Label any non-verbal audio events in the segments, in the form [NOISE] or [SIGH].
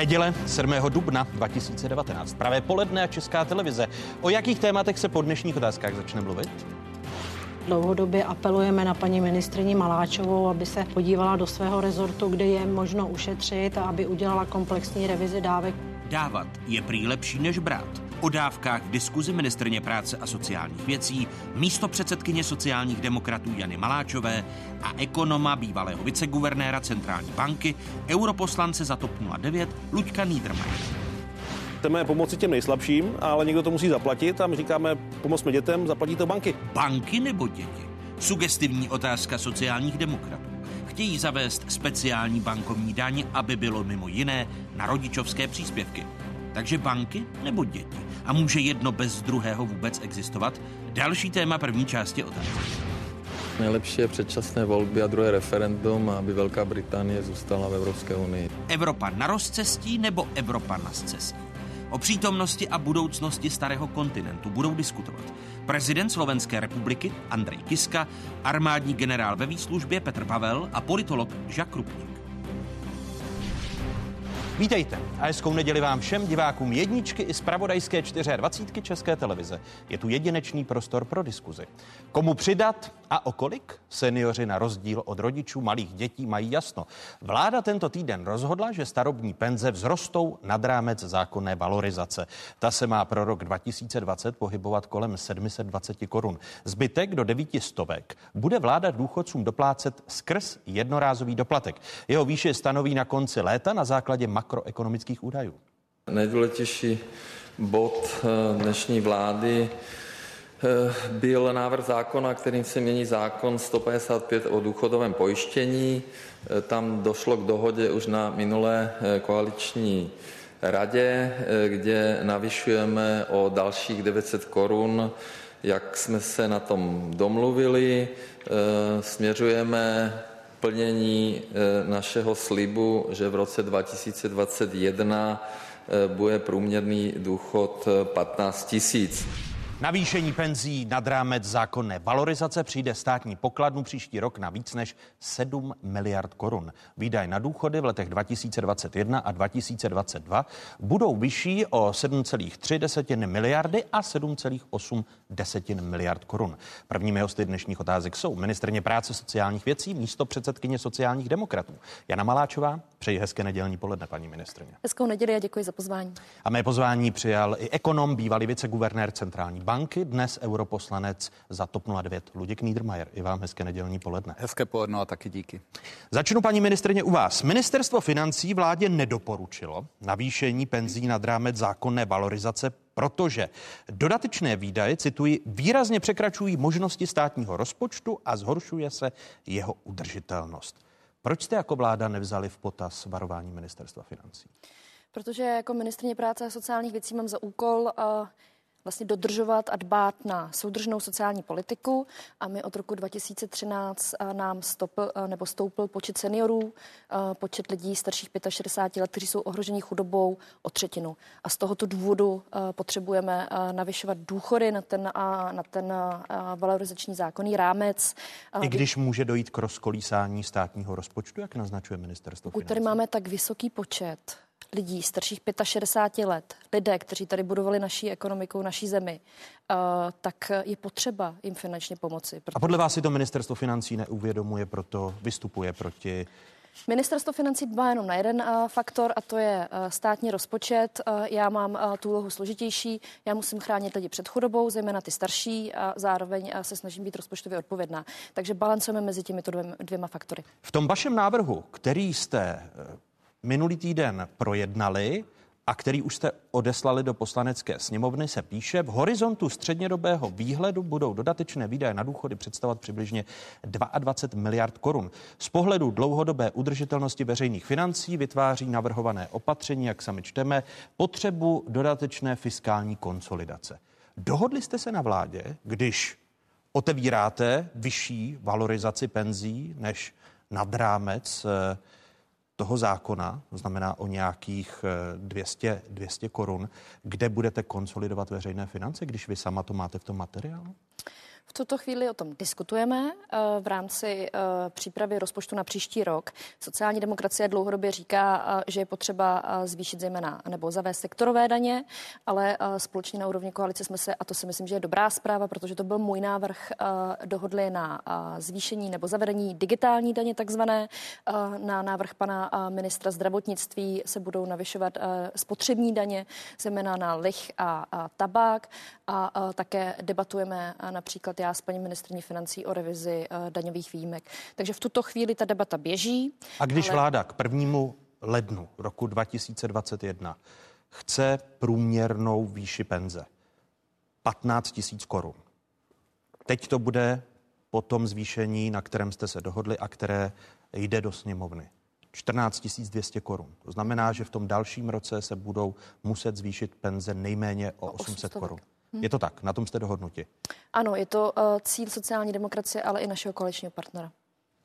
Neděle 7. dubna 2019. Pravé poledne a Česká televize. O jakých tématech se po dnešních otázkách začne mluvit? Dlouhodobě apelujeme na paní ministrině Maláčovou, aby se podívala do svého rezortu, kde je možno ušetřit a aby udělala komplexní revizi dávek. Dávat je prý lepší než brát. O dávkách v diskuzi ministrně práce a sociálních věcí, místo předsedkyně sociálních demokratů Jany Maláčové a ekonoma bývalého viceguvernéra Centrální banky, europoslance za TOP 09 Luďka Niedermayer. Chceme pomoci těm nejslabším, ale někdo to musí zaplatit a my říkáme, pomozme dětem, zaplatí to banky. Banky nebo děti? Sugestivní otázka sociálních demokratů. Chtějí zavést speciální bankovní daň, aby bylo mimo jiné na rodičovské příspěvky. Takže banky nebo děti? A může jedno bez druhého vůbec existovat? Další téma první části otázky. Nejlepší je předčasné volby a druhé referendum, aby Velká Británie zůstala v Evropské unii. Evropa na rozcestí nebo Evropa na scestí? O přítomnosti a budoucnosti starého kontinentu budou diskutovat prezident Slovenské republiky Andrej Kiska, armádní generál ve výslužbě Petr Pavel a politolog Jacques Krupník. Vítejte a hezkou neděli vám všem divákům jedničky i zpravodajské 24 České televize. Je tu jedinečný prostor pro diskuzi. Komu přidat a o kolik? Seniori na rozdíl od rodičů malých dětí mají jasno. Vláda tento týden rozhodla, že starobní penze vzrostou nad rámec zákonné valorizace. Ta se má pro rok 2020 pohybovat kolem 720 korun. Zbytek do 900 bude vláda důchodcům doplácet skrz jednorázový doplatek. Jeho výše stanoví na konci léta na základě makroekonomických údajů. Nejdůležitější bod eh, dnešní vlády byl návrh zákona, kterým se mění zákon 155 o důchodovém pojištění. Eh, tam došlo k dohodě už na minulé koaliční radě, kde navyšujeme o dalších 900 korun, jak jsme se na tom domluvili. Směřujeme plnění eh, našeho slibu, že v roce 2021 eh, bude průměrný důchod 15 eh, tisíc. Navýšení penzí nad rámec zákonné valorizace přijde státní pokladnu příští rok na víc než 7 miliard korun. Výdaj na důchody v letech 2021 a 2022 budou vyšší o 7,3 miliardy a 7,8 desetin miliard korun. Prvními hosty dnešních otázek jsou ministrně práce sociálních věcí, místo předsedkyně sociálních demokratů. Jana Maláčová, přeji hezké nedělní poledne, paní ministrně. Hezkou neděli a děkuji za pozvání. A mé pozvání přijal i ekonom, bývalý viceguvernér centrální banky, dnes europoslanec za TOP 09 Luděk Niedermayer. I vám hezké nedělní poledne. Hezké poledne a taky díky. Začnu paní ministrně u vás. Ministerstvo financí vládě nedoporučilo navýšení penzí nad rámec zákonné valorizace protože dodatečné výdaje, cituji, výrazně překračují možnosti státního rozpočtu a zhoršuje se jeho udržitelnost. Proč jste jako vláda nevzali v potaz varování ministerstva financí? Protože jako ministrně práce a sociálních věcí mám za úkol uh, vlastně dodržovat a dbát na soudržnou sociální politiku a my od roku 2013 eh, nám stopl, eh, nebo stoupil počet seniorů, eh, počet lidí starších 65 let, kteří jsou ohroženi chudobou o třetinu. A z tohoto důvodu potřebujeme navyšovat důchody na ten, na ten valorizační zákonný rámec. I když může dojít k rozkolísání státního rozpočtu, jak naznačuje ministerstvo Pokud tady máme tak vysoký počet lidí starších 65 let, lidé, kteří tady budovali naší ekonomikou, naší zemi, uh, tak je potřeba jim finančně pomoci. A podle vás si to ministerstvo financí neuvědomuje, proto vystupuje proti Ministerstvo financí dbá jenom na jeden uh, faktor a to je uh, státní rozpočet. Uh, já mám tu úlohu složitější, já musím chránit lidi před chudobou, zejména ty starší a zároveň se snažím být rozpočtově odpovědná. Takže balancujeme mezi těmito dvěma faktory. V tom vašem návrhu, který jste minulý týden projednali a který už jste odeslali do poslanecké sněmovny, se píše, v horizontu střednědobého výhledu budou dodatečné výdaje na důchody představovat přibližně 22 miliard korun. Z pohledu dlouhodobé udržitelnosti veřejných financí vytváří navrhované opatření, jak sami čteme, potřebu dodatečné fiskální konsolidace. Dohodli jste se na vládě, když otevíráte vyšší valorizaci penzí než nad rámec eh, toho zákona, to znamená o nějakých 200, eh, 200 korun, kde budete konsolidovat veřejné finance, když vy sama to máte v tom materiálu? V tuto chvíli o tom diskutujeme eh, v rámci eh, přípravy rozpočtu na příští rok. Sociální demokracie dlouhodobě říká, eh, že je potřeba zvýšit zejména nebo zavést sektorové daně, ale společně na úrovni koalice jsme se, a to si myslím, že je dobrá zpráva, protože to byl můj návrh, dohodli na zvýšení nebo zavedení digitální daně takzvané. Na návrh pana ministra zdravotnictví se budou navyšovat spotřební daně, zejména na lich a tabák a také debatujeme například já s paní ministrní financí o revizi uh, daňových výjimek. Takže v tuto chvíli ta debata běží. A když ale... vláda k prvnímu lednu roku 2021 chce průměrnou výši penze 15 tisíc korun. Teď to bude po tom zvýšení, na kterém jste se dohodli a které jde do sněmovny. 14 200 korun. To znamená, že v tom dalším roce se budou muset zvýšit penze nejméně o 800 korun. Je to tak, na tom jste dohodnuti. Ano, je to uh, cíl sociální demokracie, ale i našeho koaličního partnera.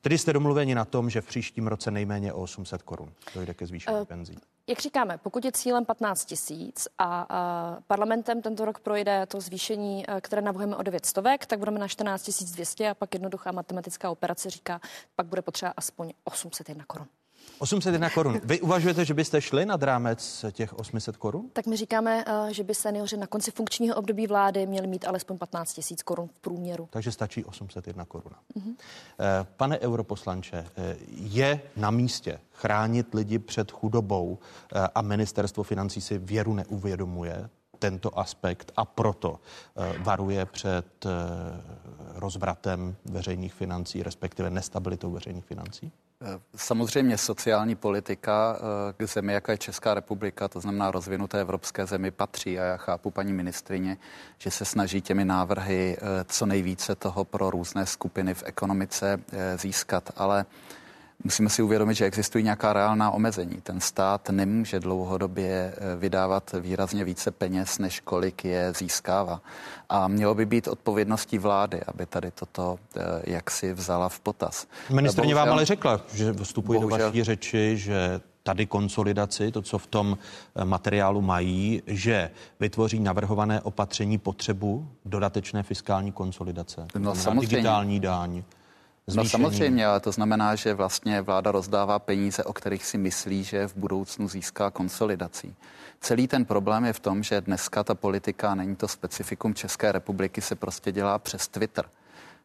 Tedy jste domluveni na tom, že v příštím roce nejméně o 800 korun dojde ke zvýšení uh, penzí. Jak říkáme, pokud je cílem 15 tisíc a, a parlamentem tento rok projde to zvýšení, které navrhujeme o 9 stovek, tak budeme na 14 200 a pak jednoduchá matematická operace říká, pak bude potřeba aspoň 801 korun. 801 korun. Vy uvažujete, že byste šli nad rámec těch 800 korun? Tak my říkáme, eh, že by seniori na konci funkčního období vlády měli mít alespoň 15 tisíc korun v průměru. Takže stačí 801 korun. Mm-hmm. Pane europoslanče, eh, je na místě chránit lidi před chudobou a ministerstvo financí si věru neuvědomuje tento aspekt a proto varuje před rozvratem veřejných financí, respektive nestabilitou veřejných financí? Samozřejmě sociální politika eh, k zemi, jako je Česká republika, to znamená rozvinuté evropské zemi, patří. A já chápu paní ministrině, že se snaží těmi návrhy eh, co nejvíce toho pro různé skupiny v ekonomice eh, získat, ale musíme si uvědomit, že existují nějaká reálná omezení. Ten stát nemůže dlouhodobě eh, vydávat výrazně více peněz, než kolik je získává. A mělo by být odpovědností vlády, aby tady toto eh, jaksi vzala v potaz. Ministrně vám ale řekla, že vstupují do vaší řeči, že tady konsolidaci, to, co v tom eh, materiálu mají, že vytvoří navrhované opatření potřebu dodatečné fiskální konsolidace. No, samozřejmě. Digitální dáň. No, zvýšení. No samozřejmě, ale to znamená, že vlastně vláda rozdává peníze, o kterých si myslí, že v budoucnu získá konsolidací. Celý ten problém je v tom, že dneska ta politika, není to specifikum České republiky, se prostě dělá přes Twitter.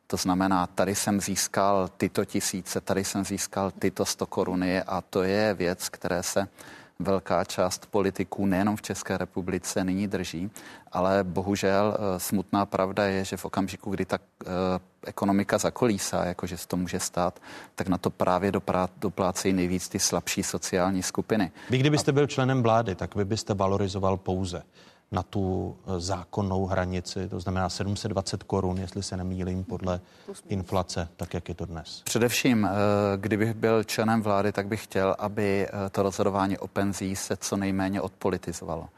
To znamená, tady jsem získal tyto tisíce, tady jsem získal tyto 100 koruny a to je věc, které se velká část politiků nejenom v České republice nyní drží, ale bohužel eh, smutná pravda je, že v okamžiku, kdy ta eh, ekonomika zakolísá, jakože se to může stát, tak na to právě doplácejí nejvíc ty slabší sociální skupiny. Vy kdybyste byl členem vlády, tak vy byste valorizoval pouze na tu eh, zákonnou hranici, to znamená 720 korun, jestli se nemýlím, podle inflace, tak jak je to dnes. Především, eh, kdybych byl členem vlády, tak bych chtěl, aby eh, to rozhodování o penzí se co nejméně odpolitizovalo.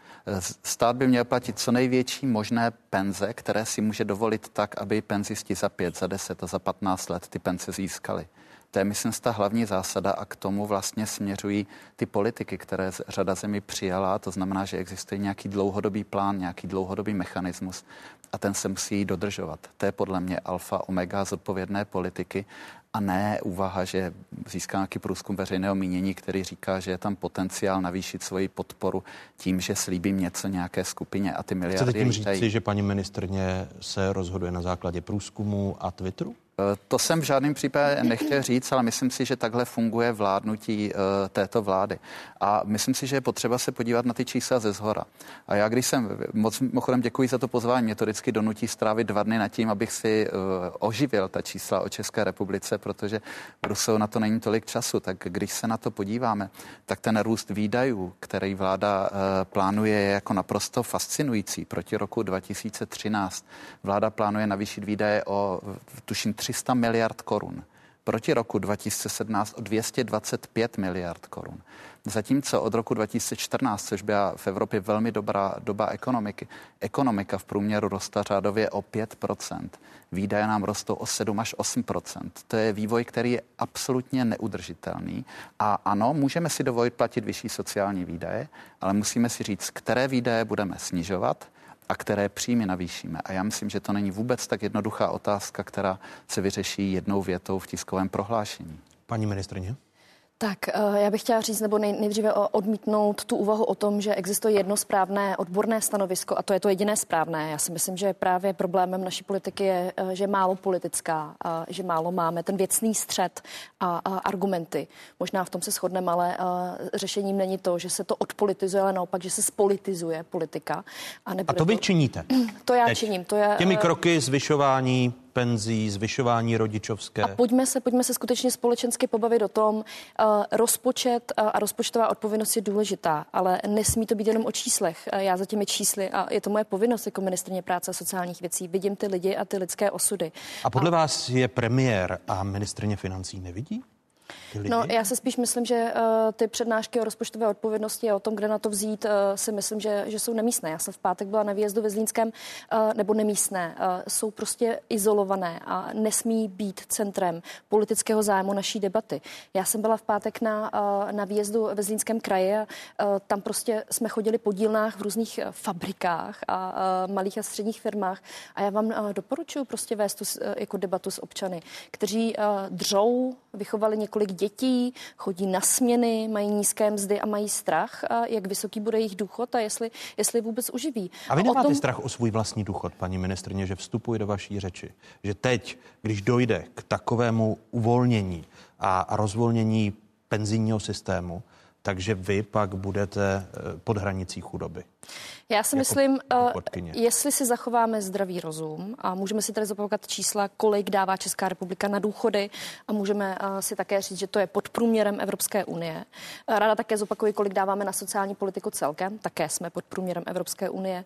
Stát by měl platit co největší možné penze, které si může dovolit tak, aby penzisti za 5, za 10 a za 15 let ty penze získali. To je, myslím, ta hlavní zásada a k tomu vlastně směřují ty politiky, které řada zemí přijala. To znamená, že existuje nějaký dlouhodobý plán, nějaký dlouhodobý mechanismus a ten se musí dodržovat. To je podle mě alfa, omega zodpovědné politiky a ne úvaha, že získá nějaký průzkum veřejného mínění, který říká, že je tam potenciál navýšit svoji podporu tím, že slíbím něco nějaké skupině a ty miliardy... Chcete tím říct, že paní ministrně se rozhoduje na základě průzkumu a Twitteru? Eh, to jsem v žádném případě nechtěl říct, ale myslím si, že takhle funguje vládnutí eh, této vlády. A myslím si, že je potřeba se podívat na ty čísla ze zhora. A já, když jsem, moc mimochodem děkuji za to pozvání, mě to vždycky donutí strávit dva dny nad tím, abych si uh, oživil ta čísla o České republice, protože v Bruselu na to není tolik času. Tak když se na to podíváme, tak ten růst výdajů, který vláda plánuje, je jako naprosto fascinující. Proti roku 2013 vláda plánuje navýšit výdaje o, tuším, 300 miliard korun. Proti roku 2017 o 225 miliard korun. Zatímco od roku 2014, což byla v Evropě velmi dobrá doba ekonomiky, ekonomika v průměru roste řádově o 5% Výdaje nám rostou o 7 až 8% To je vývoj, který je absolutně neudržitelný. A ano, můžeme si dovolit platit vyšší sociální výdaje, ale musíme si říct, které výdaje budeme snižovat a které příjmy navýšíme. A já myslím, že to není vůbec tak jednoduchá otázka, která se vyřeší jednou větou v tiskovém prohlášení. Paní ministrině? Tak eh, já bych chtěla říct, nebo nejdříve odmítnout tu úvahu o tom, že existuje jedno správné odborné stanovisko a to je to jediné správné. Já si myslím, že právě problémem naší politiky je, eh, že je málo politická, že málo máme ten věcný střed a, a argumenty. Možná v tom se shodneme, ale eh, řešením není to, že se to odpolitizuje, ale naopak, že se spolitizuje politika. A, a to vy činíte? To já Teď. činím. To je, Těmi kroky zvyšování penzí, zvyšování rodičovské. A pojďme se, pojďme se skutečně společensky pobavit o tom, uh, rozpočet uh, a rozpočtová odpovědnost je důležitá, ale nesmí to být jenom o číslech. Uh, já za těmi čísly a je to moje povinnost jako ministrně práce a sociálních věcí. Vidím ty lidi a ty lidské osudy. A podle a... vás je premiér a ministrně financí nevidí? No, já se spíš myslím, že uh, ty přednášky o rozpočtové odpovědnosti a o tom, kde na to vzít, uh, si myslím, že, že jsou nemístné. Já jsem v pátek byla na výjezdu ve Zlínském, uh, nebo nemístné. Uh, jsou prostě izolované a nesmí být centrem politického zájmu naší debaty. Já jsem byla v pátek na, uh, na výjezdu ve Zlínském kraji a uh, tam prostě jsme chodili po dílnách v různých fabrikách a uh, malých a středních firmách a já vám uh, doporučuji prostě vést tu uh, jako debatu s občany, kteří uh, dřou, vychovali několik dětí, dětí, chodí na směny, mají nízké mzdy a mají strach, a jak vysoký bude jejich důchod a jestli, jestli vůbec uživí. A vy nemáte tom... strach o svůj vlastní důchod, paní ministrně, že vstupuji do vaší řeči, že teď, když dojde k takovému uvolnění a rozvolnění penzijního systému, takže vy pak budete eh, pod hranicí chudoby. Já si jako myslím, uh, jestli si zachováme zdravý rozum a můžeme si tady zopakovat čísla, kolik dává Česká republika na důchody a můžeme uh, si také říct, že to je pod průměrem Evropské unie. Uh, Rada také zopakuje, kolik dáváme na sociální politiku celkem, také jsme pod průměrem Evropské unie.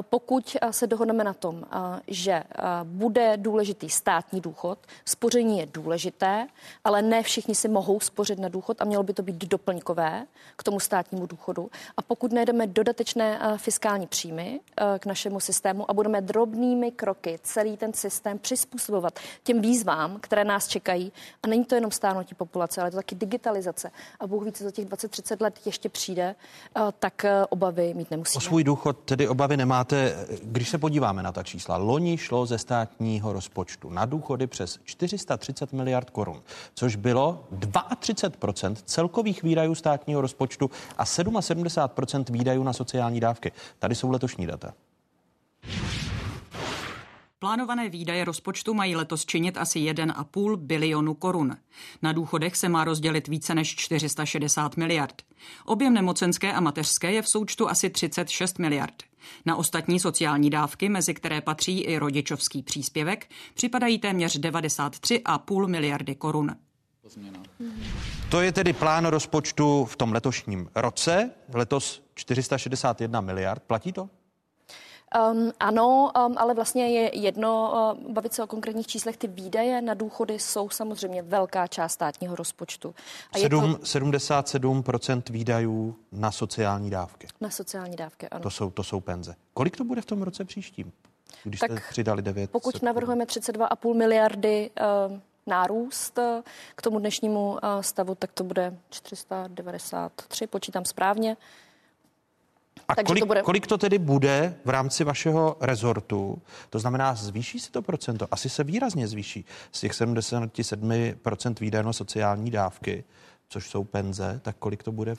Pokud se dohodneme na tom, že bude důležitý státní důchod, spoření je důležité, ale ne všichni si mohou spořit na důchod a mělo by to být doplňkové k tomu státnímu důchodu. A pokud najdeme dodatečné uh, fiskální příjmy eh, k našemu systému a budeme drobnými kroky celý ten systém přizpůsobovat těm výzvám, které nás čekají. A není to jenom stárnutí populace, ale to taky digitalizace. A Bůh ví, co za těch 20-30 let ještě přijde, eh, tak eh, obavy mít nemusíme. O svůj důchod tedy obavy nemáte. Když se podíváme na ta čísla, loni šlo ze státního rozpočtu na důchody přes 430 miliard korun, což bylo 32 celkových výdajů státního rozpočtu a 77 výdajů na sociální dávky. Tady jsou letošní data. Plánované výdaje rozpočtu mají letos činit asi 1,5 bilionu korun. Na důchodech se má rozdělit více než 460 miliard. Objem nemocenské a mateřské je v součtu asi 36 miliard. Na ostatní sociální dávky, mezi které patří i rodičovský příspěvek, připadají téměř 93,5 miliardy korun. To je tedy plán rozpočtu v tom letošním roce. Letos 461 miliard. Platí to? Um, ano, um, ale vlastně je jedno uh, bavit se o konkrétních číslech. Ty výdaje na důchody jsou samozřejmě velká část státního rozpočtu. A 7, to... 77% výdajů na sociální dávky. Na sociální dávky, ano. To jsou, to jsou penze. Kolik to bude v tom roce příštím? Když tak jste přidali 9. Pokud navrhujeme 32,5 miliardy uh, nárůst k tomu dnešnímu eh, stavu, tak to bude 493, počítám správně. A Takže kolik to, bude... kolik to tedy bude v rámci vašeho rezortu? To znamená, zvýší se to procento? Asi se výrazně zvýší z těch 77% výdajno sociální dávky, což jsou penze, tak kolik to bude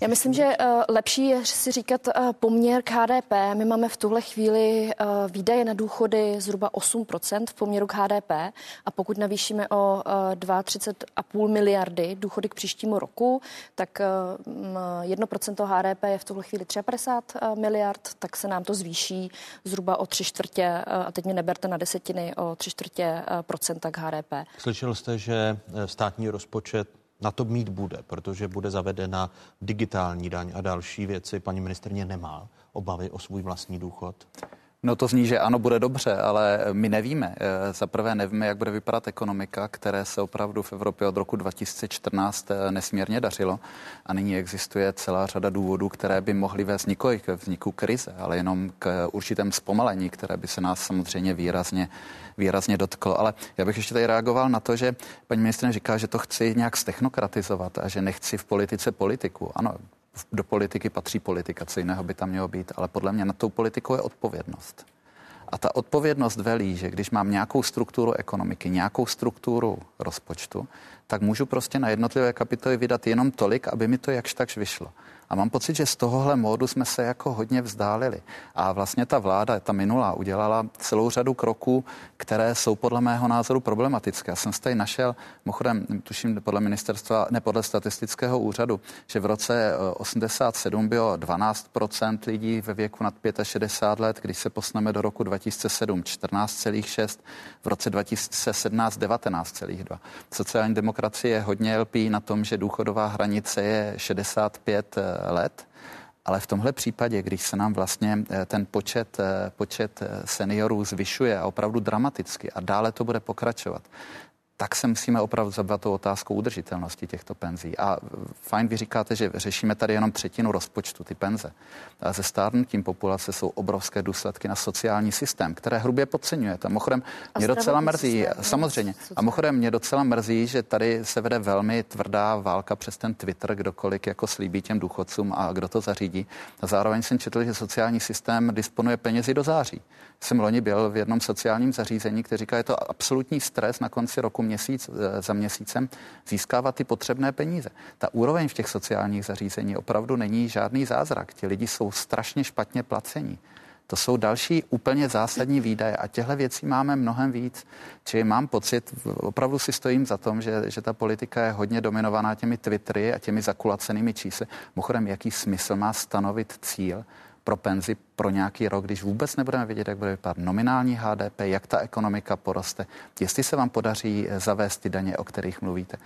já myslím, že uh, lepší je si říkat uh, poměr k HDP. My máme v tuhle chvíli uh, výdaje na důchody zhruba 8% v poměru k HDP a pokud navýšíme o uh, 32,5 miliardy důchody k příštímu roku, tak uh, 1% HDP je v tuhle chvíli 53 uh, miliard, tak se nám to zvýší zhruba o tři čtvrtě, a teď mě neberte na desetiny, o tři čtvrtě procenta k HDP. Slyšel jste, že státní rozpočet na to mít bude, protože bude zavedena digitální daň a další věci. Paní ministrně nemá obavy o svůj vlastní důchod? No to zní, že ano, bude dobře, ale my nevíme. Eh, za prvé nevíme, jak bude vypadat ekonomika, které se opravdu v Evropě od roku 2014 eh, nesmírně dařilo. A nyní existuje celá řada důvodů, které by mohly vést nikoli k vzniku krize, ale jenom k určitém zpomalení, které by se nás samozřejmě výrazně, výrazně dotklo. Ale já bych ještě tady reagoval na to, že paní ministrině říká, že to chci nějak stechnokratizovat a že nechci v politice politiku. Ano, do politiky patří politika, co jiného by tam mělo být, ale podle mě na tou politikou je odpovědnost. A ta odpovědnost velí, že když mám nějakou strukturu ekonomiky, nějakou strukturu rozpočtu, tak můžu prostě na jednotlivé kapitoly vydat jenom tolik, aby mi to jakž takž vyšlo. A mám pocit, že z tohohle módu jsme se jako hodně vzdálili. A vlastně ta vláda, ta minulá, udělala celou řadu kroků, které jsou podle mého názoru problematické. Já jsem se tady našel, mimochodem, tuším podle ministerstva, ne podle statistického úřadu, že v roce 87 eh, bylo 12% lidí ve věku nad 65 let, když se posneme do roku 2007 14,6, v roce 2017 19,2. Sociální demokracie hodně lpí na tom, že důchodová hranice je 65 let. Ale v tomhle případě, když se nám vlastně eh, ten počet, eh, počet eh, seniorů zvyšuje opravdu dramaticky a dále to bude pokračovat, tak se musíme opravdu zabývat tou otázkou udržitelnosti těchto penzí. A fajn, vy říkáte, že řešíme tady jenom třetinu rozpočtu, ty penze. A se stárnutím populace jsou obrovské důsledky na sociální systém, které hrubě podceňujete. Mimochodem, mě docela mrzí, samozřejmě, a mimochodem mě docela mrzí, že tady se vede velmi tvrdá válka přes ten Twitter, kdokoliv jako slíbí těm důchodcům a kdo to zařídí. A zároveň jsem četl, že sociální systém disponuje penězi do září. Jsem loni byl v jednom sociálním zařízení, který říká, je to absolutní stres na konci roku měsíc eh, za měsícem získávat ty potřebné peníze. Ta úroveň v těch sociálních zařízení opravdu není žádný zázrak. Ti lidi jsou strašně špatně placení. To jsou další úplně zásadní výdaje a těchto věcí máme mnohem víc. Čili mám pocit, opravdu si stojím za tom, že, že ta politika je hodně dominovaná těmi Twittery a těmi zakulacenými čísly. Mimochodem, jaký smysl má stanovit cíl pro penzi pro nějaký rok, když vůbec nebudeme vědět, jak bude vypadat nominální HDP, jak ta ekonomika poroste, jestli se vám podaří zavést ty daně, o kterých mluvíte.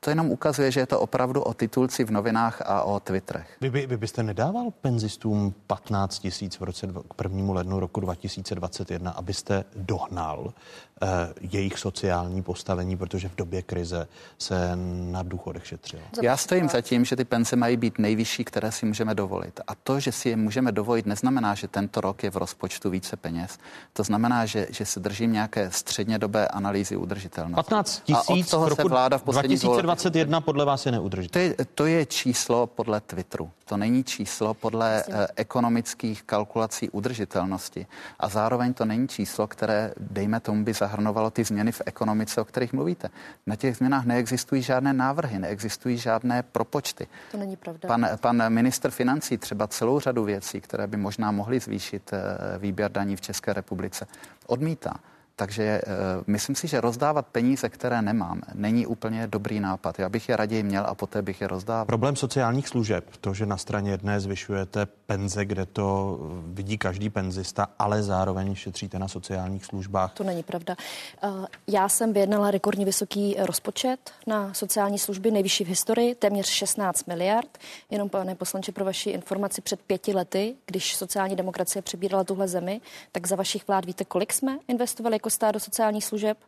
To jenom ukazuje, že je to opravdu o titulci v novinách a o Twitterech. Vy, by, vy byste nedával penzistům 15 tisíc v roce k 1. lednu roku 2021, abyste dohnal Eh, jejich sociální postavení, protože v době krize se na důchodech šetřilo. Já stojím za tím, že ty penze mají být nejvyšší, které si můžeme dovolit. A to, že si je můžeme dovolit, neznamená, že tento rok je v rozpočtu více peněz. To znamená, že, že se držím nějaké střednědobé analýzy udržitelnosti. 15 tisíc toho roku se vláda v 2021 podle vás je neudržitelné. To je, to je číslo podle Twitteru. To není číslo podle eh, ekonomických kalkulací udržitelnosti. A zároveň to není číslo, které, dejme tomu, by zahrnovalo ty změny v ekonomice, o kterých mluvíte. Na těch změnách neexistují žádné návrhy, neexistují žádné propočty. To není pravda. Pan, pan minister financí třeba celou řadu věcí, které by možná mohly zvýšit eh, výběr daní v České republice, odmítá. Takže uh, myslím si, že rozdávat peníze, které nemám, není úplně dobrý nápad. Já bych je raději měl a poté bych je rozdával. Problém sociálních služeb, to, že na straně jedné zvyšujete penze, kde to vidí každý penzista, ale zároveň šetříte na sociálních službách. To není pravda. Uh, já jsem vyjednala rekordně vysoký rozpočet na sociální služby, nejvyšší v historii, téměř 16 miliard. Jenom, pane poslanče, pro vaši informaci, před pěti lety, když sociální demokracie přebírala tuhle zemi, tak za vašich vlád víte, kolik jsme investovali jako stát do sociálních služeb?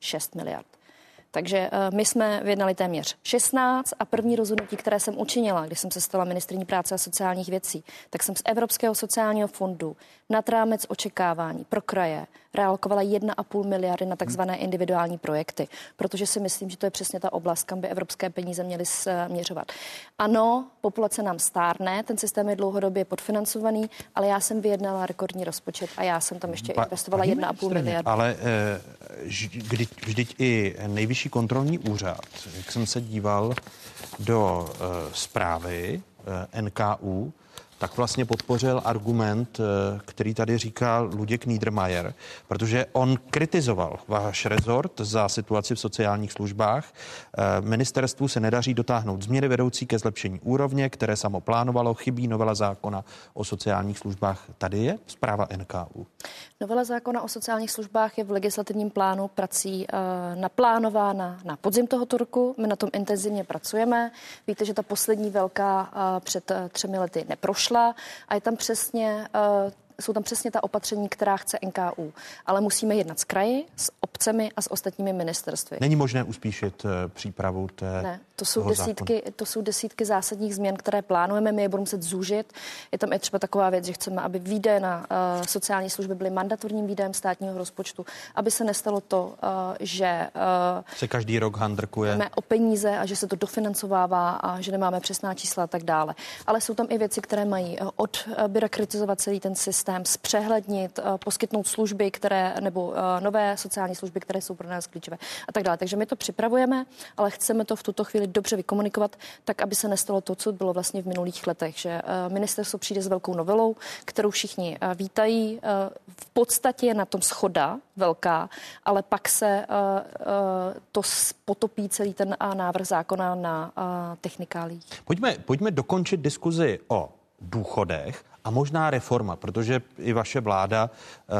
6 miliard. Takže uh, my jsme vyjednali téměř 16 a první rozhodnutí, které jsem učinila, když jsem se stala ministrní práce a sociálních věcí, tak jsem z Evropského sociálního fondu nad rámec očekávání pro kraje realokovala 1,5 miliardy na takzvané individuální projekty, protože si myslím, že to je přesně ta oblast, kam by evropské peníze měly směřovat. Ano, populace nám stárne, ten systém je dlouhodobě podfinancovaný, ale já jsem vyjednala rekordní rozpočet a já jsem tam ještě pa, investovala 1,5 miliardy. Ale eh, vždyť, vždyť i nejvyšší kontrolní úřad, jak jsem se díval do uh, zprávy eh, NKU, tak vlastně podpořil argument, eh, který tady říkal Luděk Niedermayer, protože on kritizoval váš rezort za situaci v sociálních službách. Eh, ministerstvu se nedaří dotáhnout změny vedoucí ke zlepšení úrovně, které samo plánovalo, chybí novela zákona o sociálních službách. Tady je zpráva NKU. Novela zákona o sociálních službách je v legislativním plánu prací uh, naplánována na podzim tohoto roku. My na tom intenzivně pracujeme. Víte, že ta poslední velká před třemi lety neprošla a je tam přesně jsou tam přesně ta opatření, která chce NKU. Ale musíme jednat s kraji, s obcemi a s ostatními ministerstvy. Není možné uspíšit eh, přípravu té Ne, to jsou, desítky, to jsou desítky zásadních změn, které plánujeme, my je budeme muset zúžit. Je tam i třeba taková věc, že chceme, aby výdaje na uh, sociální služby byly mandatorním výdajem státního rozpočtu, aby se nestalo to, uh, že uh, se každý rok handrkuje o peníze a že se to dofinancovává a že nemáme přesná čísla a tak dále. Ale jsou tam i věci, které mají odbyrokratizovat celý ten systém, zpřehlednit, uh, poskytnout služby, které nebo uh, nové sociální služby, které jsou pro nás klíčové a tak dále. Takže my to připravujeme, ale chceme to v tuto chvíli dobře vykomunikovat, tak aby se nestalo to, co bylo vlastně v minulých letech, že eh, ministerstvo přijde s velkou novelou, kterou všichni eh, vítají. Eh, v podstatě je na tom schoda velká, ale pak se to potopí celý ten návrh zákona na technikálích. Pojďme, pojďme dokončit diskuzi o důchodech a možná reforma, protože i vaše vláda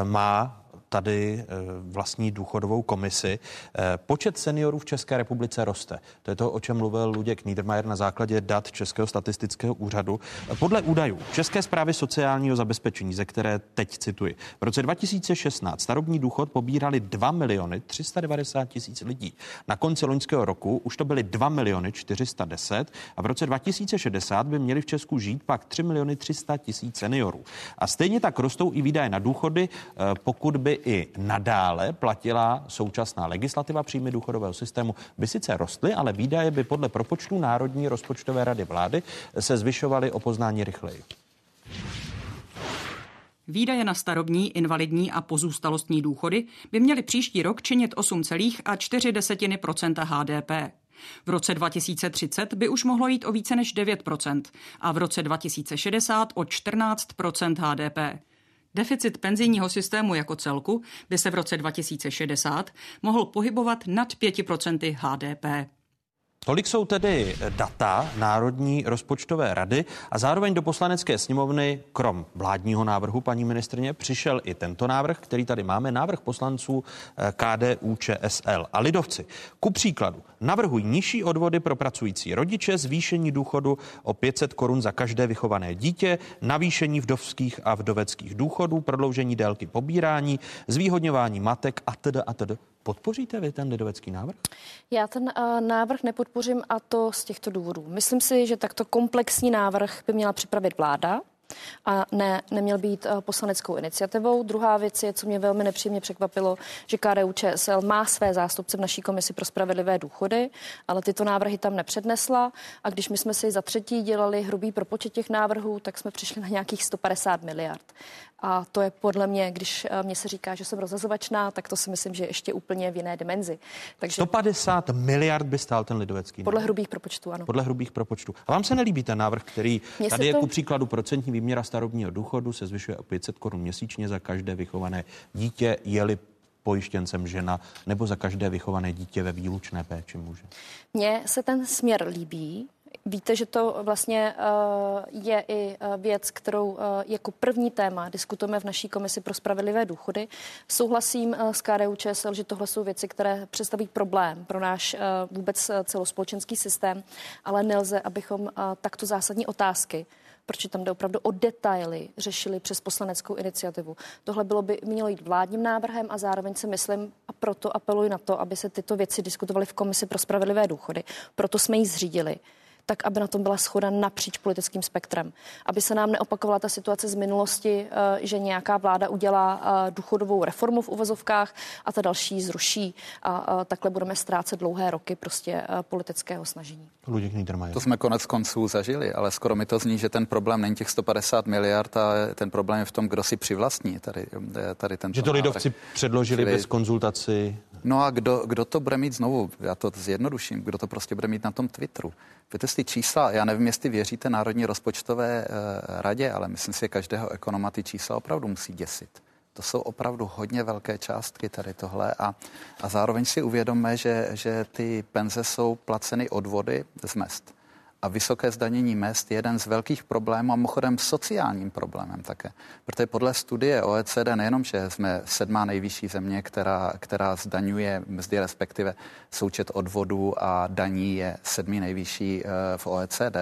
má tady eh, vlastní důchodovou komisi. Eh, počet seniorů v České republice roste. To je to, o čem mluvil Luděk Niedermayer na základě dat Českého statistického úřadu. Podle údajů České zprávy sociálního zabezpečení, ze které teď cituji, v roce 2016 starobní důchod pobírali 2 miliony 390 tisíc lidí. Na konci loňského roku už to byly 2 miliony 410 a v roce 2060 by měli v Česku žít pak 3 miliony 300 tisíc seniorů. A stejně tak rostou i výdaje na důchody, eh, pokud by i nadále platila současná legislativa příjmy důchodového systému, by sice rostly, ale výdaje by podle propočtů Národní rozpočtové rady vlády se zvyšovaly o poznání rychleji. Výdaje na starobní, invalidní a pozůstalostní důchody by měly příští rok činit 8,4 HDP. V roce 2030 by už mohlo jít o více než 9 a v roce 2060 o 14% HDP. Deficit penzijního systému jako celku by se v roce 2060 mohl pohybovat nad 5% HDP. Tolik jsou tedy data Národní rozpočtové rady a zároveň do poslanecké sněmovny, krom vládního návrhu paní ministrně, přišel i tento návrh, který tady máme, návrh poslanců eh, KDU, ČSL a lidovci. Ku příkladu navrhují nižší odvody pro pracující rodiče, zvýšení důchodu o 500 korun za každé vychované dítě, navýšení vdovských a vdoveckých důchodů, prodloužení délky pobírání, zvýhodňování matek a tedy a tedy. Podpoříte vy ten lidovecký návrh? Já ten uh, návrh nepodpořím a to z těchto důvodů. Myslím si, že takto komplexní návrh by měla připravit vláda a ne, neměl být uh, poslaneckou iniciativou. Druhá věc je, co mě velmi nepříjemně překvapilo, že KDU ČSL má své zástupce v naší komisi pro spravedlivé důchody, ale tyto návrhy tam nepřednesla a když my jsme si za třetí dělali hrubý propočet těch návrhů, tak jsme přišli na nějakých 150 miliard. A to je podle mě, když eh, mě se říká, že jsem rozhazovačná, tak to si myslím, že je ještě úplně v jiné dimenzi. Takže 150 miliard by stál ten lidovecký. Podle návrh. hrubých propočtů, ano. Podle hrubých propočtů. A vám se nelíbí ten návrh, který Mně tady je to... ku příkladu procentní výměra starobního důchodu se zvyšuje o 500 korun měsíčně za každé vychované dítě, je-li pojištěncem žena nebo za každé vychované dítě ve výlučné péči muže. Mně se ten směr líbí, Víte, že to vlastně uh, je i uh, věc, kterou uh, jako první téma diskutujeme v naší komisi pro spravedlivé důchody. Souhlasím s KDU ČSL, že tohle jsou věci, které představí problém pro náš vůbec celospolečenský systém, ale nelze, abychom takto zásadní otázky protože tam jde opravdu o detaily, řešili přes poslaneckou iniciativu. Tohle bylo by mělo jít vládním návrhem a zároveň si myslím a proto apeluji na to, aby se tyto věci diskutovaly v Komisi pro spravedlivé důchody. Proto jsme ji zřídili tak aby na tom byla schoda napříč politickým spektrem. Aby se nám neopakovala ta situace z minulosti, eh, že nějaká vláda udělá eh, důchodovou reformu v uvozovkách a ta další zruší. A takhle budeme ztrácet dlouhé roky prostě eh, politického snažení. Luděk To jsme konec konců zažili, ale skoro mi to zní, že ten problém není těch 150 miliard a ten problém je v tom, kdo si přivlastní tady, tady ten. Že to lidovci předložili Čili... bez konzultaci No a kdo, kdo to bude mít znovu, já to zjednoduším, kdo to prostě bude mít na tom Twitteru. Víte si čísla, já nevím, jestli věříte Národní rozpočtové uh, radě, ale myslím si, že každého ekonoma ty čísla opravdu musí děsit. To jsou opravdu hodně velké částky tady tohle a, a zároveň si uvědomme, že, že ty penze jsou placeny odvody z mest a vysoké zdanění mest je jeden z velkých problémů a mimochodem sociálním problémem také. Protože podle studie OECD nejenom, že jsme sedmá nejvyšší země, která, která zdaňuje mzdy, respektive součet odvodů a daní je sedmý nejvyšší eh, v OECD,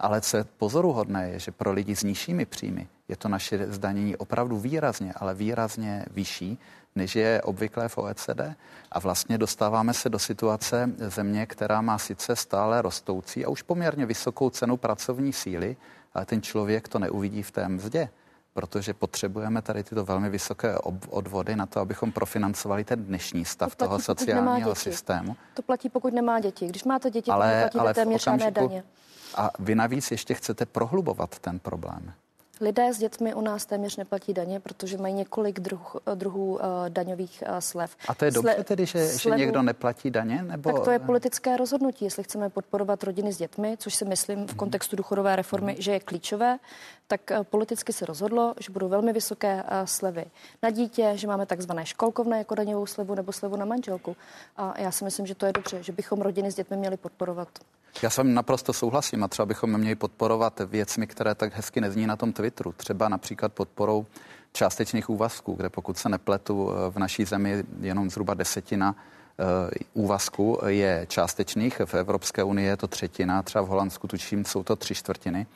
ale co je pozoruhodné je, že pro lidi s nižšími příjmy je to naše zdanění opravdu výrazně, ale výrazně vyšší, než je obvyklé v OECD. A vlastně dostáváme se do situace země, která má sice stále rostoucí a už poměrně vysokou cenu pracovní síly, ale ten člověk to neuvidí v té mzdě protože potřebujeme tady tyto velmi vysoké odvody na to, abychom profinancovali ten dnešní stav to platí, toho sociálního systému. To platí, pokud nemá děti. Když máte děti, ale, tak neplatíte ale téměř žádné daně. A vy navíc ještě chcete prohlubovat ten problém. Lidé s dětmi u nás téměř neplatí daně, protože mají několik druh, druhů uh, daňových uh, slev. A to je dobře Sle- tedy, že, slevu, že někdo neplatí daně? Nebo... Tak to je politické rozhodnutí, jestli chceme podporovat rodiny s dětmi, což si myslím v kontextu důchodové reformy, že je klíčové, tak politicky se rozhodlo, že budou velmi vysoké slevy na dítě, že máme takzvané školkovné jako daňovou slevu nebo slevu na manželku. A já si myslím, že to je dobře, že bychom rodiny s dětmi měli podporovat. Já s vámi naprosto souhlasím a třeba bychom měli podporovat věcmi, které tak hezky nezní na tom Twitteru. Třeba například podporou částečných úvazků, kde pokud se nepletu v naší zemi jenom zhruba desetina eh, úvazku je částečných, v Evropské unii je to třetina, třeba v Holandsku tučím, jsou to tři čtvrtiny.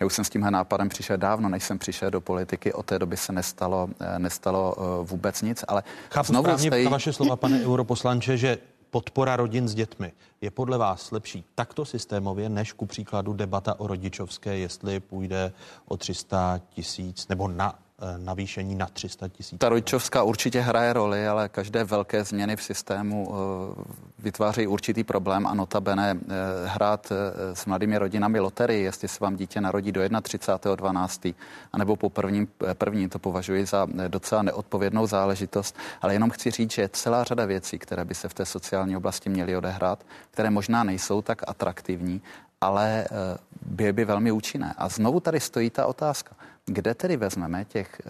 Já už jsem s tímhle nápadem přišel dávno, než jsem přišel do politiky. Od té doby se nestalo, eh, nestalo eh, vůbec nic, ale Chápu znovu správně vaše slova, pane europoslanče, že podpora rodin s dětmi je podle vás lepší takto systémově, než ku příkladu debata o rodičovské, jestli půjde o 300 tisíc nebo na navýšení na 300 tisíc. Ta rodičovská určitě hraje roli, ale každé velké změny v systému eh, vytváří určitý problém a notabene eh, hrát s mladými rodinami loterii, jestli se vám dítě narodí do 31.12. anebo po prvním, první, to považuji za docela neodpovědnou záležitost, ale jenom chci říct, že je celá řada věcí, které by se v té sociální oblasti měly odehrát, které možná nejsou tak atraktivní, ale by by velmi účinné. A znovu tady stojí ta otázka kde tedy vezmeme těch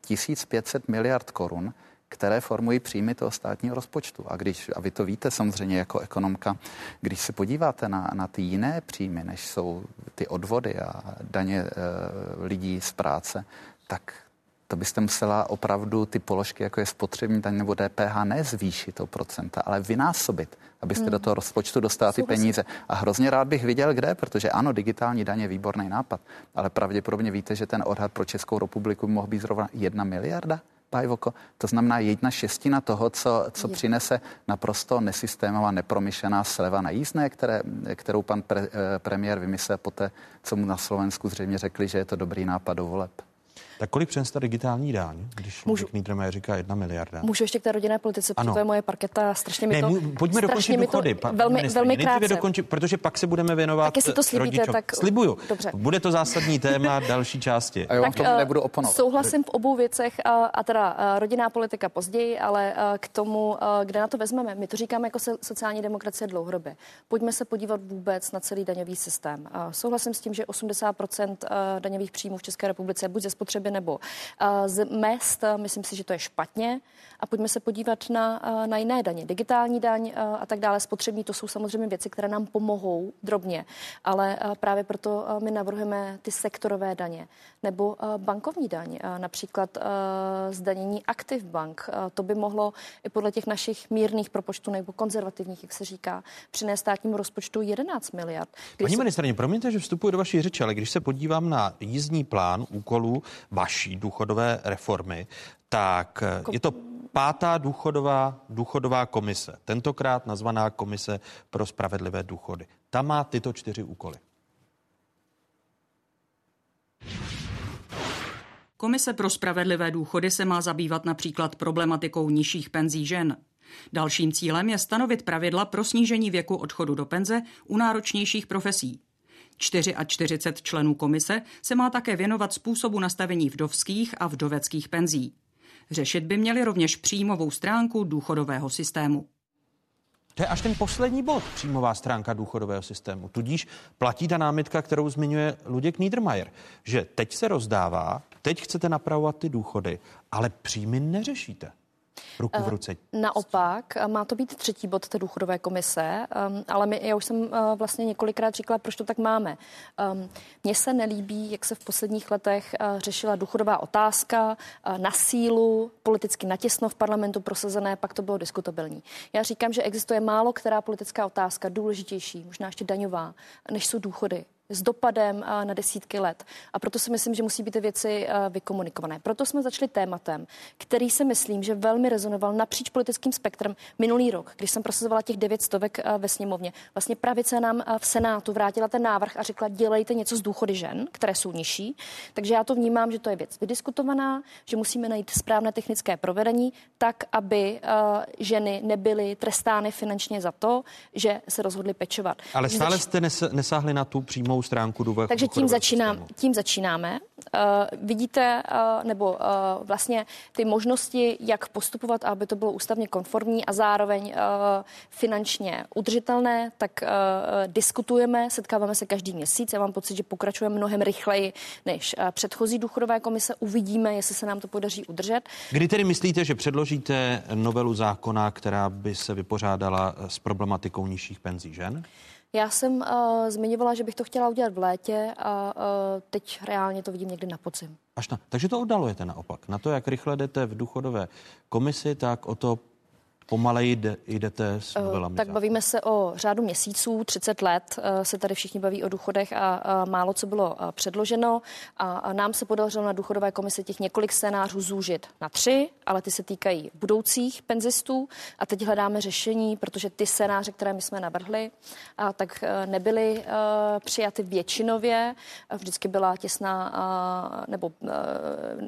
1500 eh, miliard korun, které formují příjmy toho státního rozpočtu. A, když, a vy to víte samozřejmě jako ekonomka, když se podíváte na, na ty jiné příjmy, než jsou ty odvody a daně e, lidí z práce, tak to byste musela opravdu ty položky, jako je spotřební daň nebo DPH, ne zvýšit o procenta, ale vynásobit, abyste hmm. do toho rozpočtu dostali ty peníze. A hrozně rád bych viděl, kde, protože ano, digitální daň je výborný nápad, ale pravděpodobně víte, že ten odhad pro Českou republiku mohl být zrovna jedna miliarda. Pajvoko. To znamená jedna šestina toho, co, co přinese naprosto nesystémová, nepromyšlená sleva na jízdné, které, kterou pan pre, eh, premiér vymyslel poté, co mu na Slovensku zřejmě řekli, že je to dobrý nápad do voleb. Tak kolik přinese digitální daň, když Můžu. Niedermayer říká jedna miliarda? Můžu ještě k té rodinné politice, protože to je moje parketa, strašně mi to... Ne, pojďme dokončit důchody, to, velmi, velmi krátce. Dokončit, protože pak se budeme věnovat Tak jestli to slíbíte, rodičov. tak... Slibuju. Dobře. Bude to zásadní téma [LAUGHS] další části. A jo, tak, tomu eh, nebudu oponovat. Souhlasím v obou věcech, a, a teda eh, rodinná politika později, ale eh, k tomu, kde na to vezmeme. My to říkáme jako sociální demokracie dlouhodobě. Pojďme se podívat vůbec na celý daňový systém. Souhlasím s tím, že 80% daňových příjmů v České republice buď ze spotřeby nebo z mest. Myslím si, že to je špatně. A pojďme se podívat na, na jiné daně. Digitální daň a tak dále, spotřební, to jsou samozřejmě věci, které nám pomohou drobně. Ale právě proto my navrhujeme ty sektorové daně nebo bankovní daň, například zdanění aktiv bank. To by mohlo i podle těch našich mírných propočtů nebo konzervativních, jak se říká, přinést státnímu rozpočtu 11 miliard. Když Paní se... ministrně, promiňte, že vstupuji do vaší řeči, ale když se podívám na jízdní plán úkolů vaší důchodové reformy, tak je to pátá důchodová, důchodová komise, tentokrát nazvaná Komise pro spravedlivé důchody. Ta má tyto čtyři úkoly. Komise pro spravedlivé důchody se má zabývat například problematikou nižších penzí žen. Dalším cílem je stanovit pravidla pro snížení věku odchodu do penze u náročnějších profesí. 44 členů komise se má také věnovat způsobu nastavení vdovských a vdoveckých penzí. Řešit by měli rovněž příjmovou stránku důchodového systému. To je až ten poslední bod, příjmová stránka důchodového systému. Tudíž platí ta námitka, kterou zmiňuje Luděk Niedermayer, že teď se rozdává, teď chcete napravovat ty důchody, ale příjmy neřešíte ruku v eh, ruce. Naopak, eh, má to být třetí bod té důchodové komise, ehm, ale my, já už jsem eh, vlastně několikrát říkala, proč to tak máme. Mně se nelíbí, jak se v posledních letech řešila důchodová otázka na sílu, politicky natěsno v parlamentu prosazené, pak to bylo diskutabilní. Já říkám, že existuje málo která politická otázka důležitější, možná ještě daňová, než jsou důchody s dopadem na desítky let. A proto si myslím, že musí být ty věci vykomunikované. Proto jsme začali tématem, který si myslím, že velmi rezonoval napříč politickým spektrem minulý rok, když jsem prosazovala těch devět stovek ve sněmovně. Vlastně pravice nám v Senátu vrátila ten návrh a řekla, dělejte něco z důchody žen, které jsou nižší. Takže já to vnímám, že to je věc vydiskutovaná, že musíme najít správné technické provedení, tak, aby ženy nebyly trestány finančně za to, že se rozhodly pečovat. Ale stále jste nesáhli na tu přímou stránku důvodu. Takže tím, začínám, tím začínáme. Uh, vidíte, uh, nebo uh, vlastně ty možnosti, jak postupovat, aby to bylo ústavně konformní a zároveň uh, finančně udržitelné, tak uh, diskutujeme, setkáváme se každý měsíc. Já mám pocit, že pokračujeme mnohem rychleji než uh, předchozí důchodové komise. Uvidíme, jestli se nám to podaří udržet. Kdy tedy myslíte, že předložíte novelu zákona, která by se vypořádala s problematikou nižších penzí žen? Já jsem uh, zmiňovala, že bych to chtěla udělat v létě a uh, teď reálně to vidím někdy na podzim. Až na, takže to oddalujete naopak. Na to, jak rychle jdete v důchodové komisi, tak o to Pomaleji jdete s eh, novelami? Tak bavíme se o řádu měsíců, 30 let eh, se tady všichni baví o důchodech a málo co bylo eh, předloženo. A nám se podařilo na důchodové komisi těch několik scénářů zúžit na tři, ale ty se týkají budoucích penzistů. A teď hledáme řešení, protože ty scénáře, které my jsme navrhli, tak nebyly přijaty většinově. Vždycky byla těsná nebo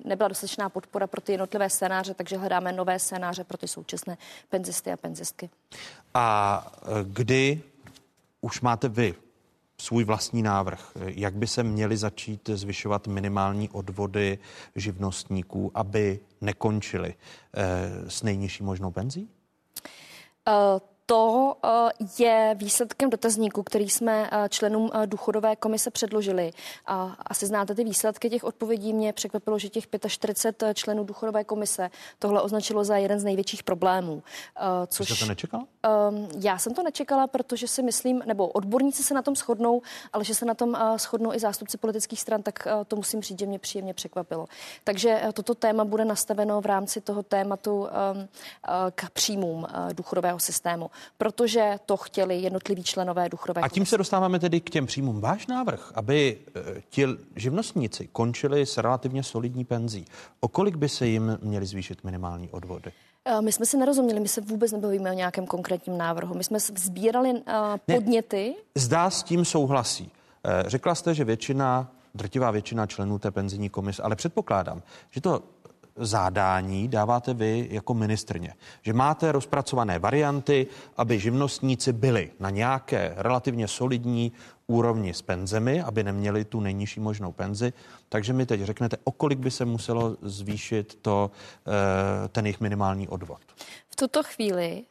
nebyla dostatečná podpora pro ty jednotlivé scénáře, takže hledáme nové scénáře pro ty současné penzisty a penzistky. A e, kdy už máte vy svůj vlastní návrh, jak by se měly začít zvyšovat minimální odvody živnostníků, aby nekončili e, s nejnižší možnou penzí? Uh, to eh, je výsledkem dotazníku, který jsme eh, členům eh, důchodové komise předložili. A asi znáte ty výsledky těch odpovědí. Mě překvapilo, že těch 45 členů důchodové komise tohle označilo za jeden z největších problémů. Což, Jste to nečekala? Ehm, já jsem to nečekala, protože si myslím, nebo odborníci se na tom shodnou, ale že se na tom shodnou i zástupci politických stran, tak to musím říct, že mě příjemně překvapilo. Takže toto téma bude nastaveno v rámci toho tématu ehm, k příjmům důchodového systému protože to chtěli jednotliví členové důchodové A tím komise. se dostáváme tedy k těm příjmům. Váš návrh, aby eh, ti živnostníci končili s relativně solidní penzí, o kolik by se jim měly zvýšit minimální odvody? Eh, my jsme si nerozuměli, my se vůbec nebavíme o nějakém konkrétním návrhu. My jsme sbírali uh, podněty. Ne, zdá s tím souhlasí. Řekla jste, že většina, drtivá většina členů té penzijní komise, ale předpokládám, že to zádání dáváte vy jako ministrně. Že máte rozpracované varianty, aby živnostníci byli na nějaké relativně solidní úrovni s penzemi, aby neměli tu nejnižší možnou penzi. Takže mi teď řeknete, o kolik by se muselo zvýšit to, eh, ten jejich minimální odvod. V tuto chvíli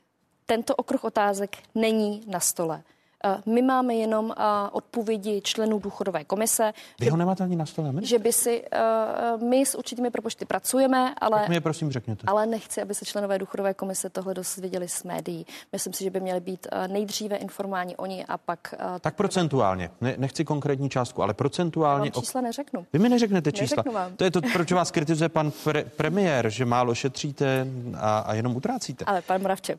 tento okruh otázek není na stole. Eh, my máme jenom eh, odpovědi členů důchodové komise. Vy ho nemáte ani na stole, my? Že by si, eh, my s určitými propočty pracujeme, ale... Tak mi je prosím řekněte. Ale nechci, aby se členové důchodové komise tohle dozvěděli z médií. Myslím si, že by měly být nejdříve informováni oni a pak... Tak procentuálně. Ne, nechci konkrétní částku, ale procentuálně... Já vám čísla neřeknu. Vy mi neřeknete čísla. vám. To je to, proč vás kritizuje pan pre, premiér, že málo šetříte a, a jenom utrácíte. Ale pan Moravče.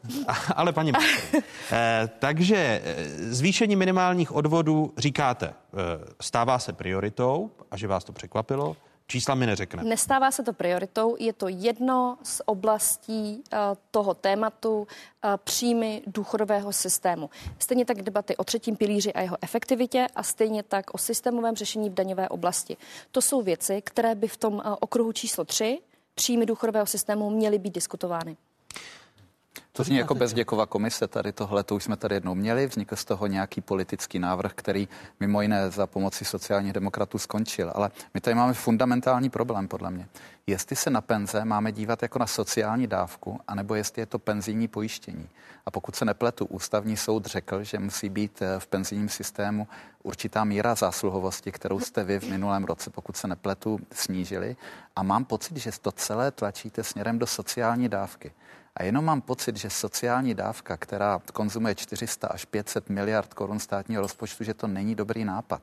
ale paní [LAUGHS] eh, Takže zvýšení minimálních odvodů říkáte, eh, stává se prioritou a že vás to překvapilo. Čísla mi neřekne. Nestává se to prioritou, je to jedno z oblastí uh, toho tématu uh, příjmy důchodového systému. Stejně tak debaty o třetím pilíři a jeho efektivitě a stejně tak o systémovém řešení v daňové oblasti. To jsou věci, které by v tom uh, okruhu číslo 3 příjmy důchodového systému měly být diskutovány. To zní jako bezděková komise, tady tohle, to už jsme tady jednou měli, vznikl z toho nějaký politický návrh, který mimo jiné za pomoci sociálních demokratů skončil. Ale my tady máme fundamentální problém, podle mě. Jestli se na penze máme dívat jako na sociální dávku, anebo jestli je to penzijní pojištění. A pokud se nepletu, ústavní soud řekl, že musí být eh, v penzijním systému určitá míra zásluhovosti, kterou jste vy v minulém roce, pokud se nepletu, snížili. A mám pocit, že to celé tlačíte směrem do sociální dávky. A jenom mám pocit, že sociální dávka, která konzumuje 400 až 500 miliard korun státního rozpočtu, že to není dobrý nápad.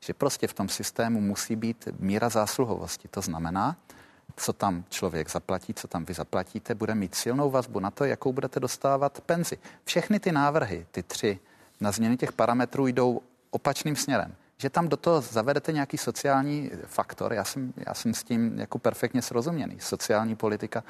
Že prostě v tom systému musí být míra zásluhovosti. To znamená, co tam člověk zaplatí, co tam vy zaplatíte, bude mít silnou vazbu na to, jakou budete dostávat penzi. Všechny ty návrhy, ty tři, na změny těch parametrů jdou opačným směrem. že tam do toho zavedete nějaký sociální faktor. Já jsem, já jsem s tím jako perfektně srozuměný. Sociální politika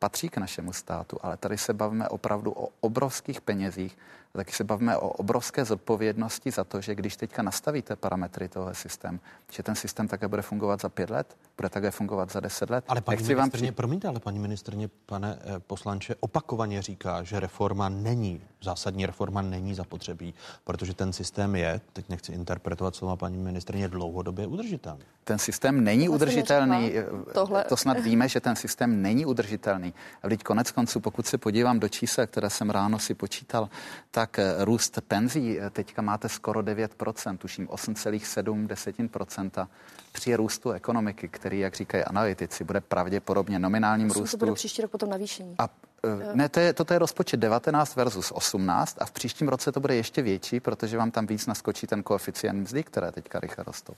patří k našemu státu, ale tady se bavíme opravdu o obrovských penězích, taky se bavíme o obrovské zodpovědnosti za to, že když teďka nastavíte parametry toho systému, že ten systém také bude fungovat za pět let, bude také fungovat za deset let. Ale paní Nechci ministrně, vám při... promiňte, ale paní ministrně, pane eh, poslanče, opakovaně říká, že reforma není, zásadní reforma není zapotřebí, protože ten systém je, teď nechci interpretovat slova paní ministrně, dlouhodobě udržitelný. Ten systém není to udržitelný. Eh, Tohle... To snad víme, že ten systém není udržitelný. A teď konec konců, pokud se podívám do čísel, které jsem ráno si počítal, tak eh, růst penzí teďka máte skoro 9%, tuším 8,7% při růstu ekonomiky, který, jak říkají analytici, bude pravděpodobně nominálním Myslím, růstu. To bude příští rok potom navýšení. A eh, ne, to je, toto je rozpočet 19 versus 18 a v příštím roce to bude ještě větší, protože vám tam víc naskočí ten koeficient mzdy, které teďka rychle rostou.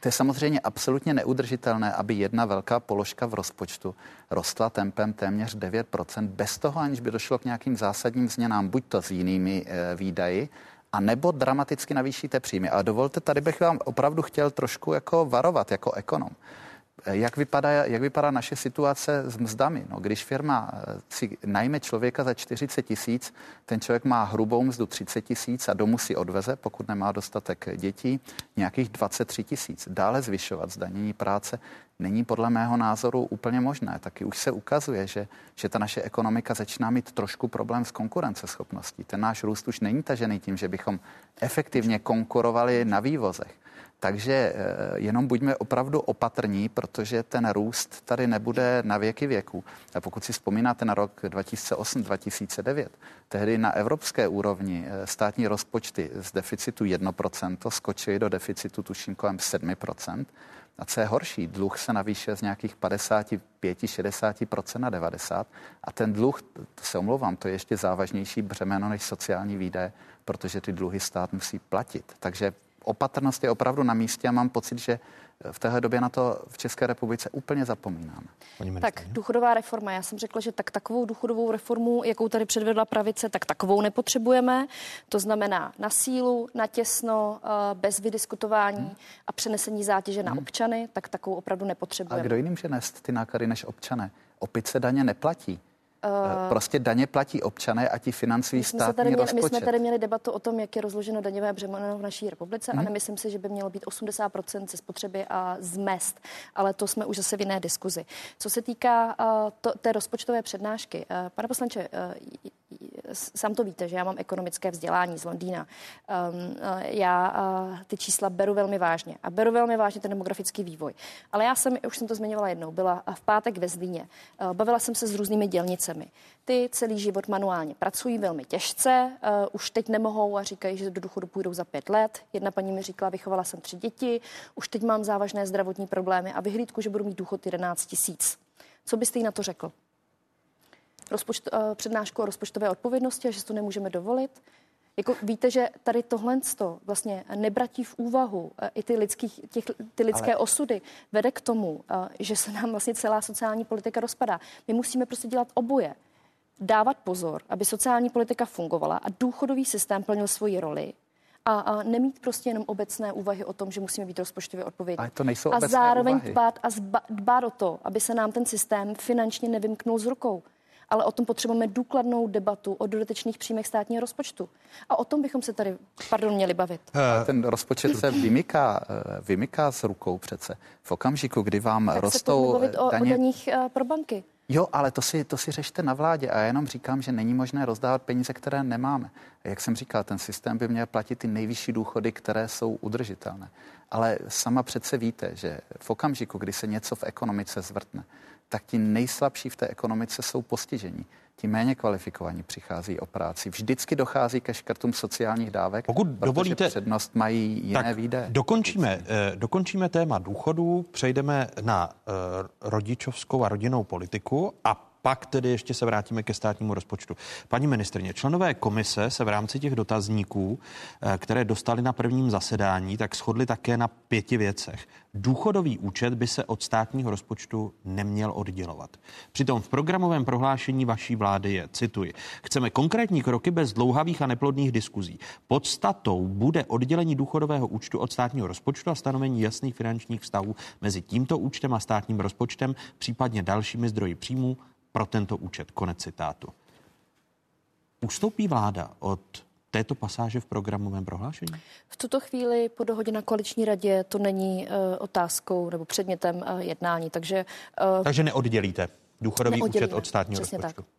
To je samozřejmě absolutně neudržitelné, aby jedna velká položka v rozpočtu rostla tempem téměř 9%, bez toho, aniž by došlo k nějakým zásadním změnám, buď to s jinými e, výdaji, a nebo dramaticky navýšíte příjmy. A dovolte, tady bych vám opravdu chtěl trošku jako varovat jako ekonom. Jak vypadá, jak vypadá naše situace s mzdami? No, když firma eh, si najme člověka za 40 tisíc, ten člověk má hrubou mzdu 30 tisíc a domů si odveze, pokud nemá dostatek dětí, nějakých 23 tisíc. Dále zvyšovat zdanění práce není podle mého názoru úplně možné. Taky už se ukazuje, že, že ta naše ekonomika začíná mít trošku problém s konkurenceschopností. Ten náš růst už není tažený tím, že bychom efektivně konkurovali na vývozech. Takže eh, jenom buďme opravdu opatrní, protože ten růst tady nebude na věky věku. A pokud si vzpomínáte na rok 2008-2009, tehdy na evropské úrovni eh, státní rozpočty z deficitu 1% skočily do deficitu tuším kolem 7%. A co je horší, dluh se navýšil z nějakých 55-60% na 90%. A ten dluh, to se omlouvám, to je ještě závažnější břemeno než sociální výdaje, protože ty dluhy stát musí platit. Takže opatrnost je opravdu na místě a mám pocit, že v téhle době na to v České republice úplně zapomínáme. Tak důchodová reforma. Já jsem řekla, že tak takovou důchodovou reformu, jakou tady předvedla pravice, tak takovou nepotřebujeme. To znamená na sílu, na těsno, eh, bez vydiskutování hmm. a přenesení zátěže hmm. na občany, tak takovou opravdu nepotřebujeme. A kdo jiným může nést ty náklady než občané? Opice daně neplatí. Uh, prostě daně platí občané a ti financují státní tady měli, rozpočet. My jsme tady měli debatu o tom, jak je rozloženo daňové břemeno v naší republice hmm. a nemyslím si, že by mělo být 80% ze spotřeby a z mest, ale to jsme už zase v jiné diskuzi. Co se týká uh, to, té rozpočtové přednášky, uh, pane poslanče, uh, sám to víte, že já mám ekonomické vzdělání z Londýna. Um, já uh, ty čísla beru velmi vážně a beru velmi vážně ten demografický vývoj. Ale já jsem, už jsem to zmiňovala jednou, byla v pátek ve Zlíně. Uh, bavila jsem se s různými dělnicemi. Ty celý život manuálně pracují velmi těžce, uh, už teď nemohou a říkají, že do důchodu půjdou za pět let. Jedna paní mi říkala, vychovala jsem tři děti, už teď mám závažné zdravotní problémy a vyhlídku, že budu mít důchod 11 tisíc. Co byste jí na to řekl? rozpočt, uh, přednášku o rozpočtové odpovědnosti a že si to nemůžeme dovolit. Jako víte, že tady tohle vlastně nebratí v úvahu uh, i ty, lidský, těch, ty lidské Ale... osudy vede k tomu, uh, že se nám vlastně celá sociální politika rozpadá. My musíme prostě dělat oboje. Dávat pozor, aby sociální politika fungovala a důchodový systém plnil svoji roli, a, a nemít prostě jenom obecné úvahy o tom, že musíme být rozpočtově odpovědní. Ale to nejsou a zároveň dbát, a zba, dbát o to, aby se nám ten systém finančně nevymknul z rukou ale o tom potřebujeme důkladnou debatu o dodatečných příjmech státního rozpočtu. A o tom bychom se tady, pardon, měli bavit. A ten rozpočet se vymyká, eh, vymyká s rukou přece. V okamžiku, kdy vám tak rostou se mluvit o, daně... o daních pro banky. Jo, ale to si, to si řešte na vládě a já jenom říkám, že není možné rozdávat peníze, které nemáme. Jak jsem říkal, ten systém by měl platit ty nejvyšší důchody, které jsou udržitelné. Ale sama přece víte, že v okamžiku, kdy se něco v ekonomice zvrtne, tak ti nejslabší v té ekonomice jsou postižení. Ti méně kvalifikovaní přichází o práci. Vždycky dochází ke škrtům sociálních dávek, Pokud dovolíte, přednost mají jiné tak výdaje. Dokončíme, eh, dokončíme téma důchodů, přejdeme na eh, rodičovskou a rodinnou politiku a pak tedy ještě se vrátíme ke státnímu rozpočtu. Paní ministrně, členové komise se v rámci těch dotazníků, eh, které dostali na prvním zasedání, tak shodli také na pěti věcech. Důchodový účet by se od státního rozpočtu neměl oddělovat. Přitom v programovém prohlášení vaší vlády je, cituji, chceme konkrétní kroky bez dlouhavých a neplodných diskuzí. Podstatou bude oddělení důchodového účtu od státního rozpočtu a stanovení jasných finančních vztahů mezi tímto účtem a státním rozpočtem, případně dalšími zdroji příjmů pro tento účet. Konec citátu. Ustoupí vláda od této pasáže v programovém prohlášení? V tuto chvíli po dohodě na koaliční radě to není uh, otázkou nebo předmětem uh, jednání, takže... Uh, takže neoddělíte důchodový neoddělíme. účet od státního Přesně rozpočtu? Tak.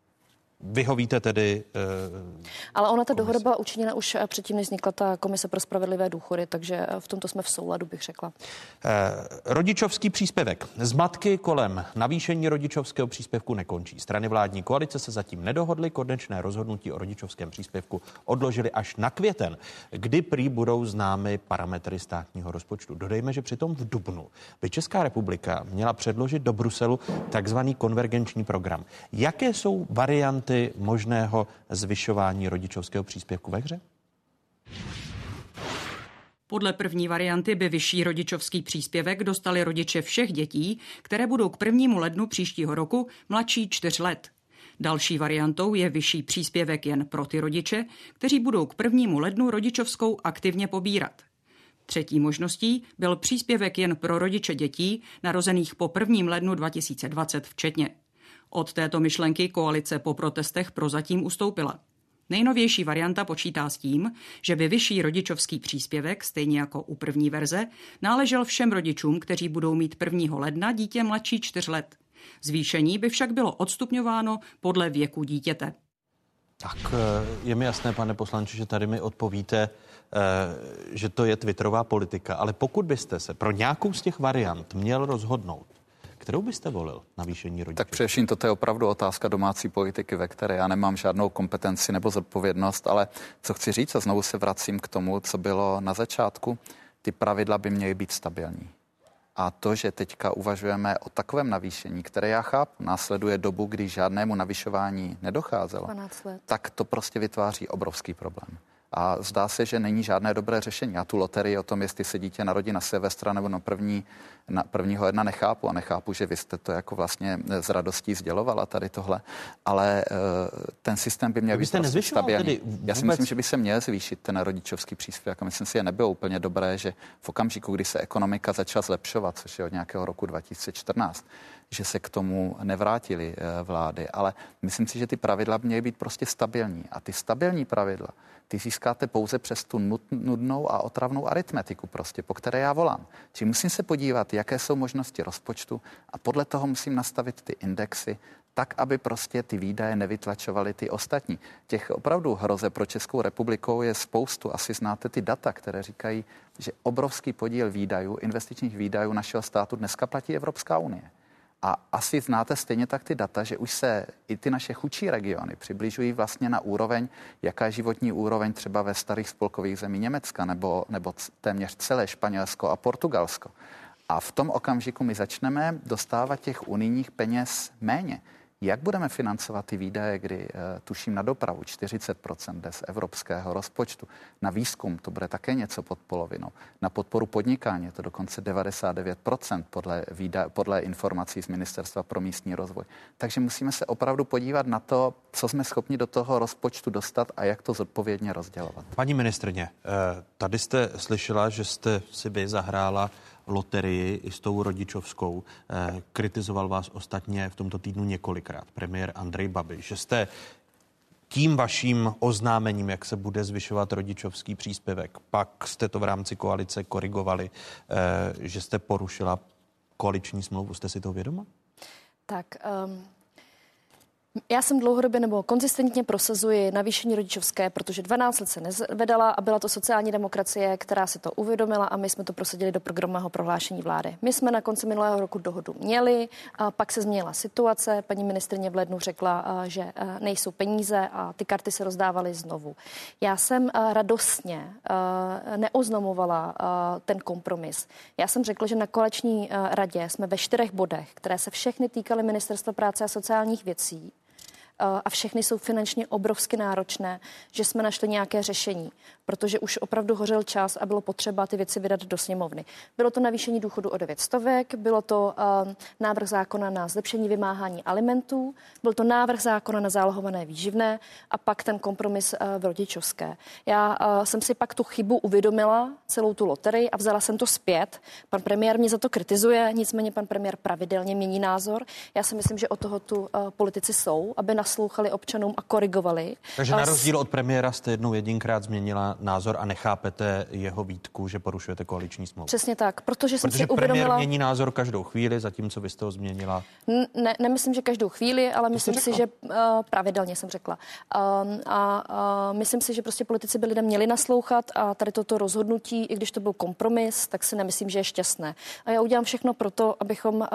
Vyhovíte tedy. Uh, Ale ona ta komise. dohoda byla učiněna už eh, předtím, než vznikla ta komise pro spravedlivé důchody, takže eh, v tomto jsme v souladu, bych řekla. Uh, rodičovský příspěvek. Zmatky kolem navýšení rodičovského příspěvku nekončí. Strany vládní koalice se zatím nedohodly. Konečné rozhodnutí o rodičovském příspěvku odložili až na květen, kdy prý budou známy parametry státního rozpočtu. Dodejme, že přitom v Dubnu by Česká republika měla předložit do Bruselu takzvaný konvergenční program. Jaké jsou varianty varianty možného zvyšování rodičovského příspěvku ve hře? Podle první varianty by vyšší rodičovský příspěvek dostali rodiče všech dětí, které budou k prvnímu lednu příštího roku mladší čtyř let. Další variantou je vyšší příspěvek jen pro ty rodiče, kteří budou k prvnímu lednu rodičovskou aktivně pobírat. Třetí možností byl příspěvek jen pro rodiče dětí narozených po 1. lednu 2020 včetně. Od této myšlenky koalice po protestech prozatím ustoupila. Nejnovější varianta počítá s tím, že by vyšší rodičovský příspěvek, stejně jako u první verze, náležel všem rodičům, kteří budou mít 1. ledna dítě mladší 4 let. Zvýšení by však bylo odstupňováno podle věku dítěte. Tak eh, je mi jasné, pane poslanče, že tady mi odpovíte, eh, že to je twitterová politika, ale pokud byste se pro nějakou z těch variant měl rozhodnout, Kterou byste volil na výšení rodičů? Tak především toto je opravdu otázka domácí politiky, ve které já nemám žádnou kompetenci nebo zodpovědnost, ale co chci říct, a znovu se vracím k tomu, co bylo na začátku, ty pravidla by měly být stabilní. A to, že teďka uvažujeme o takovém navýšení, které já chápu, následuje dobu, kdy žádnému navyšování nedocházelo, tak to prostě vytváří obrovský problém. A zdá se, že není žádné dobré řešení. Já tu loterii o tom, jestli se dítě narodí na Silvestra nebo na první, na prvního jedna nechápu a nechápu, že vy jste to jako vlastně s radostí sdělovala tady tohle, ale uh, ten systém by měl být prostě stabilní. Vůbec... Já si myslím, že by se měl zvýšit ten rodičovský příspěvek a myslím si, že nebylo úplně dobré, že v okamžiku, kdy se ekonomika začala zlepšovat, což je od nějakého roku 2014, že se k tomu nevrátili uh, vlády, ale myslím si, že ty pravidla měly být prostě stabilní a ty stabilní pravidla ty získáte pouze přes tu nudnou a otravnou aritmetiku prostě, po které já volám. Či musím se podívat, jaké jsou možnosti rozpočtu a podle toho musím nastavit ty indexy, tak, aby prostě ty výdaje nevytlačovaly ty ostatní. Těch opravdu hroze pro Českou republikou je spoustu. Asi znáte ty data, které říkají, že obrovský podíl výdajů, investičních výdajů našeho státu dneska platí Evropská unie. A asi znáte stejně tak ty data, že už se i ty naše chudší regiony přibližují vlastně na úroveň, jaká je životní úroveň třeba ve starých spolkových zemí Německa nebo, nebo téměř celé Španělsko a Portugalsko. A v tom okamžiku my začneme dostávat těch unijních peněz méně. Jak budeme financovat ty výdaje, kdy uh, tuším na dopravu 40% z evropského rozpočtu, na výzkum to bude také něco pod polovinou, na podporu podnikání je to dokonce 99% podle, výda, podle informací z Ministerstva pro místní rozvoj. Takže musíme se opravdu podívat na to, co jsme schopni do toho rozpočtu dostat a jak to zodpovědně rozdělovat. Paní ministrně, eh, tady jste slyšela, že jste si vy zahrála loterii i s tou rodičovskou. Eh, kritizoval vás ostatně v tomto týdnu několikrát premiér Andrej Babiš, že jste tím vaším oznámením, jak se bude zvyšovat rodičovský příspěvek, pak jste to v rámci koalice korigovali, eh, že jste porušila koaliční smlouvu. Jste si toho vědoma? Tak um, Já jsem dlouhodobě nebo konzistentně prosazuji navýšení rodičovské, protože 12 let se nezvedala a byla to sociální demokracie, která si to uvědomila a my jsme to prosadili do programového prohlášení vlády. My jsme na konci minulého roku dohodu měli, a pak se změnila situace. Paní ministrně v lednu řekla, že nejsou peníze a ty karty se rozdávaly znovu. Já jsem radostně neoznamovala ten kompromis. Já jsem řekla, že na koleční radě jsme ve čtyřech bodech, které se všechny týkaly ministerstva práce a sociálních věcí, a všechny jsou finančně obrovsky náročné, že jsme našli nějaké řešení protože už opravdu hořel čas a bylo potřeba ty věci vydat do sněmovny. Bylo to navýšení důchodu o 9 stovek, bylo to uh, návrh zákona na zlepšení vymáhání alimentů, byl to návrh zákona na zálohované výživné a pak ten kompromis v rodičovské. Já jsem si pak tu chybu uvědomila, celou tu loterii a vzala jsem to zpět. Pan premiér mě za to kritizuje, nicméně pan premiér pravidelně mění názor. Já si myslím, že o toho tu politici jsou, aby naslouchali občanům a korigovali. Takže na rozdíl od premiéra jste jednou jedinkrát změnila názor a nechápete jeho výtku, že porušujete koaliční smlouvu. Přesně tak, protože jsem protože si uvědomila... premiér mění názor každou chvíli, zatímco vy jste ho změnila. Ne, nemyslím, že každou chvíli, ale to myslím si, že uh, pravidelně jsem řekla. Um, a uh, myslím si, že prostě politici by lidem měli naslouchat a tady toto rozhodnutí, i když to byl kompromis, tak si nemyslím, že je šťastné. A já udělám všechno pro to, abychom uh,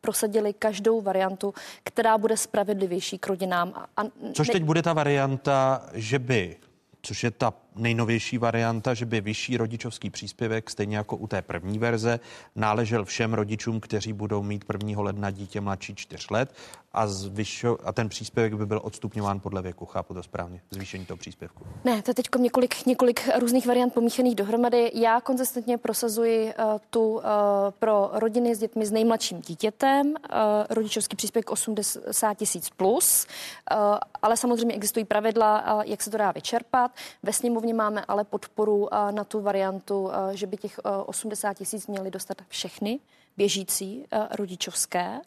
prosadili každou variantu, která bude spravedlivější k rodinám. A, a Což teď bude ta varianta, že by což je ta nejnovější varianta, že by vyšší rodičovský příspěvek, stejně jako u té první verze, náležel všem rodičům, kteří budou mít 1. ledna dítě mladší 4 let a, zvyšo, a ten příspěvek by byl odstupňován podle věku. Chápu to správně, zvýšení toho příspěvku. Ne, to je teď několik, několik různých variant pomíchaných dohromady. Já konzistentně prosazuji uh, tu uh, pro rodiny s dětmi s nejmladším dítětem, uh, rodičovský příspěvek 80 tisíc plus, uh, ale samozřejmě existují pravidla, uh, jak se to dá vyčerpat. Ve sněmovně máme ale podporu na tu variantu, že by těch uh, 80 tisíc měly dostat všechny běžící rodičovské.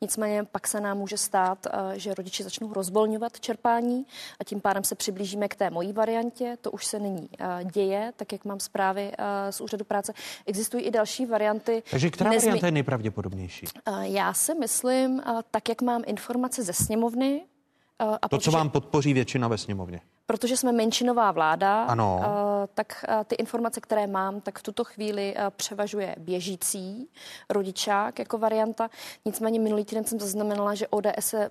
Nicméně pak se nám může stát, že rodiče začnou rozvolňovat čerpání a tím pádem se přiblížíme k té mojí variantě. To už se nyní děje, tak jak mám zprávy z úřadu práce. Existují i další varianty. Takže která Nezmi... varianta je nejpravděpodobnější? Já si myslím, tak jak mám informace ze sněmovny, a to, protože... co vám podpoří většina ve sněmovně protože jsme menšinová vláda, ano. Uh, tak uh, ty informace, které mám, tak v tuto chvíli uh, převažuje běžící rodičák jako varianta. Nicméně minulý týden jsem zaznamenala, že ODS se,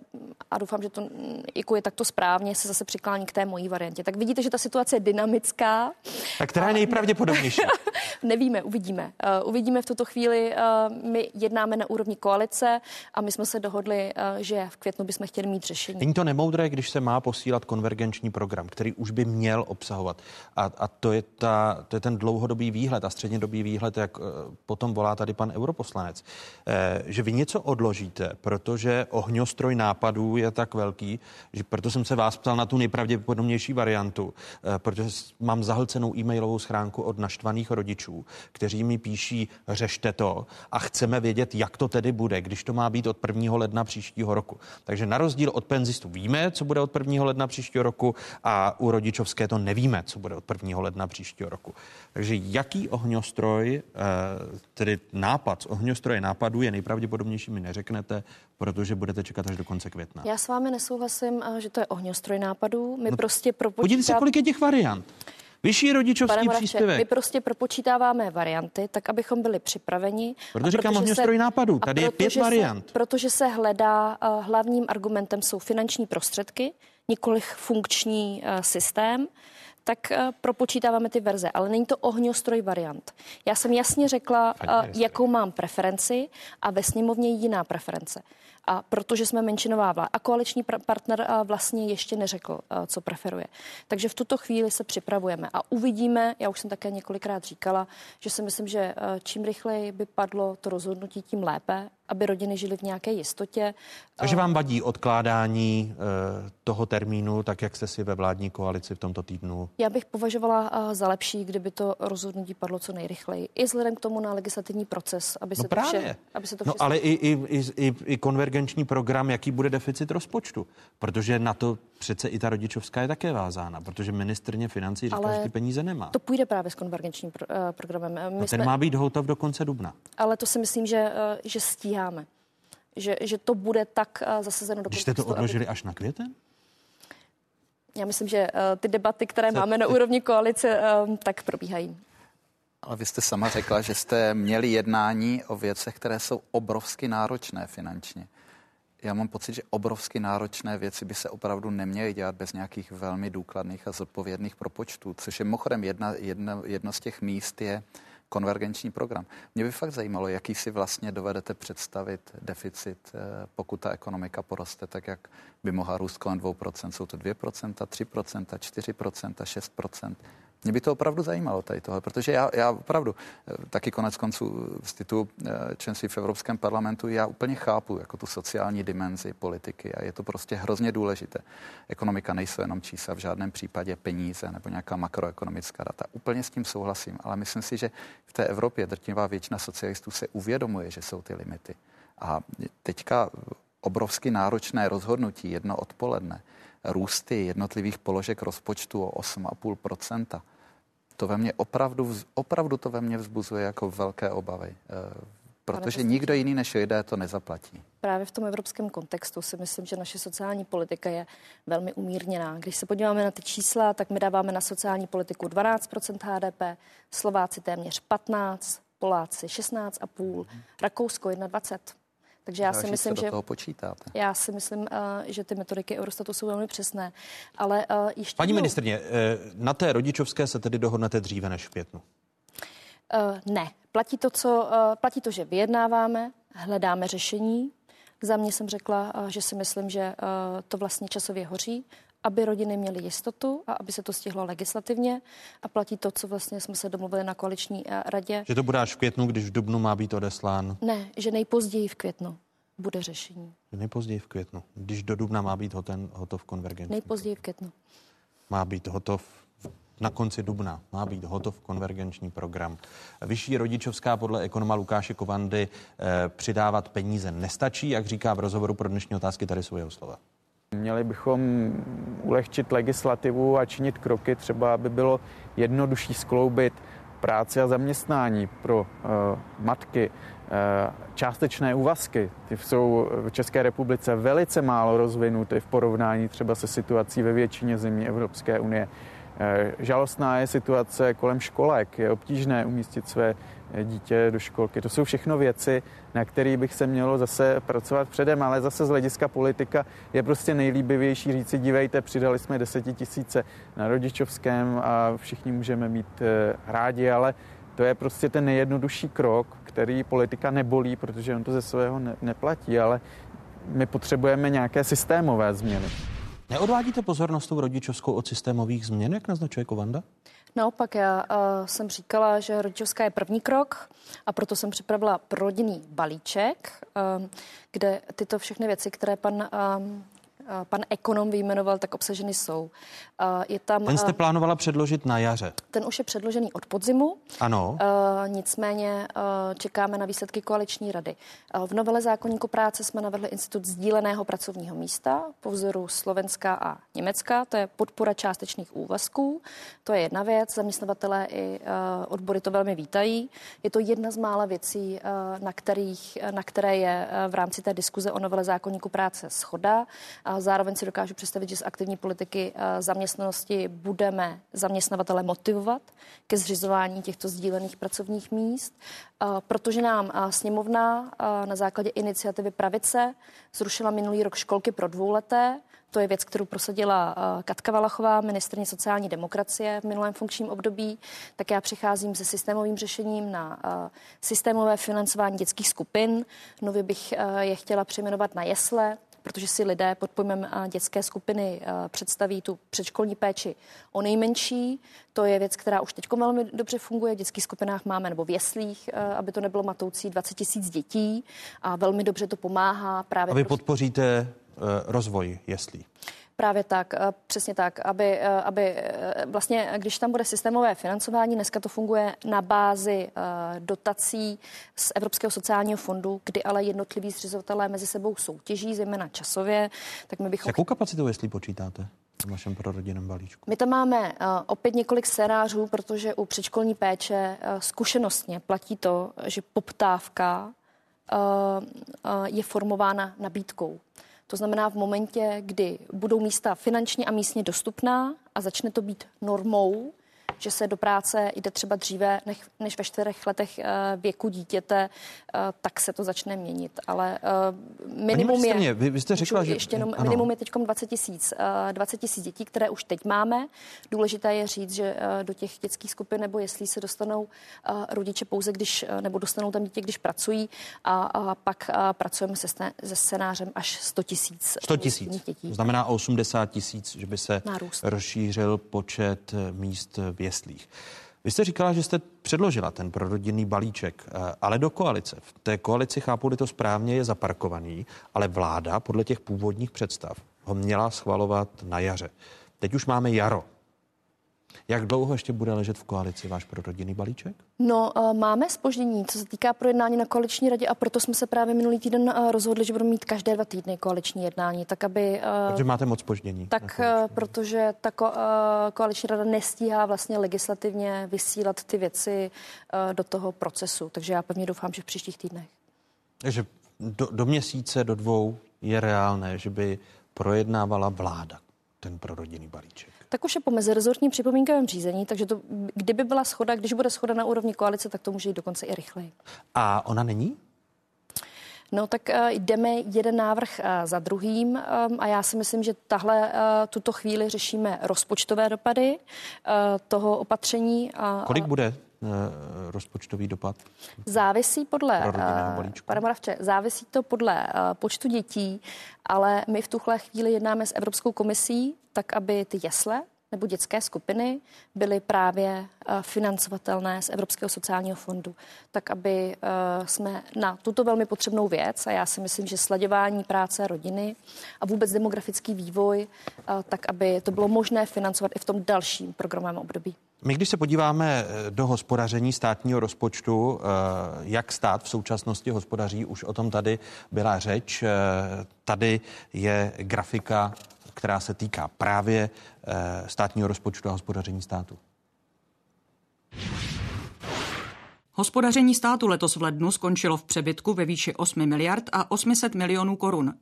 a doufám, že to ikuje takto správně, se zase přiklání k té mojí variantě. Tak vidíte, že ta situace je dynamická. A která je nejpravděpodobnější? [LAUGHS] Nevíme, uvidíme. Uvidíme v tuto chvíli. My jednáme na úrovni koalice a my jsme se dohodli, že v květnu bychom chtěli mít řešení. Není to nemoudré, když se má posílat konvergenční program? Program, který už by měl obsahovat. A, a to, je ta, to je ten dlouhodobý výhled a střednědobý výhled, jak eh, potom volá tady pan europoslanec, eh, že vy něco odložíte, protože ohňostroj nápadů je tak velký, že proto jsem se vás ptal na tu nejpravděpodobnější variantu, eh, protože mám zahlcenou e-mailovou schránku od naštvaných rodičů, kteří mi píší, řešte to a chceme vědět, jak to tedy bude, když to má být od 1. ledna příštího roku. Takže na rozdíl od penzistů víme, co bude od 1. ledna příštího roku a a u rodičovské to nevíme, co bude od 1. ledna příštího roku. Takže jaký ohňostroj, eh, tedy nápad z ohňostroje nápadu je nejpravděpodobnější, mi neřeknete, protože budete čekat až do konce května. Já s vámi nesouhlasím, eh, že to je ohňostroj nápadů. My no, prostě propočítáváme... Podívejte se, kolik je těch variant. Vyšší rodičovský Pane Moravče, příspěvek. My prostě propočítáváme varianty, tak abychom byli připraveni. Proto říkám ohňostroj nápadů. Tady je pět variant. Se, protože se hledá, uh, hlavním argumentem jsou finanční prostředky, nikoliv funkční uh, systém, tak uh, propočítáváme ty verze, ale není to ohňostroj variant. Já jsem jasně řekla, uh, jakou mám preferenci a ve sněmovně jiná preference. A protože jsme menšinová vláda a koaliční partner vlastně ještě neřekl, co preferuje. Takže v tuto chvíli se připravujeme a uvidíme, já už jsem také několikrát říkala, že si myslím, že čím rychleji by padlo to rozhodnutí, tím lépe aby rodiny žily v nějaké jistotě. Takže vám vadí odkládání uh, toho termínu, tak jak jste si ve vládní koalici v tomto týdnu? Já bych považovala za lepší, kdyby to rozhodnutí padlo co nejrychleji. I vzhledem k tomu na legislativní proces, aby no se právě. to vše, aby se to No ale i, i, i, i konvergenční program, jaký bude deficit rozpočtu, protože na to přece i ta rodičovská je také vázána, protože ministrně financí říká, ale že ty peníze nemá. To půjde právě s konvergenčním pro, uh, programem. My no ten jsme... má být hotov do konce dubna. Ale to si myslím, že, uh, že stíháme. že, že to bude tak zasazeno do Když jste to odložili aby... až na květen? Já myslím, že ty debaty, které Se... máme na úrovni koalice, tak probíhají. Ale vy jste sama řekla, že jste měli jednání o věcech, které jsou obrovsky náročné finančně. Já mám pocit, že obrovsky náročné věci by se opravdu neměly dělat bez nějakých velmi důkladných a zodpovědných propočtů, což je mimochodem jedna, jedna, jedno z těch míst je konvergenční program. Mě by fakt zajímalo, jaký si vlastně dovedete představit deficit, eh, pokud ta ekonomika poroste tak, jak by mohla růst kolem 2%. Jsou to 2%, 3%, 4%, 6%. Mě by to opravdu zajímalo tady tohle, protože já, já opravdu eh, taky konec konců z titulu eh, členství v Evropském parlamentu já úplně chápu jako tu sociální dimenzi politiky a je to prostě hrozně důležité. Ekonomika nejsou jenom čísla, v žádném případě peníze nebo nějaká makroekonomická data. Úplně s tím souhlasím, ale myslím si, že v té Evropě drtivá většina socialistů se uvědomuje, že jsou ty limity. A teďka obrovsky náročné rozhodnutí jedno odpoledne, růsty jednotlivých položek rozpočtu o 8,5 to ve mně opravdu, opravdu to ve mně vzbuzuje jako velké obavy. Eh, protože nikdo jiný než lidé to nezaplatí. Právě v tom evropském kontextu si myslím, že naše sociální politika je velmi umírněná. Když se podíváme na ty čísla, tak my dáváme na sociální politiku 12 HDP, Slováci téměř 15, Poláci 16,5, Rakousko 21. Takže já si myslím, že toho počítáte. Já si myslím, uh, že ty metodiky Eurostatu jsou velmi přesné. Ale uh, ještě Paní ministrně, uh, na té rodičovské se tedy dohodnete dříve než v květnu? Uh, ne. Platí to, co, platí to, že vyjednáváme, hledáme řešení. Za mě jsem řekla, že si myslím, že to vlastně časově hoří aby rodiny měly jistotu a aby se to stihlo legislativně a platí to, co vlastně jsme se domluvili na koaliční eh, radě. Že to bude až v květnu, když v dubnu má být odeslán? Ne, že nejpozději v květnu bude řešení. Nejpozději v květnu, když do dubna má být hoten, hotov konvergenční. Nejpozději v květnu. Má být hotov na konci dubna má být hotov konvergenční program. Vyšší rodičovská podle ekonoma Lukáše Kovandy eh, přidávat peníze nestačí, jak říká v rozhovoru pro dnešní otázky, tady jsou jeho slova. Měli bychom ulehčit legislativu a činit kroky, třeba aby bylo jednodušší skloubit práci a zaměstnání pro uh, matky, uh, částečné úvazky. Ty jsou v České republice velice málo rozvinuty v porovnání třeba se situací ve většině zemí Evropské unie. Uh, žalostná je situace kolem školek. Je obtížné umístit své dítě do školky. To jsou všechno věci, na které bych se mělo zase pracovat předem, ale zase z hlediska politika je prostě nejlíbivější říci, dívejte, přidali jsme desetitisíce na rodičovském a všichni můžeme mít eh, rádi, ale to je prostě ten nejjednodušší krok, který politika nebolí, protože on to ze svého ne- neplatí, ale my potřebujeme nějaké systémové změny. Neodvádíte pozornost tou rodičovskou od systémových změn, jak naznačuje Kovanda? Naopak, já uh, jsem říkala, že rodičovská je první krok a proto jsem připravila prorodinný balíček, uh, kde tyto všechny věci, které pan uh, pan ekonom vyjmenoval, tak obsaženy jsou. Je tam, ten jste plánovala předložit na jaře? Ten už je předložený od podzimu. Ano. Nicméně čekáme na výsledky koaliční rady. V novele zákonníku práce jsme navrhli institut sdíleného pracovního místa po vzoru Slovenska a Německa. To je podpora částečných úvazků. To je jedna věc. Zaměstnavatelé i odbory to velmi vítají. Je to jedna z mála věcí, na, kterých, na které je v rámci té diskuze o novele zákonníku práce schoda. Zároveň si dokážu představit, že z aktivní politiky eh, zaměstnanosti budeme zaměstnavatele motivovat ke zřizování těchto sdílených pracovních míst, eh, protože nám eh, sněmovna na základě iniciativy Pravice zrušila minulý rok školky pro dvouleté, to je věc, kterou prosadila Katka Valachová, ministrně sociální demokracie v minulém funkčním období. Tak já přicházím se systémovým řešením na systémové financování dětských skupin. Nově bych je chtěla přejmenovat na jesle protože si lidé pod pojmem dětské skupiny představí tu předškolní péči o nejmenší. To je věc, která už teď velmi dobře funguje. V dětských skupinách máme nebo v jeslích, aby to nebylo matoucí, 20 tisíc dětí a velmi dobře to pomáhá právě. A vy podpoříte e, rozvoj jeslí? Právě tak, eh, přesně tak, aby, eh, aby eh, vlastně, když tam bude systémové financování, dneska to funguje na bázi dotací z Evropského sociálního fondu, kdy ale jednotliví zřizovatelé mezi sebou soutěží, zejména časově, tak my bychom... Jakou kapacitu, jestli počítáte? v našem prorodinném balíčku? My tam máme uh, opět několik scénářů, protože u předškolní péče uh, zkušenostně platí to, že poptávka je formována nabídkou. To znamená v momentě, kdy budou místa finančně a místně dostupná a začne to být normou, že se do práce jde třeba dříve než ve čtyřech letech eh, věku dítěte, eh, tak se to začne měnit. Ale eh, minimum je... Vy, vy jste řekla, že... Ještě jenom, minimum je teď 20 tisíc 20 tisíc dětí, které už teď máme. Důležité je říct, že do těch dětských skupin nebo jestli se dostanou rodiče pouze, když, nebo dostanou tam dítě, když pracují a, a pak pracujeme se, se scénářem až 100 tisíc 100 tisíc. To znamená 80 tisíc, že by se Nárůst. rozšířil počet míst v jeslích. Vy jste říkala, že jste předložila ten prorodinný balíček, eh, ale do koalice. V té koalici, chápu to správně, je zaparkovaný, ale vláda podle těch původních představ ho měla schvalovat na jaře. Teď už máme jaro. Jak dlouho ještě bude ležet v koalici váš prorodinný balíček? No, uh, máme spoždění, co se týká projednání na koaliční radě a proto jsme se právě minulý týden uh, rozhodli, že budeme mít každé dva týdny koaliční jednání, tak aby... Uh, protože máte moc spoždění. Tak, protože ta ko, koaliční rada nestíhá vlastně legislativně vysílat ty věci do toho procesu, takže já pevně doufám, že v příštích týdnech. Takže do, do měsíce, do dvou je reálné, že by projednávala vláda ten prorodinný balíček tak už je po mezirezortním připomínkovém řízení, takže to, kdyby byla schoda, když bude schoda na úrovni koalice, tak to může jít dokonce i rychleji. A ona není? No tak uh, jdeme jeden návrh uh, za druhým um, a já si myslím, že tahle uh, tuto chvíli řešíme rozpočtové dopady uh, toho opatření. A, Kolik bude rozpočtový dopad? Závisí podle, pane Moravče, závisí to podle počtu dětí, ale my v tuhle chvíli jednáme s Evropskou komisí, tak aby ty jesle nebo dětské skupiny byly právě eh, financovatelné z Evropského sociálního fondu, tak aby eh, jsme na tuto velmi potřebnou věc, a já si myslím, že sladěvání práce rodiny a vůbec demografický vývoj, eh, tak aby to bylo možné financovat i v tom dalším programovém období. My, když se podíváme do hospodaření státního rozpočtu, jak stát v současnosti hospodaří, už o tom tady byla řeč. Tady je grafika která se týká právě eh, státního rozpočtu a hospodaření státu. Hospodaření státu letos v lednu skončilo v přebytku ve výši 8 miliard a 800 milionů korun.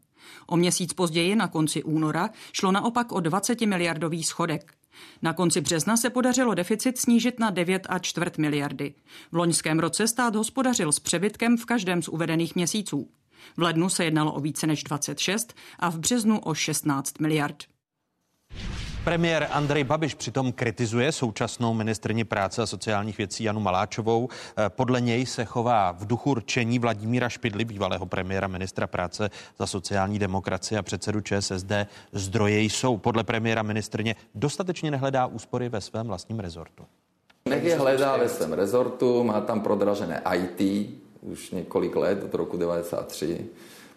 O měsíc později, na konci února, šlo naopak o 20 miliardový schodek. Na konci března se podařilo deficit snížit na 9 a čtvrt miliardy. V loňském roce stát hospodařil s přebytkem v každém z uvedených měsíců. V lednu se jednalo o více než 26 a v březnu o 16 miliard. Premiér Andrej Babiš přitom kritizuje současnou ministrni práce a sociálních věcí Janu Maláčovou. Eh, podle něj se chová v duchu rčení Vladimíra Špidly, bývalého premiéra ministra práce za sociální demokracie a předsedu ČSSD. Zdroje jsou podle premiéra ministrně dostatečně nehledá úspory ve svém vlastním rezortu. Nech je hledá ve svém rezortu, má tam prodražené IT, už několik let, od roku 93.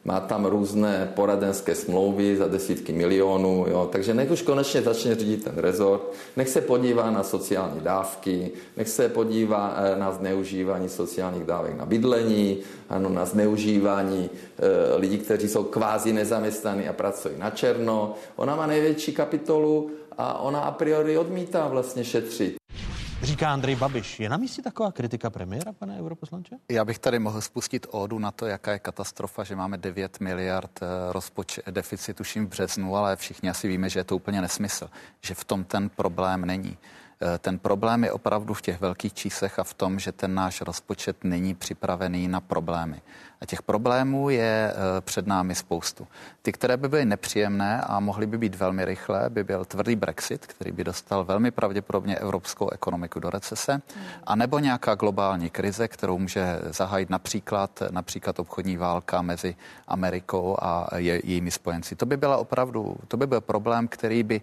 Má tam různé poradenské smlouvy za desítky milionů, jo. takže nech už konečně začne řídit ten rezort, nech se podívá na sociální dávky, nech se podívá eh, na zneužívání sociálních dávek na bydlení, ano, na zneužívání e, lidí, kteří jsou kvázi nezaměstnaní a pracují na černo. Ona má největší kapitolu a ona a priori odmítá vlastně šetřit. Říká Andrej Babiš. Je na místě taková kritika premiéra, pane europoslanče? Já bych tady mohl spustit ódu na to, jaká je katastrofa, že máme 9 miliard eh, rozpočet deficit tuším v březnu, ale všichni asi víme, že je to úplně nesmysl, že v tom ten problém není. Eh, ten problém je opravdu v těch velkých číslech a v tom, že ten náš rozpočet není připravený na problémy. A těch problémů je eh, před námi spoustu. Ty, které by byly nepříjemné a mohly by být velmi rychlé, by byl tvrdý Brexit, který by dostal velmi pravděpodobně evropskou ekonomiku do recese, hmm. a nebo nějaká globální krize, kterou může zahájit například, například obchodní válka mezi Amerikou a je, jejími spojenci. To by byla opravdu, to by byl problém, který by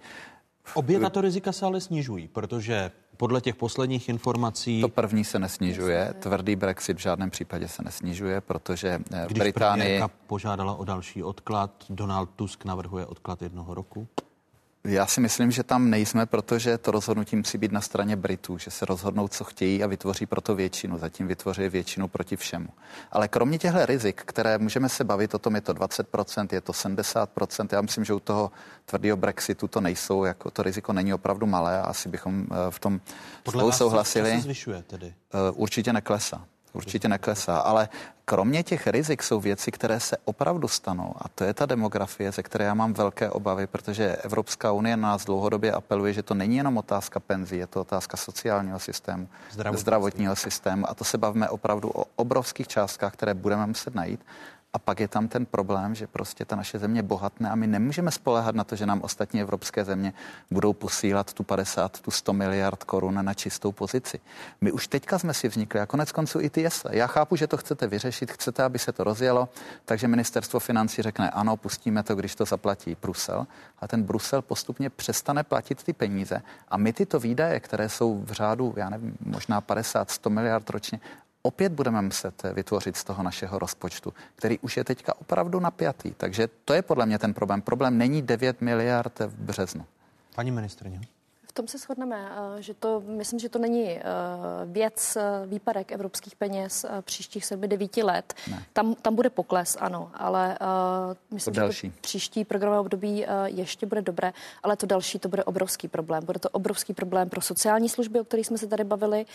Obě tato rizika se ale snižují, protože podle těch posledních informací... To první se nesnižuje, tvrdý Brexit v žádném případě se nesnižuje, protože eh, Když Británii... požádala o další odklad, Donald Tusk navrhuje odklad jednoho roku? Já si myslím, že tam nejsme, protože to rozhodnutí musí být na straně Britů, že se rozhodnou, co chtějí a vytvoří proto většinu. Zatím vytvoří většinu proti všemu. Ale kromě těchto rizik, které můžeme se bavit o tom, je to 20%, je to 70%, já myslím, že u toho tvrdého Brexitu to nejsou, jako to riziko není opravdu malé a asi bychom eh, v tom Podle spolu souhlasili. Co se zvyšuje tedy? Eh, určitě neklesá. Určitě neklesá, ale kromě těch rizik jsou věci, které se opravdu stanou. A to je ta demografie, ze které já mám velké obavy, protože Evropská unie na nás dlouhodobě apeluje, že to není jenom otázka penzí, je to otázka sociálního systému, zdravotního systému. A to se bavíme opravdu o obrovských částkách, které budeme muset najít a pak je tam ten problém, že prostě ta naše země bohatne a my nemůžeme spolehat na to, že nám ostatní evropské země budou posílat tu 50, tu 100 miliard korun na čistou pozici. My už teďka jsme si vznikli a konec konců i ty jesle. Já chápu, že to chcete vyřešit, chcete, aby se to rozjelo, takže ministerstvo financí řekne ano, pustíme to, když to zaplatí Brusel. A ten Brusel postupně přestane platit ty peníze a my tyto výdaje, které jsou v řádu, já nevím, možná 50, 100 miliard ročně, opět budeme muset vytvořit z toho našeho rozpočtu, který už je teďka opravdu napjatý. Takže to je podle mě ten problém. Problém není 9 miliard v březnu. Paní ministrně. V tom se shodneme, eh, že to, myslím, že to není eh, věc eh, výpadek evropských peněz příštích 7-9 let. Tam, tam bude pokles, ano, ale myslím, to že to příští programové období ještě bude dobré, ale to další to bude obrovský problém. Bude to obrovský problém pro sociální služby, o kterých jsme se tady bavili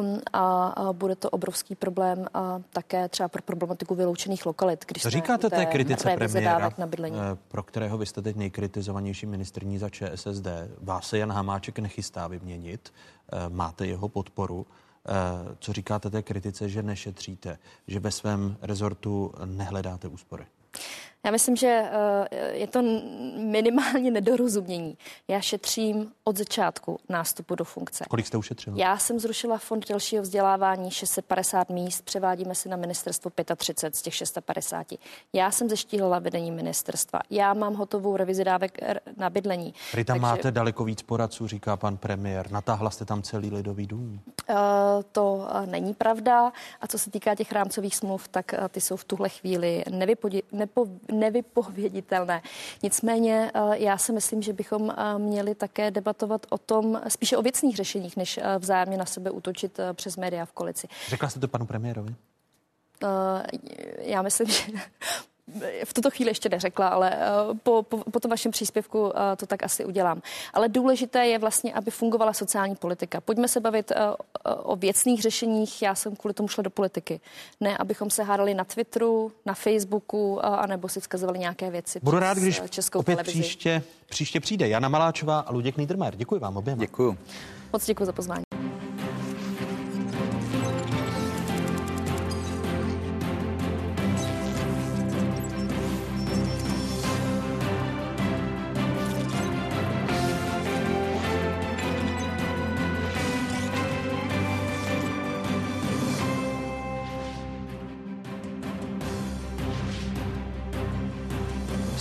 um, a, bude to obrovský problém také třeba pro problematiku vyloučených lokalit. Když to říkáte té kritice premiéra, na bydlení. pro kterého vy jste teď nejkritizovanější ministrní za ČSSD. Vás se Jan Ham Hamáček nechystá vyměnit, eh, máte jeho podporu. Eh, co říkáte té kritice, že nešetříte, že ve svém rezortu nehledáte úspory? Já myslím, že eh, je to minimálně nedorozumění. Já šetřím od začátku nástupu do funkce. Kolik jste ušetřil? Já jsem zrušila fond dalšího vzdělávání 650 míst, převádíme si na ministerstvo 35 z těch 650. Já jsem zeštíhlila vedení ministerstva. Já mám hotovou revizi dávek na bydlení. Vy tam takže... máte daleko víc poradců, říká pan premiér. Natáhla jste tam celý lidový dům? Uh, to uh, není pravda. A co se týká těch rámcových smluv, tak ty jsou v tuhle chvíli nevypodi- nepo- nevypověditelné. Nicméně eh, já si myslím, že bychom eh, měli také debatovat o tom, spíše o věcných řešeních, než eh, vzájemně na sebe útočit přes média v koalici. Řekla jste to panu premiérovi? já myslím, [LAUGHS] že v tuto chvíli ještě neřekla, ale eh, po, po, po tom vašem příspěvku eh, to tak asi udělám. Ale důležité je vlastně, aby fungovala sociální politika. Pojďme se bavit eh, o věcných řešeních. Já jsem kvůli tomu šla do politiky. Ne, abychom se hádali na Twitteru, na Facebooku, anebo si vzkazovali nějaké věci. Budu rád, když českou opět televizi. příště, příště přijde Jana Maláčová a Luděk Niedermayer. Děkuji vám oběma. Děkuji. Moc děkuji za pozvání.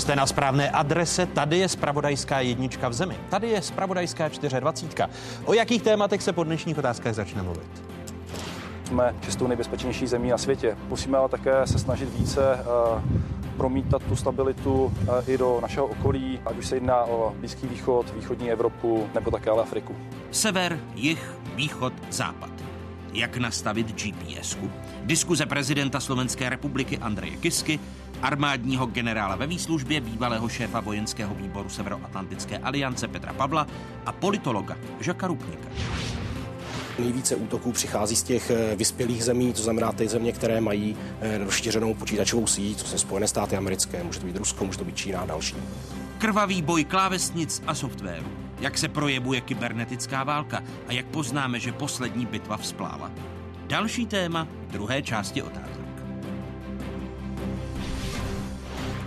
Jste na správné adrese, tady je spravodajská jednička v zemi. Tady je spravodajská 24. O jakých tématech se po dnešních otázkách začne mluvit? Jsme šestou nejbezpečnější zemí na světě. Musíme ale také se snažit více uh, promítat tu stabilitu uh, i do našeho okolí, ať už se jedná o Blízký východ, východní Evropu nebo také ale Afriku. Sever, jih, východ, západ. Jak nastavit GPS-ku? Diskuze prezidenta Slovenské republiky Andreje Kisky armádního generála ve výslužbě, bývalého šéfa vojenského výboru Severoatlantické aliance Petra Pavla a politologa Žaka Rupníka. Nejvíce útoků přichází z těch eh, vyspělých zemí, to znamená ty země, které mají eh, rozšířenou počítačovou síť, to jsou Spojené státy americké, může to být Rusko, může to být Čína a další. Krvavý boj klávesnic a softwaru. Jak se projevuje kybernetická válka a jak poznáme, že poslední bitva vzplála. Další téma druhé části otázky.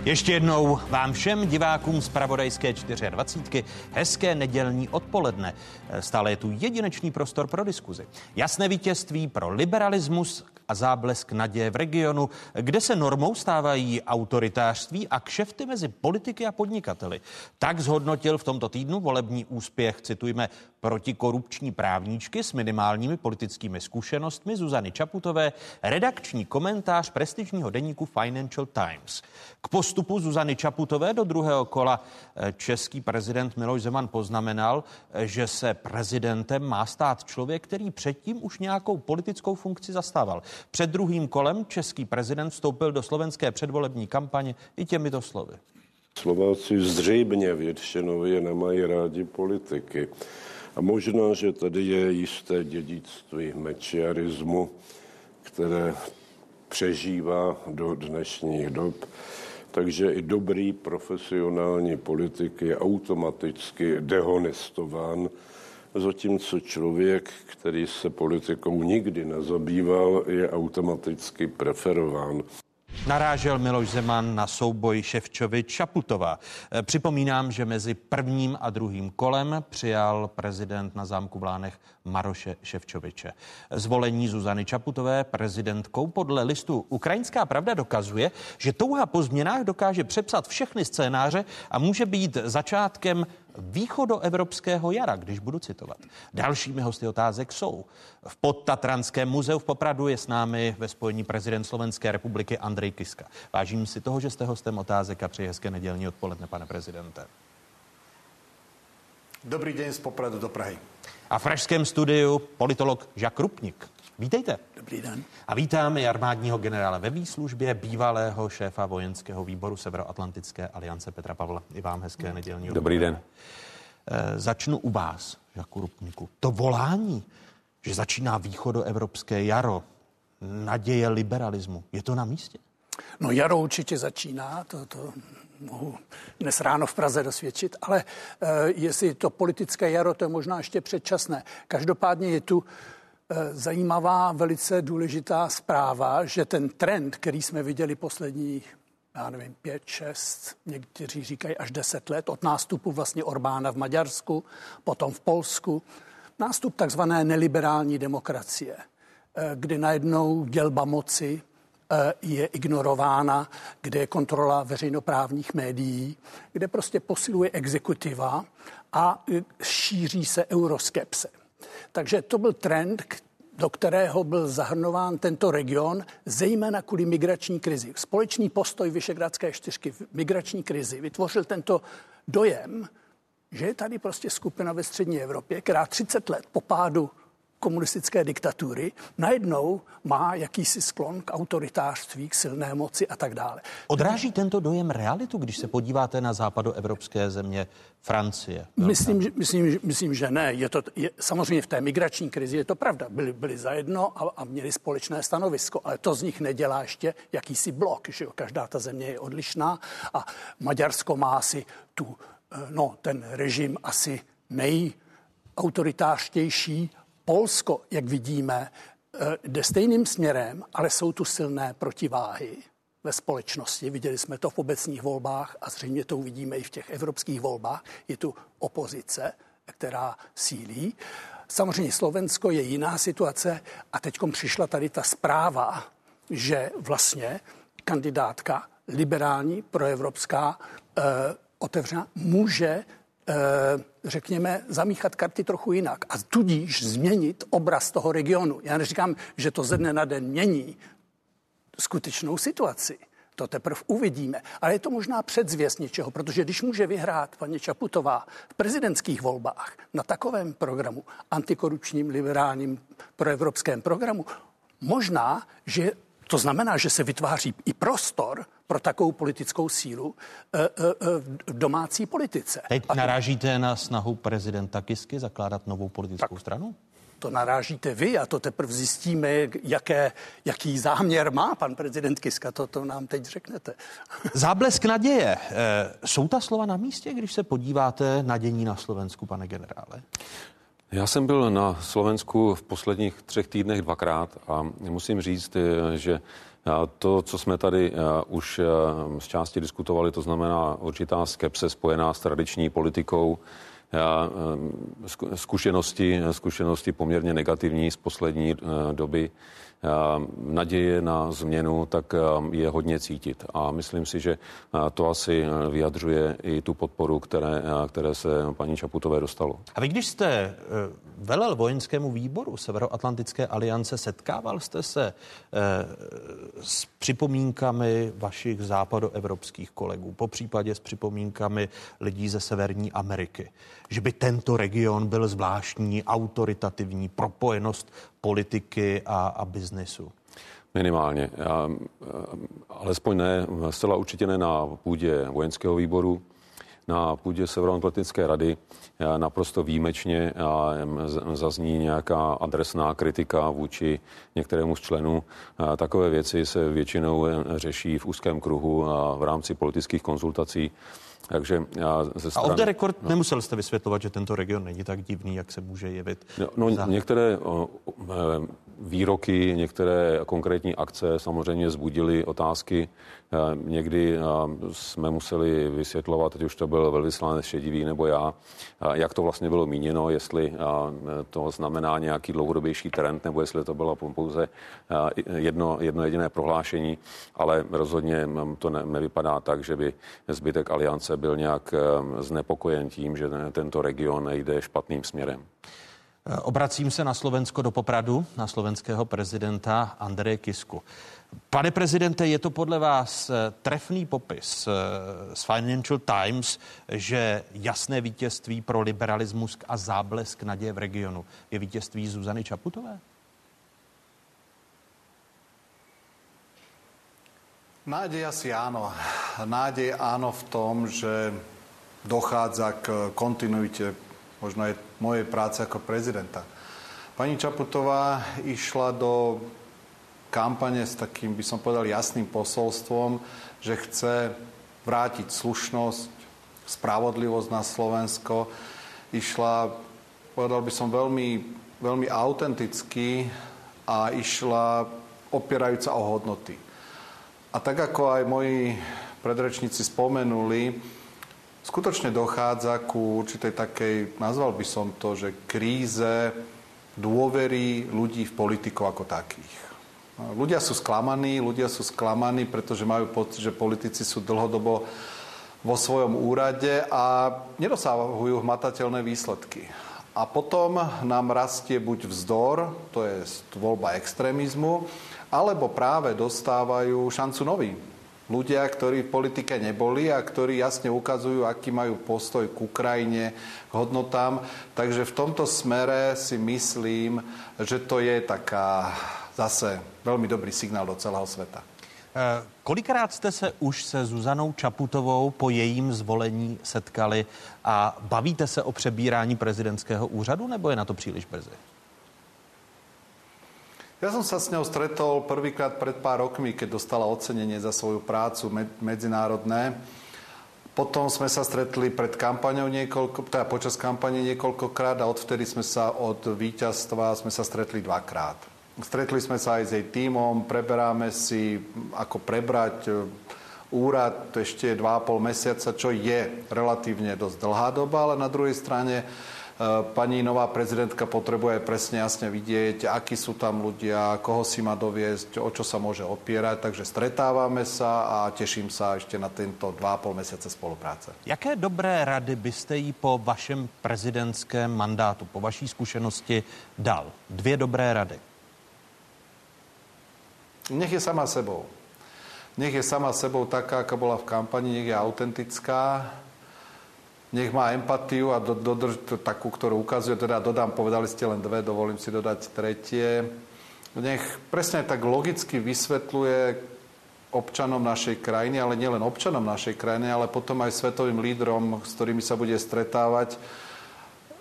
Ještě jednou vám všem divákům z Pravodajské 24. hezké nedělní odpoledne. Stále je tu jedinečný prostor pro diskuzi. Jasné vítězství pro liberalismus a záblesk naděje v regionu, kde se normou stávají autoritářství a kšefty mezi politiky a podnikateli. Tak zhodnotil v tomto týdnu volební úspěch, citujme, protikorupční právníčky s minimálními politickými zkušenostmi Zuzany Čaputové, redakční komentář prestižního deníku Financial Times. K postupu Zuzany Čaputové do druhého kola eh, český prezident Miloš Zeman poznamenal, eh, že se prezidentem má stát člověk, který předtím už nějakou politickou funkci zastával. Před druhým kolem český prezident vstoupil do slovenské předvolební kampaně i těmito slovy. Slováci zřejmě většinově nemají rádi politiky. A možná, že tady je jisté dědictví mečiarismu, které přežívá do dnešních dob. Takže i dobrý profesionální politik je automaticky dehonestován, zatímco člověk, který se politikou nikdy nezabýval, je automaticky preferován. Narážel Miloš Zeman na souboj Ševčovič Čaputová. E, připomínám, že mezi prvním a druhým kolem přijal prezident na zámku v Lánech Maroše Ševčoviče. Zvolení Zuzany Čaputové prezidentkou podle listu Ukrajinská pravda dokazuje, že touha po změnách dokáže přepsat všechny scénáře a může být začátkem východoevropského jara, když budu citovat. Dalšími hosty otázek jsou. V Podtatranském muzeu v Popradu je s námi ve spojení prezident Slovenské republiky Andrej Kiska. Vážím si toho, že jste hostem otázek a přeji hezké nedělní odpoledne, pane prezidente. Dobrý den z Popradu do Prahy. A v pražském studiu politolog Žak Rupnik. Vítejte. Dobrý den. A vítáme i armádního generála ve výslužbě, bývalého šéfa vojenského výboru Severoatlantické aliance Petra Pavla. I vám hezké nedělní Dobrý den. E, začnu u vás, Žaku Rupniku. To volání, že začíná východoevropské jaro, naděje liberalismu, je to na místě? No jaro určitě začíná, to, to mohu dnes ráno v Praze dosvědčit, ale e, jestli to politické jaro, to je možná ještě předčasné. Každopádně je tu e, zajímavá, velice důležitá zpráva, že ten trend, který jsme viděli poslední já nevím, pět, šest, někteří říkají až deset let od nástupu vlastně Orbána v Maďarsku, potom v Polsku, nástup takzvané neliberální demokracie, eh, kdy najednou dělba moci eh, je ignorována, kde je kontrola veřejnoprávních médií, kde prostě posiluje exekutiva a eh, šíří se euroskepse. Takže to byl trend, do kterého byl zahrnován tento region, zejména kvůli migrační krizi. Společný postoj Vyšegradské čtyřky v migrační krizi vytvořil tento dojem, že je tady prostě skupina ve střední Evropě, která 30 let po pádu komunistické diktatury, najednou má jakýsi sklon k autoritářství, k silné moci a tak dále. Odráží tento dojem realitu, když se podíváte na západoevropské země Francie? Myslím, že, myslím, myslím, že ne. Je to, je, samozřejmě v té migrační krizi je to pravda. Byli, byli zajedno a, a měli společné stanovisko, ale to z nich nedělá ještě jakýsi blok. Že jo? Každá ta země je odlišná a Maďarsko má asi tu, eh, no, ten režim asi nejautoritářtější Polsko, jak vidíme, eh, jde stejným směrem, ale jsou tu silné protiváhy ve společnosti. Viděli jsme to v obecních volbách a zřejmě to uvidíme i v těch evropských volbách. Je tu opozice, která sílí. Samozřejmě Slovensko je jiná situace a teď přišla tady ta zpráva, že vlastně kandidátka liberální, proevropská, eh, otevřená, může řekněme, zamíchat karty trochu jinak a tudíž změnit obraz toho regionu. Já neříkám, že to ze dne na den mění skutečnou situaci. To teprve uvidíme. Ale je to možná předzvěst něčeho, protože když může vyhrát paní Čaputová v prezidentských volbách na takovém programu, antikorupčním, liberálním, proevropském programu, možná, že to znamená, že se vytváří i prostor pro takovou politickou sílu eh, eh, eh, v domácí politice. Teď narážíte na snahu prezidenta Kisky zakládat novou politickou tak. stranu? to narážíte vy a to teprve zjistíme, jaké, jaký záměr má pan prezident Kiska, to, to nám teď řeknete. [LAUGHS] Záblesk naděje. Jsou ta slova na místě, když se podíváte na dění na Slovensku, pane generále? Já jsem byl na Slovensku v posledních třech týdnech dvakrát a musím říct, že to, co jsme tady už z části diskutovali, to znamená určitá skepse spojená s tradiční politikou, zkušenosti, zkušenosti poměrně negativní z poslední doby, naděje na změnu, tak je hodně cítit. A myslím si, že to asi vyjadřuje i tu podporu, které, které se paní Čaputové dostalo. A vy, když jste velel vojenskému výboru Severoatlantické aliance, setkával jste se s připomínkami vašich západoevropských kolegů, po případě s připomínkami lidí ze Severní Ameriky, že by tento region byl zvláštní, autoritativní, propojenost politiky a, a biznesu? Minimálně. Já, alespoň ne, zcela určitě ne na půdě vojenského výboru. na půdě Severoatlantické rady naprosto výjimečně zazní nějaká adresná kritika vůči některému z členů. Takové věci se většinou řeší v úzkém kruhu a v rámci politických konzultací. Takže já ze strany... A off the record no. nemusel jste vysvětlovat, že tento region není tak divný, jak se může jevit. No, no za... některé o, o, výroky, některé konkrétní akce samozřejmě zbudily otázky. Eh, někdy eh, jsme museli vysvětlovat, ať už to byl velvyslanec Šedivý nebo já, eh, jak to vlastně bylo míněno, jestli to znamená nějaký dlouhodobější trend, nebo jestli to bylo pouze jedno, jedno jediné prohlášení, ale rozhodně mm, to ne, nevypadá tak, že by zbytek aliance byl nějak znepokojen tím, že tento region jde špatným směrem. Obracím se na Slovensko do Popradu, na slovenského prezidenta Andreje Kisku. Pane prezidente, je to podle vás eh, trefný popis eh, z Financial Times, že jasné vítězství pro liberalismus a záblesk naděje v regionu je vítězství Zuzany Čaputové? Nádej asi áno. Nádej áno v tom, že dochádza k kontinuite možno aj mojej práce ako prezidenta. Pani Čaputová išla do kampane s takým, by som povedal, jasným posolstvom, že chce vrátiť slušnosť, spravodlivosť na Slovensko. Išla, povedal by som, veľmi, veľmi autenticky a išla opierajúca o hodnoty. A tak ako aj moji predrečníci spomenuli, skutočne dochádza ku určitej takej, nazval by som to, že kríze dôvery ľudí v politikov ako takých. Ľudia sú sklamaní, ľudia sú sklamaní, pretože majú pocit, že politici sú dlhodobo vo svojom úrade a nedosahujú hmatateľné výsledky. A potom nám rastie buď vzdor, to je voľba extrémizmu, alebo práve dostávajú šancu noví ľudia, ktorí v politike neboli a ktorí jasne ukazujú, aký majú postoj k Ukrajine, k hodnotám. Takže v tomto smere si myslím, že to je taká zase veľmi dobrý signál do celého sveta. Eh, kolikrát jste se už se Zuzanou Čaputovou po jejím zvolení setkali a bavíte se o přebírání prezidentského úřadu, nebo je na to příliš brzy? Ja som sa s ňou stretol prvýkrát pred pár rokmi, keď dostala ocenenie za svoju prácu medzinárodné. Potom sme sa stretli pred kampaňou niekoľko, teda počas kampane niekoľkokrát a odvtedy sme sa od víťazstva sme sa stretli dvakrát. Stretli sme sa aj s jej tímom, preberáme si, ako prebrať e, úrad ešte 2,5 mesiaca, čo je relatívne dosť dlhá doba, ale na druhej strane Eh, pani nová prezidentka potrebuje presne jasne vidieť, akí sú tam ľudia, koho si má doviesť, o čo sa môže opierať. Takže stretávame sa a teším sa ešte na tento 2,5 mesiace spolupráce. Jaké dobré rady byste jí po vašem prezidentském mandátu, po vaší zkušenosti dal? Dvě dobré rady. Nech je sama sebou. Nech je sama sebou taká, aká bola v kampani, nech je autentická, nech má empatiu a do, dodrž takú, ktorú ukazuje, teda dodám, povedali ste len dve, dovolím si dodať tretie. Nech presne tak logicky vysvetľuje občanom našej krajiny, ale nielen občanom našej krajiny, ale potom aj svetovým lídrom, s ktorými sa bude stretávať,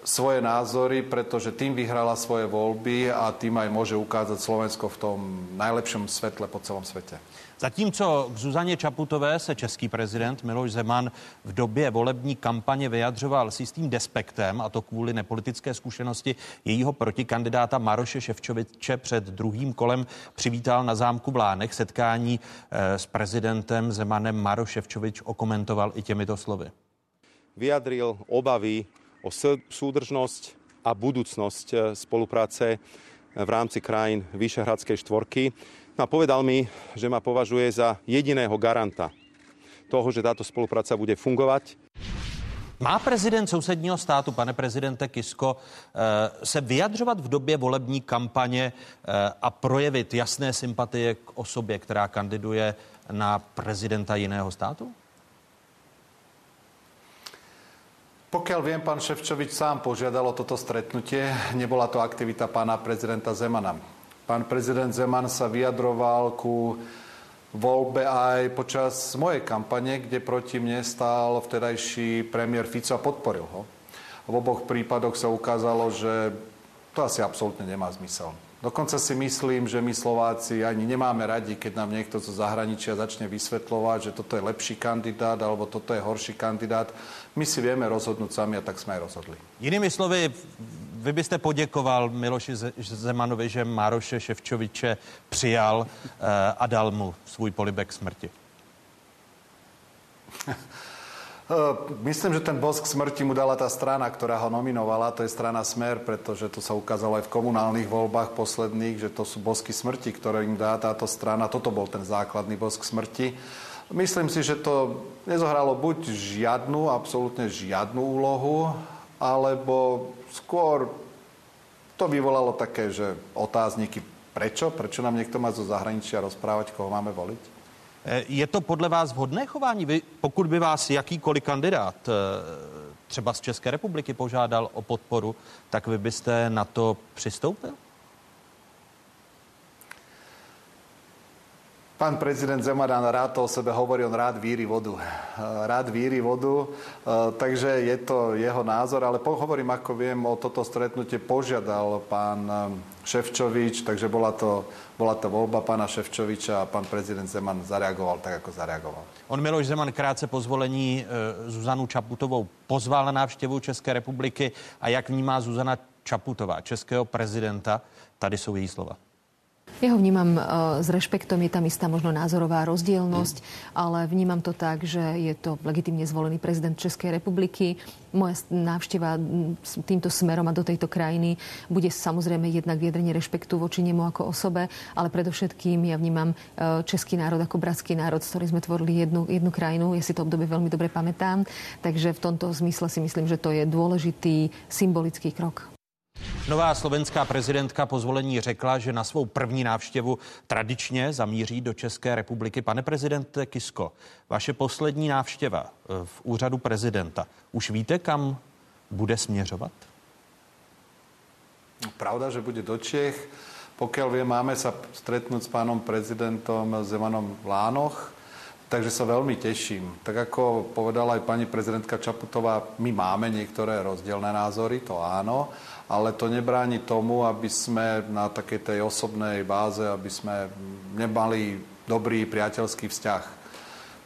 svoje názory, pretože tým vyhrala svoje voľby a tým aj môže ukázať Slovensko v tom najlepšom svetle po celom svete. Zatímco k Zuzaně Čaputové se český prezident Miloš Zeman v době volební kampaně vyjadřoval s jistým despektem, a to kvůli nepolitické zkušenosti jejího protikandidáta Maroše Ševčoviče před druhým kolem přivítal na zámku v Lánech setkání eh, s prezidentem Zemanem Maroš Ševčovič okomentoval i těmito slovy. Vyjadril obavy o súdržnosť a budúcnosť eh, spolupráce v rámci krajín Vyšehradskej štvorky a povedal mi, že ma považuje za jediného garanta toho, že táto spolupráca bude fungovať. Má prezident sousedního státu, pane prezidente Kisko, eh, se vyjadřovat v době volební kampaně eh, a projevit jasné sympatie k osobě, která kandiduje na prezidenta jiného státu? Pokiaľ viem, pán Ševčovič sám požiadal o toto stretnutie. Nebola to aktivita pána prezidenta Zemana. Pán prezident Zeman sa vyjadroval ku voľbe aj počas mojej kampane, kde proti mne stál vtedajší premiér Fico a podporil ho. V oboch prípadoch sa ukázalo, že to asi absolútne nemá zmysel. Dokonca si myslím, že my Slováci ani nemáme radi, keď nám niekto zo zahraničia začne vysvetľovať, že toto je lepší kandidát alebo toto je horší kandidát. My si vieme rozhodnúť sami a tak sme aj rozhodli. Jinými slovy, vy byste poděkoval Miloši Zemanovi, že Mároše Ševčoviče přijal eh, a dal mu svůj polibek smrti. [LAUGHS] Eh, myslím, že ten bosk smrti mu dala tá strana, ktorá ho nominovala, to je strana Smer, pretože to sa ukázalo aj v komunálnych voľbách posledných, že to sú bosky smrti, ktoré im dá táto strana. Toto bol ten základný bosk smrti. Myslím si, že to nezohralo buď žiadnu, absolútne žiadnu úlohu, alebo skôr to vyvolalo také, že otázniky prečo? Prečo nám niekto má zo zahraničia rozprávať, koho máme voliť? Eh, je to podle vás vhodné chování? Vy, pokud by vás jakýkoliv kandidát eh, třeba z České republiky požádal o podporu, tak vy byste na to přistoupil? Pán prezident Zemaran rád to o sebe hovorí, on rád víri vodu. Eh, rád víri vodu, takže je to jeho názor, ale hovorím, ako viem, o toto stretnutie požiadal pán Ševčovič, takže bola to, bola to voľba pána Ševčoviča a pán prezident Zeman zareagoval tak, ako zareagoval. On Miloš Zeman krátce po zvolení Zuzanu Čaputovou pozval na návštěvu České republiky a jak vnímá Zuzana Čaputová, českého prezidenta, tady jsou její slova. Ja ho vnímam uh, s rešpektom, je tam istá možno názorová rozdielnosť, mm. ale vnímam to tak, že je to legitimne zvolený prezident Českej republiky. Moja návšteva týmto smerom a do tejto krajiny bude samozrejme jednak vyjadrenie rešpektu voči nemu ako osobe, ale predovšetkým ja vnímam uh, český národ ako bratský národ, s ktorým sme tvorili jednu, jednu krajinu. Ja si to obdobie veľmi dobre pamätám, takže v tomto zmysle si myslím, že to je dôležitý symbolický krok. Nová slovenská prezidentka po zvolení řekla, že na svou první návštěvu tradičně zamíří do České republiky. Pane prezidente Kisko, vaše poslední návštěva eh, v úřadu prezidenta, už víte, kam bude směřovat? Pravda, že bude do Čech. Pokiaľ viem, máme sa stretnúť s pánom prezidentom Zemanom v Lánoch, takže sa veľmi teším. Tak ako povedala aj pani prezidentka Čaputová, my máme niektoré rozdielne názory, to áno, ale to nebráni tomu, aby sme na takej tej osobnej báze, aby sme nemali dobrý priateľský vzťah.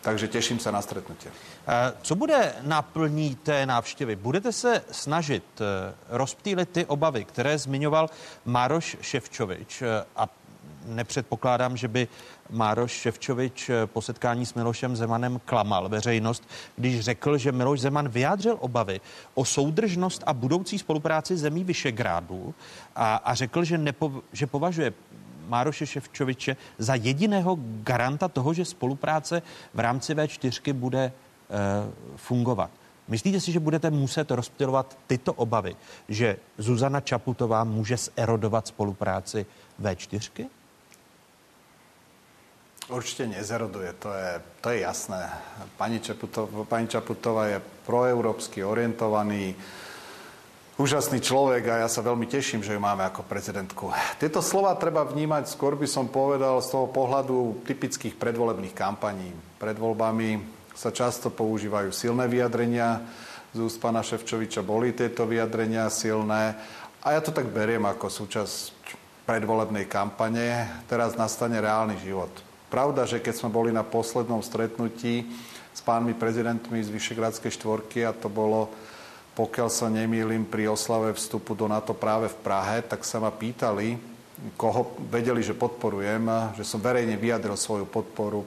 Takže těším se na stretnutie. Eh, co bude naplní té návštěvy? Budete se snažit eh, rozptýlit ty obavy, které zmiňoval Maroš Ševčovič eh, a nepředpokládám, že by Mároš Ševčovič eh, po setkání s Milošem Zemanem klamal veřejnost, když řekl, že Miloš Zeman vyjádřil obavy o soudržnost a budoucí spolupráci zemí Vyšegrádu a, a řekl, že, nepo, že považuje Mároše Ševčoviče za jediného garanta toho, že spolupráce v rámci V4 bude e, fungovat. Myslíte si, že budete muset rozptilovat tyto obavy, že Zuzana Čaputová může zerodovat spolupráci V4? Určite nezeroduje, to je, to je jasné. Pani, Čaputov, pani Čaputová je proeurópsky orientovaný, úžasný človek a ja sa veľmi teším, že ju máme ako prezidentku. Tieto slova treba vnímať, skôr by som povedal, z toho pohľadu typických predvolebných kampaní. Pred voľbami sa často používajú silné vyjadrenia, z úst pána Ševčoviča boli tieto vyjadrenia silné a ja to tak beriem ako súčasť predvolebnej kampane. Teraz nastane reálny život Pravda, že keď sme boli na poslednom stretnutí s pánmi prezidentmi z Vyšegradskej štvorky a to bolo, pokiaľ sa nemýlim, pri oslave vstupu do NATO práve v Prahe, tak sa ma pýtali, koho vedeli, že podporujem, že som verejne vyjadril svoju podporu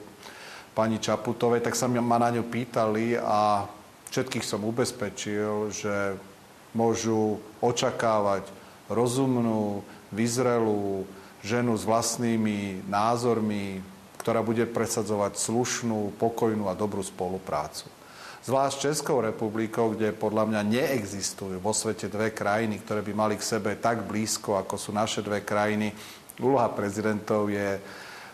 pani Čaputovej, tak sa ma na ňu pýtali a všetkých som ubezpečil, že môžu očakávať rozumnú, vyzrelú ženu s vlastnými názormi, ktorá bude presadzovať slušnú, pokojnú a dobrú spoluprácu. Zvlášť Českou republikou, kde podľa mňa neexistujú vo svete dve krajiny, ktoré by mali k sebe tak blízko, ako sú naše dve krajiny. Úloha prezidentov je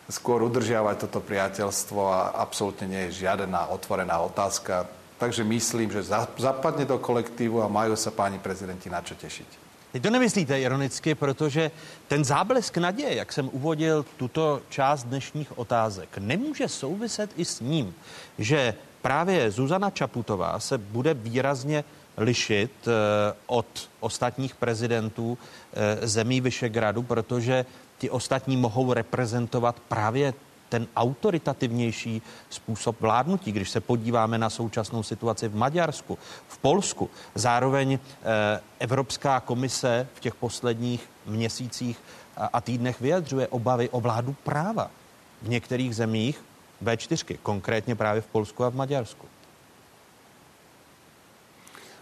skôr udržiavať toto priateľstvo a absolútne nie je žiadna otvorená otázka. Takže myslím, že zapadne do kolektívu a majú sa páni prezidenti na čo tešiť. Teď to nemyslíte ironicky, protože ten záblesk naděje, jak jsem uvodil tuto část dnešních otázek, nemůže souviset i s ním, že právě Zuzana Čaputová se bude výrazně lišit eh, od ostatních prezidentů eh, zemí Vyšegradu, protože ti ostatní mohou reprezentovat právě ten autoritativnější způsob vládnutí, když se podíváme na současnou situaci v Maďarsku, v Polsku. Zároveň eh, Evropská komise v těch posledních měsících a týdnech vyjadřuje obavy o vládu práva v některých zemích V4, konkrétně právě v Polsku a v Maďarsku.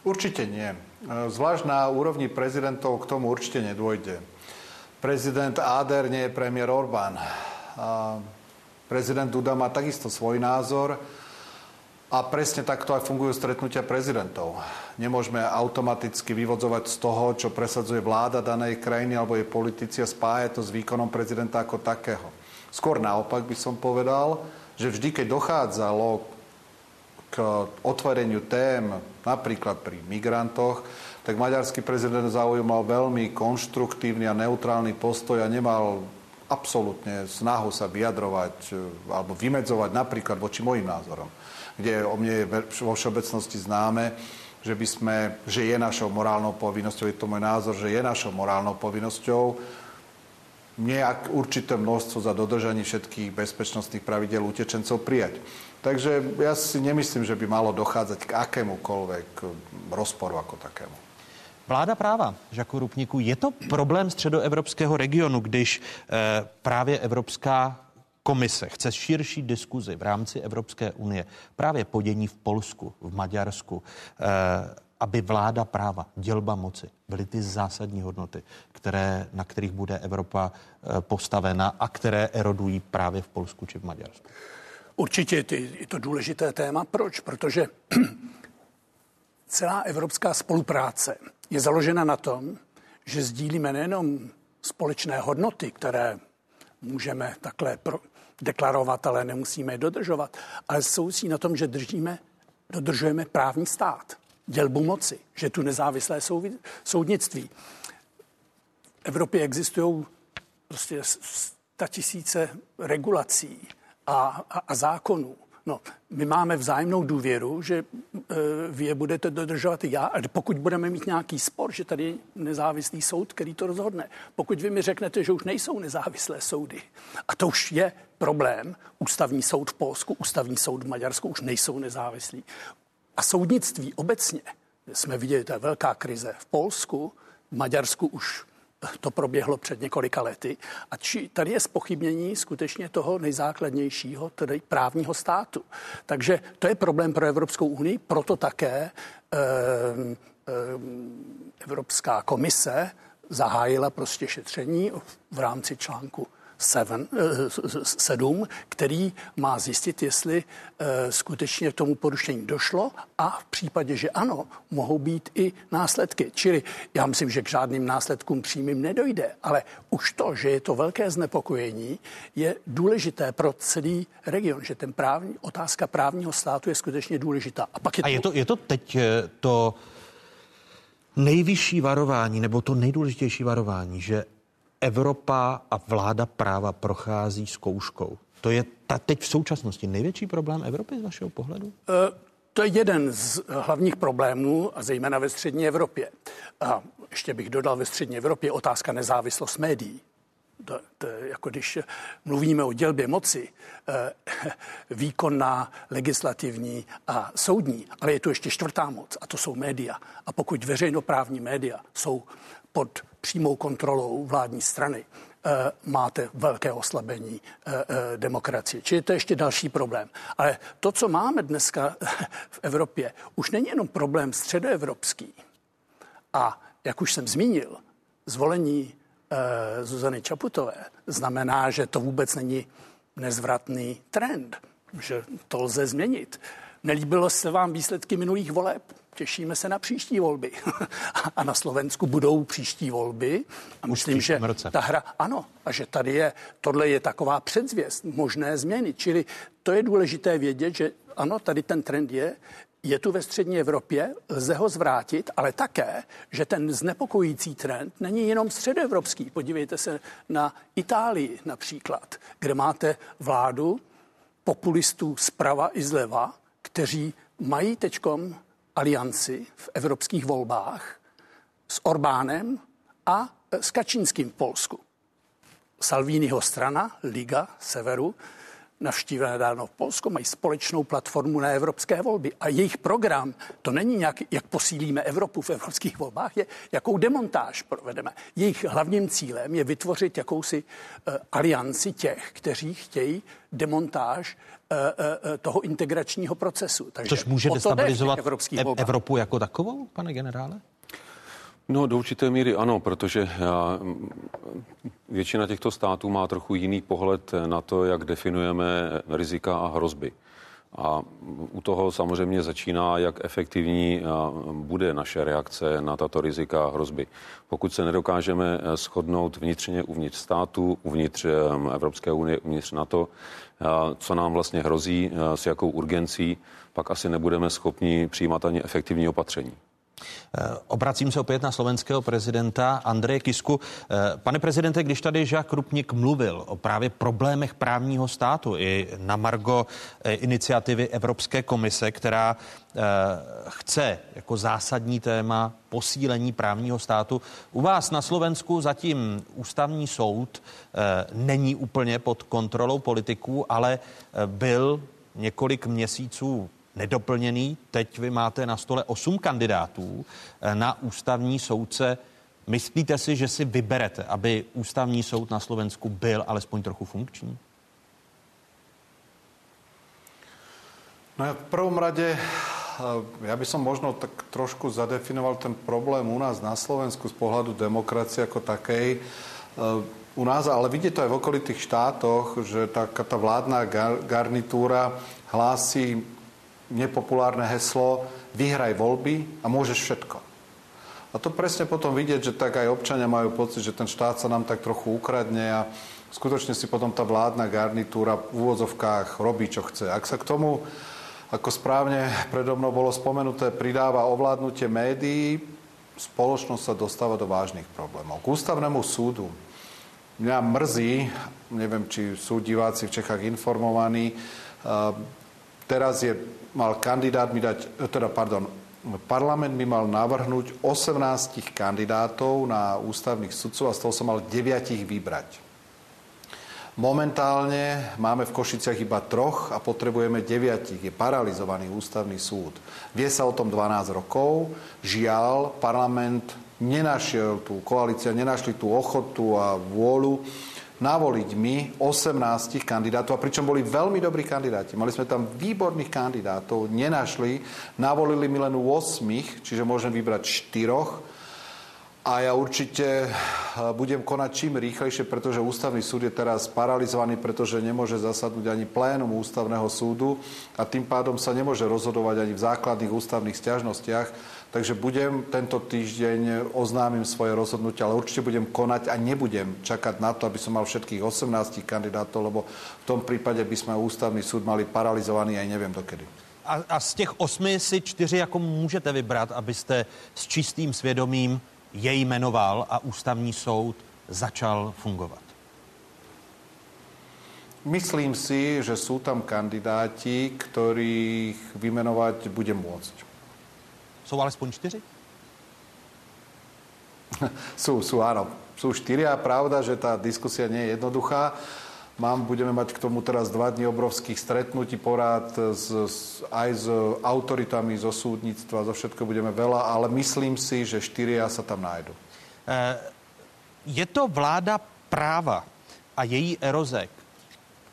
Určite nie. Zvlášť na úrovni prezidentov k tomu určite nedôjde. Prezident Áder nie je premiér Orbán. A prezident Duda má takisto svoj názor a presne takto aj fungujú stretnutia prezidentov. Nemôžeme automaticky vyvodzovať z toho, čo presadzuje vláda danej krajiny alebo jej politici a spájať to s výkonom prezidenta ako takého. Skôr naopak by som povedal, že vždy, keď dochádzalo k otvoreniu tém, napríklad pri migrantoch, tak maďarský prezident zaujímal veľmi konštruktívny a neutrálny postoj a nemal absolútne snahu sa vyjadrovať e, alebo vymedzovať napríklad voči mojim názorom, kde o mne je vo všeobecnosti známe, že, by sme, že je našou morálnou povinnosťou, je to môj názor, že je našou morálnou povinnosťou nejak určité množstvo za dodržanie všetkých bezpečnostných pravidel utečencov prijať. Takže ja si nemyslím, že by malo dochádzať k akémukoľvek rozporu ako takému. Vláda práva, Žaku Rupníku, je to problém středoevropského regionu, když eh, právě Evropská komise chce širší diskuzi v rámci Evropské unie, právě podění v Polsku, v Maďarsku, eh, aby vláda práva, dělba moci byly ty zásadní hodnoty, které, na kterých bude Evropa eh, postavena a které erodují právě v Polsku či v Maďarsku. Určitě je to důležité téma. Proč? Protože celá evropská spolupráce je založena na tom, že sdílíme nejenom společné hodnoty, které můžeme takhle pro, deklarovat, ale nemusíme je dodržovat, ale souvisí na tom, že držíme, dodržujeme právní stát, dělbu moci, že tu nezávislé souvi, soudnictví. V Evropě existují prostě tisíce regulací a, a, a zákonů. No, my máme vzájemnou důvěru, že e, vy je budete dodržovat i já. Pokud budeme mít nějaký spor, že tady je nezávislý soud, který to rozhodne. Pokud vy mi řeknete, že už nejsou nezávislé soudy, a to už je problém, ústavní soud v Polsku, ústavní soud v Maďarsku už nejsou nezávislí. A soudnictví obecně, jsme viděli, to je velká krize v Polsku, v Maďarsku už to proběhlo před několika lety. A či, tady je spochybnění skutečně toho nejzákladnějšího, tedy právního státu. Takže to je problém pro Evropskou unii, proto také eh, eh, Evropská komise zahájila prostě šetření v rámci článku 7, 7, eh, který má zjistit, jestli eh, skutečně k tomu porušení došlo a v případě, že ano, mohou být i následky. Čili já myslím, že k žádným následkům přímým nedojde, ale už to, že je to velké znepokojení, je důležité pro celý region, že ten právní, otázka právního státu je skutečně důležitá. A, pak je, a je, to, je to teď eh, to nejvyšší varování, nebo to nejdůležitější varování, že Evropa a vláda práva prochází zkouškou. To je ta teď v současnosti největší problém Evropy z vašeho pohledu? Uh, to je jeden z hlavních problémů, a zejména ve střední Evropě. A ještě bych dodal, ve střední Evropě otázka nezávislost médií. To, to, jako když mluvíme o dělbě moci, eh, výkonná, legislativní a soudní, ale je tu ještě čtvrtá moc a to jsou média. A pokud veřejnoprávní média jsou pod přímou kontrolou vládní strany, eh, máte velké oslabení eh, eh, demokracie. Čili to je ještě další problém. Ale to, co máme dneska v Evropě, už není jenom problém středoevropský. A jak už jsem zmínil, zvolení Zuzany Čaputové znamená, že to vůbec není nezvratný trend, že to lze změnit. Nelíbilo se vám výsledky minulých voleb? Těšíme se na příští volby. [LAUGHS] a na Slovensku budou příští volby. A myslím, že roce. ta hra, ano, a že tady je, tohle je taková předzvěst, možné změny. Čili to je důležité vědět, že ano, tady ten trend je, je tu ve střední Evropě, lze ho zvrátit, ale také, že ten znepokojící trend není jenom středoevropský. Podívejte se na Itálii například, kde máte vládu populistů zprava i zleva, kteří mají teďkom alianci v evropských volbách s Orbánem a s Kačínským v Polsku. Salviniho strana, Liga Severu, navštívila nedávno v Polsku, mají společnou platformu na evropské volby. A jejich program, to není nějak, jak posílíme Evropu v evropských volbách, je, jakou demontáž provedeme. Jejich hlavním cílem je vytvořit jakousi uh, alianci těch, kteří chtějí demontáž toho integračního procesu. Takže Což může destabilizovat Evropu jako takovou, pane generále? No, do určité míry ano, protože já, většina těchto států má trochu jiný pohled na to, jak definujeme rizika a hrozby. A u toho samozřejmě začíná, jak efektivní bude naše reakce na tato rizika a hrozby. Pokud se nedokážeme shodnout vnitřně uvnitř státu, uvnitř Evropské unie, uvnitř NATO, co nám vlastně hrozí, s jakou urgencí, pak asi nebudeme schopni přijímat ani efektivní opatření. Eh, obracím se opět na slovenského prezidenta Andreje Kisku. Eh, pane prezidente, když tady Žák Rupnik mluvil o právě problémech právního státu i na Margo eh, iniciativy Evropské komise, která chce jako zásadní téma posílení právního státu. U vás na Slovensku zatím ústavní soud není úplně pod kontrolou politiků, ale byl několik měsíců nedoplněný. Teď vy máte na stole osm kandidátů eh, na ústavní soudce. Myslíte si, že si vyberete, aby ústavní soud na Slovensku byl alespoň trochu funkční? No ja v prvom rade, eh, ja by som možno tak trošku zadefinoval ten problém u nás na Slovensku z pohľadu demokracie ako takej. Eh, u nás, ale vidíte to aj v okolitých štátoch, že tá, tá vládna garnitúra hlási nepopulárne heslo vyhraj voľby a môžeš všetko. A to presne potom vidieť, že tak aj občania majú pocit, že ten štát sa nám tak trochu ukradne a skutočne si potom tá vládna garnitúra v úvodzovkách robí, čo chce. Ak sa k tomu, ako správne predo mnou bolo spomenuté, pridáva ovládnutie médií, spoločnosť sa dostáva do vážnych problémov. K ústavnému súdu mňa mrzí, neviem, či sú diváci v Čechách informovaní, teraz je mal kandidát mi dať, teda pardon, parlament by mal navrhnúť 18 kandidátov na ústavných sudcov a z toho som mal 9 vybrať. Momentálne máme v Košiciach iba troch a potrebujeme deviatich. Je paralizovaný ústavný súd. Vie sa o tom 12 rokov. Žiaľ, parlament nenašiel tú, koalícia nenašli tú ochotu a vôľu navoliť my 18 kandidátov, a pričom boli veľmi dobrí kandidáti. Mali sme tam výborných kandidátov, nenašli, navolili mi len 8, čiže môžem vybrať 4. A ja určite eh, budem konať čím rýchlejšie, pretože ústavný súd je teraz paralizovaný, pretože nemôže zasadnúť ani plénum ústavného súdu a tým pádom sa nemôže rozhodovať ani v základných ústavných stiažnostiach Takže budem tento týždeň oznámim svoje rozhodnutie, ale určite budem konať a nebudem čakať na to, aby som mal všetkých 18 kandidátov, lebo v tom prípade by sme ústavný súd mali paralizovaný aj neviem dokedy. A, a z těch osmi si čtyři jako můžete vybrat, abyste s čistým svědomím jej jmenoval a ústavní soud začal fungovat? Myslím si, že sú tam kandidáti, ktorých vymenovať budem môcť. Jsou alespoň čtyři? sú, sú, áno. Sú štyria. Pravda, že tá diskusia nie je jednoduchá. Mám, budeme mať k tomu teraz dva dní obrovských stretnutí, porád s, s, aj s autoritami zo súdnictva, zo všetko budeme veľa, ale myslím si, že štyria sa tam nájdu. Eh, je to vláda práva a její eroze,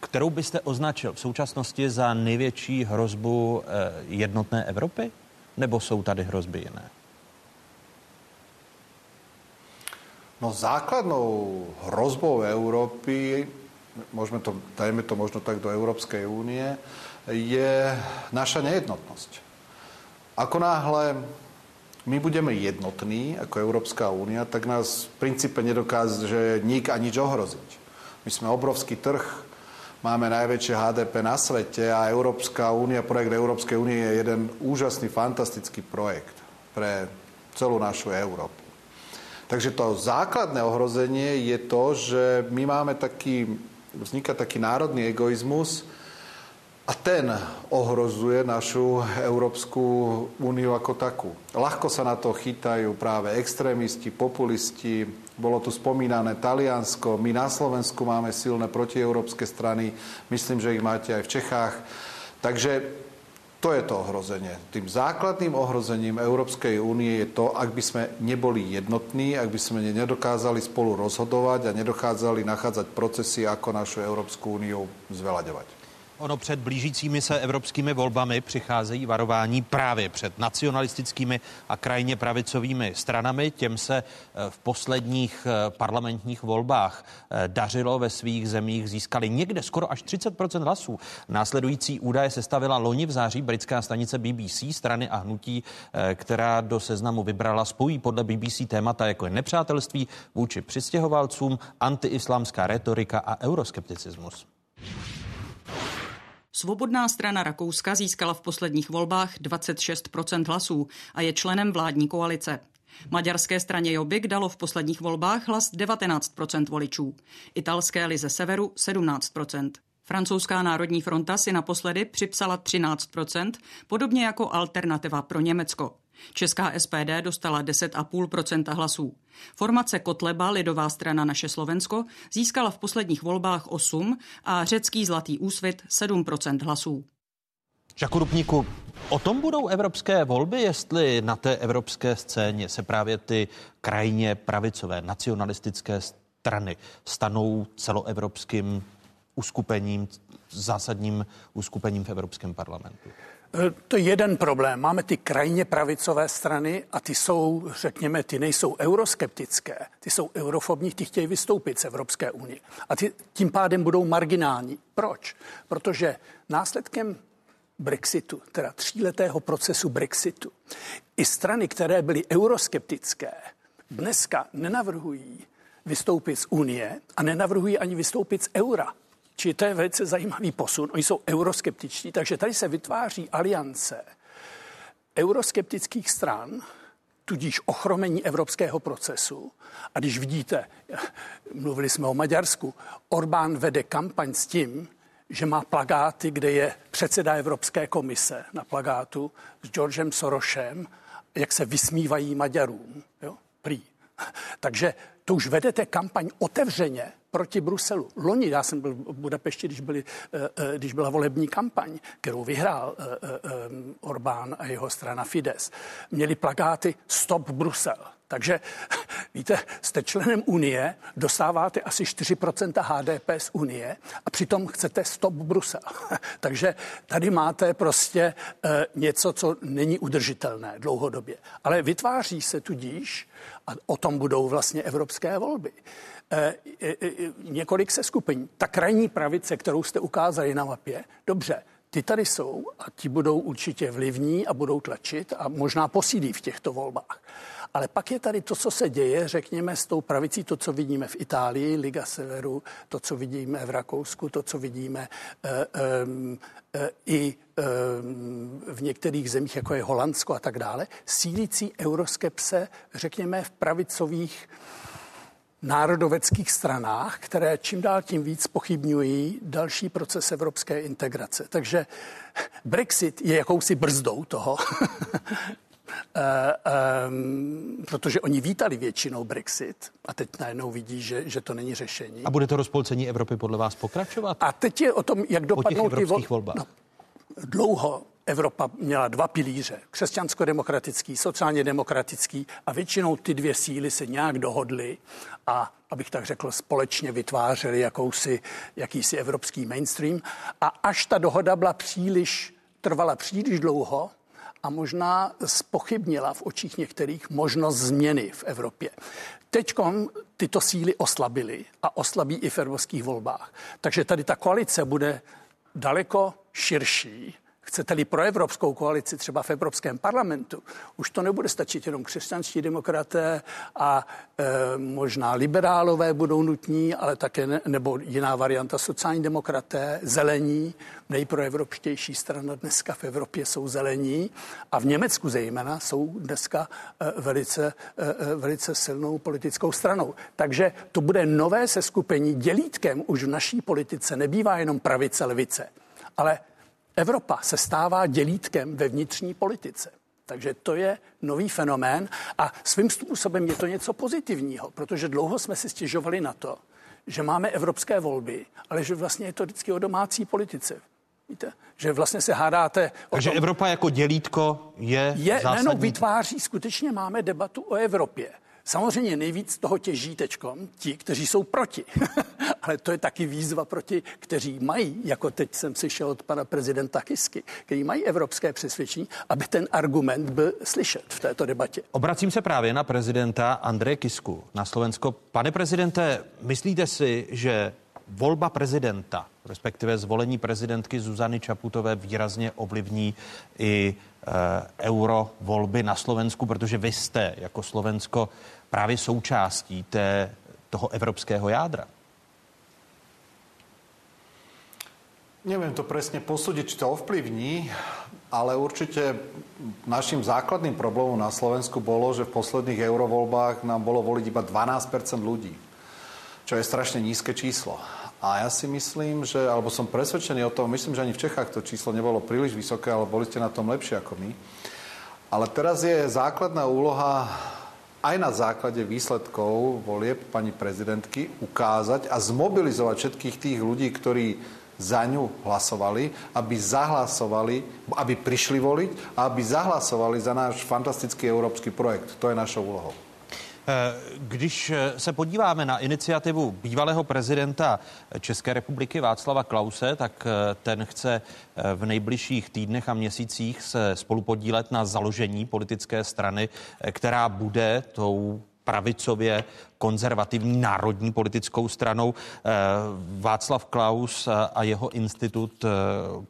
kterou byste označil v současnosti za největší hrozbu eh, jednotné Evropy? Nebo jsou tady hrozby jiné? No základnou hrozbou Európy, môžeme to, dajme to možno tak do Európskej únie, je naša nejednotnosť. Ako náhle my budeme jednotní ako Európska únia, tak nás v princípe nedokáže nik a nič ohroziť. My sme obrovský trh, máme najväčšie HDP na svete a Európska únia, projekt Európskej únie je jeden úžasný, fantastický projekt pre celú našu Európu. Takže to základné ohrozenie je to, že my máme taký, vzniká taký národný egoizmus, a ten ohrozuje našu Európsku úniu ako takú. Ľahko sa na to chytajú práve extrémisti, populisti. Bolo tu spomínané Taliansko. My na Slovensku máme silné protieurópske strany. Myslím, že ich máte aj v Čechách. Takže to je to ohrozenie. Tým základným ohrozením Európskej únie je to, ak by sme neboli jednotní, ak by sme nedokázali spolu rozhodovať a nedokázali nachádzať procesy, ako našu Európsku úniu zvelaďovať. Ono před blížícími se evropskými volbami přicházejí varování právě před nacionalistickými a krajně pravicovými stranami. Těm se eh, v posledních eh, parlamentních volbách eh, dařilo ve svých zemích, získali někde skoro až 30% hlasů. Následující údaje sestavila loni v září britská stanice BBC strany a hnutí, která do seznamu vybrala spojí podle BBC témata jako je nepřátelství vůči přistěhovalcům, antiislámská retorika a euroskepticismus. Svobodná strana Rakouska získala v posledních volbách 26% hlasů a je členem vládní koalice. Maďarské straně Jobbik dalo v posledních volbách hlas 19% voličů, italské Lize Severu 17% Francouzská národní fronta si naposledy připsala 13% podobně jako alternativa pro Německo. Česká SPD dostala 10,5% hlasů. Formace Kotleba, lidová strana Naše Slovensko, získala v posledních volbách 8 a řecký Zlatý úsvit 7% hlasů. Žaku Rupníku, o tom budou evropské volby, jestli na té evropské scéně se právě ty krajně pravicové nacionalistické strany stanou celoevropským uskupením, zásadním uskupením v Evropském parlamentu? Eh, to je jeden problém. Máme ty krajně pravicové strany a ty jsou, řekněme, ty nejsou euroskeptické, ty jsou eurofobní, ty chtějí vystoupit z Evropské unie. A ty tím pádem budou marginální. Proč? Protože následkem Brexitu, teda tříletého procesu Brexitu, i strany, které byly euroskeptické, dneska nenavrhují vystoupit z Unie a nenavrhují ani vystoupit z eura. Či to je velice zajímavý posun. Oni jsou euroskeptičtí, takže tady se vytváří aliance euroskeptických stran, tudíž ochromení evropského procesu. A když vidíte, [LAUGHS] mluvili jsme o Maďarsku, Orbán vede kampaň s tím, že má plagáty, kde je předseda Evropské komise na plagátu s Georgem Sorosem, jak se vysmívají Maďarům. Jo? Prý. [LAUGHS] Takže to už vedete kampaň otevřeně proti Bruselu. Loni, já jsem byl v Budapešti, když, byli, eh, eh, když byla volební kampaň, kterou vyhrál eh, Orbán a jeho strana Fides, měli plakáty Stop Brusel. Takže [LAUGHS] víte, jste členem Unie, dostáváte asi 4% HDP z Unie a přitom chcete stop Brusel. [LAUGHS] Takže tady máte prostě něco, co není udržitelné dlouhodobě. Ale vytváří se tudíž, a o tom budou vlastně evropské volby, Eh, eh, eh, několik se skupin. Ta krajní pravice, kterou jste ukázali na mapě, dobře, ty tady jsou a ti budou určitě vlivní a budou tlačit a možná posílí v těchto volbách. Ale pak je tady to, co se děje, řekněme, s tou pravicí, to, co vidíme v Itálii, Liga Severu, to, co vidíme v Rakousku, to, co vidíme e, e, i e, v některých zemích, jako je Holandsko a tak dále, sílící euroskepse, řekněme, v pravicových národoveckých stranách, které čím dál tím víc pochybňují další proces evropské integrace. Takže Brexit je jakousi brzdou toho, [LAUGHS] protože oni vítali většinou Brexit a teď najednou vidí, že, že to není řešení. A bude to rozpolcení Evropy podle vás pokračovat? A teď je o tom, jak dopadnou ty volby. No, dlouho Evropa měla dva pilíře, křesťansko-demokratický, sociálně-demokratický a většinou ty dvě síly se nějak dohodly a, abych tak řekl, společně vytvářely jakousi, jakýsi evropský mainstream a až ta dohoda byla příliš, trvala příliš dlouho, a možná spochybnila v očích některých možnost změny v Evropě. Teď tyto síly oslabily a oslabí i v evropských volbách. Takže tady ta koalice bude daleko širší chcete-li pro evropskou koalici třeba v Evropském parlamentu, už to nebude stačit jenom křesťanští demokraté a e, možná liberálové budou nutní, ale také ne, nebo jiná varianta sociální demokraté, zelení, nejproevropštější strana dneska v Evropě jsou zelení a v Německu zejména jsou dneska e, velice, e, velice silnou politickou stranou. Takže to bude nové seskupení dělítkem už v naší politice nebývá jenom pravice, levice, ale Evropa se stává dělítkem ve vnitřní politice. Takže to je nový fenomén a svým způsobem je to něco pozitivního, protože dlouho jsme si stěžovali na to, že máme evropské volby, ale že vlastně je to vždycky o domácí politice. Víte, že vlastně se hádáte. Takže tom, Evropa jako dělítko je. Je, zásadní... ne, no, vytváří, skutečně máme debatu o Evropě. Samozřejmě nejvíc toho těží tečkom ti, kteří jsou proti. [LAUGHS] Ale to je taky výzva proti, kteří mají, jako teď jsem slyšel od pana prezidenta Kisky, kteří mají evropské přesvědčení, aby ten argument byl slyšet v této debatě. Obracím se právě na prezidenta Andreje Kisku na Slovensko. Pane prezidente, myslíte si, že volba prezidenta, respektive zvolení prezidentky Zuzany Čaputové výrazně ovlivní i e, euro volby na Slovensku, protože vy jste jako Slovensko právě součástí té, toho evropského jádra? Neviem to presne posúdiť, či to ovplyvní, ale určite našim základným problémom na Slovensku bolo, že v posledných eurovoľbách nám bolo voliť iba 12% ľudí, čo je strašne nízke číslo. A ja si myslím, že, alebo som presvedčený o tom, myslím, že ani v Čechách to číslo nebolo príliš vysoké, ale boli ste na tom lepšie ako my. Ale teraz je základná úloha aj na základe výsledkov volieb pani prezidentky ukázať a zmobilizovať všetkých tých ľudí, ktorí za ňu hlasovali, aby zahlasovali, aby prišli voliť a aby zahlasovali za náš fantastický európsky projekt. To je našou úlohou. Eh, když se podíváme na iniciativu bývalého prezidenta České republiky Václava Klause, tak eh, ten chce eh, v nejbližších týdnech a měsících se spolupodílet na založení politické strany, která bude tou pravicově konzervativní národní politickou stranou. Eh, Václav Klaus a jeho institut eh,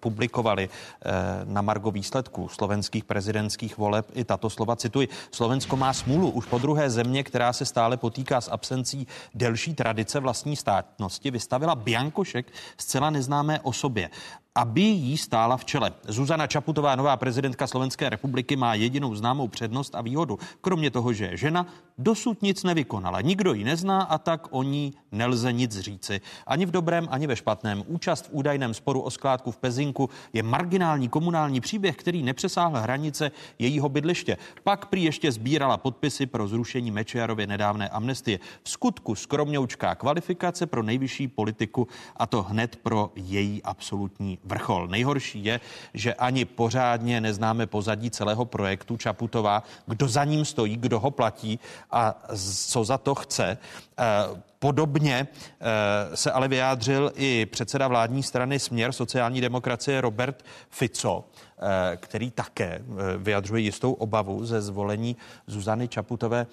publikovali eh, na margo výsledků slovenských prezidentských voleb i tato slova. Cituji, Slovensko má smůlu už po druhé země, která se stále potýká s absencí delší tradice vlastní státnosti, vystavila Biankošek zcela neznámé osobě aby jí stála v čele. Zuzana Čaputová, nová prezidentka Slovenské republiky, má jedinou známou přednost a výhodu. Kromě toho, že je žena, dosud nic nevykonala. Nikdo ji nezná a tak o ní nelze nic říci. Ani v dobrém, ani ve špatném. Účast v údajném sporu o skládku v Pezinku je marginální komunální příběh, který nepřesáhl hranice jejího bydliště. Pak prý ještě sbírala podpisy pro zrušení Mečiarově nedávné amnestie. V skutku skromňoučká kvalifikace pro nejvyšší politiku a to hned pro její absolutní vrchol. Nejhorší je, že ani pořádně neznáme pozadí celého projektu Čaputová, kdo za ním stojí, kdo ho platí a co za to chce. Eh, podobně eh, se ale vyjádřil i předseda vládní strany Směr sociální demokracie Robert Fico, eh, který také vyjadřuje jistou obavu ze zvolení Zuzany Čaputové.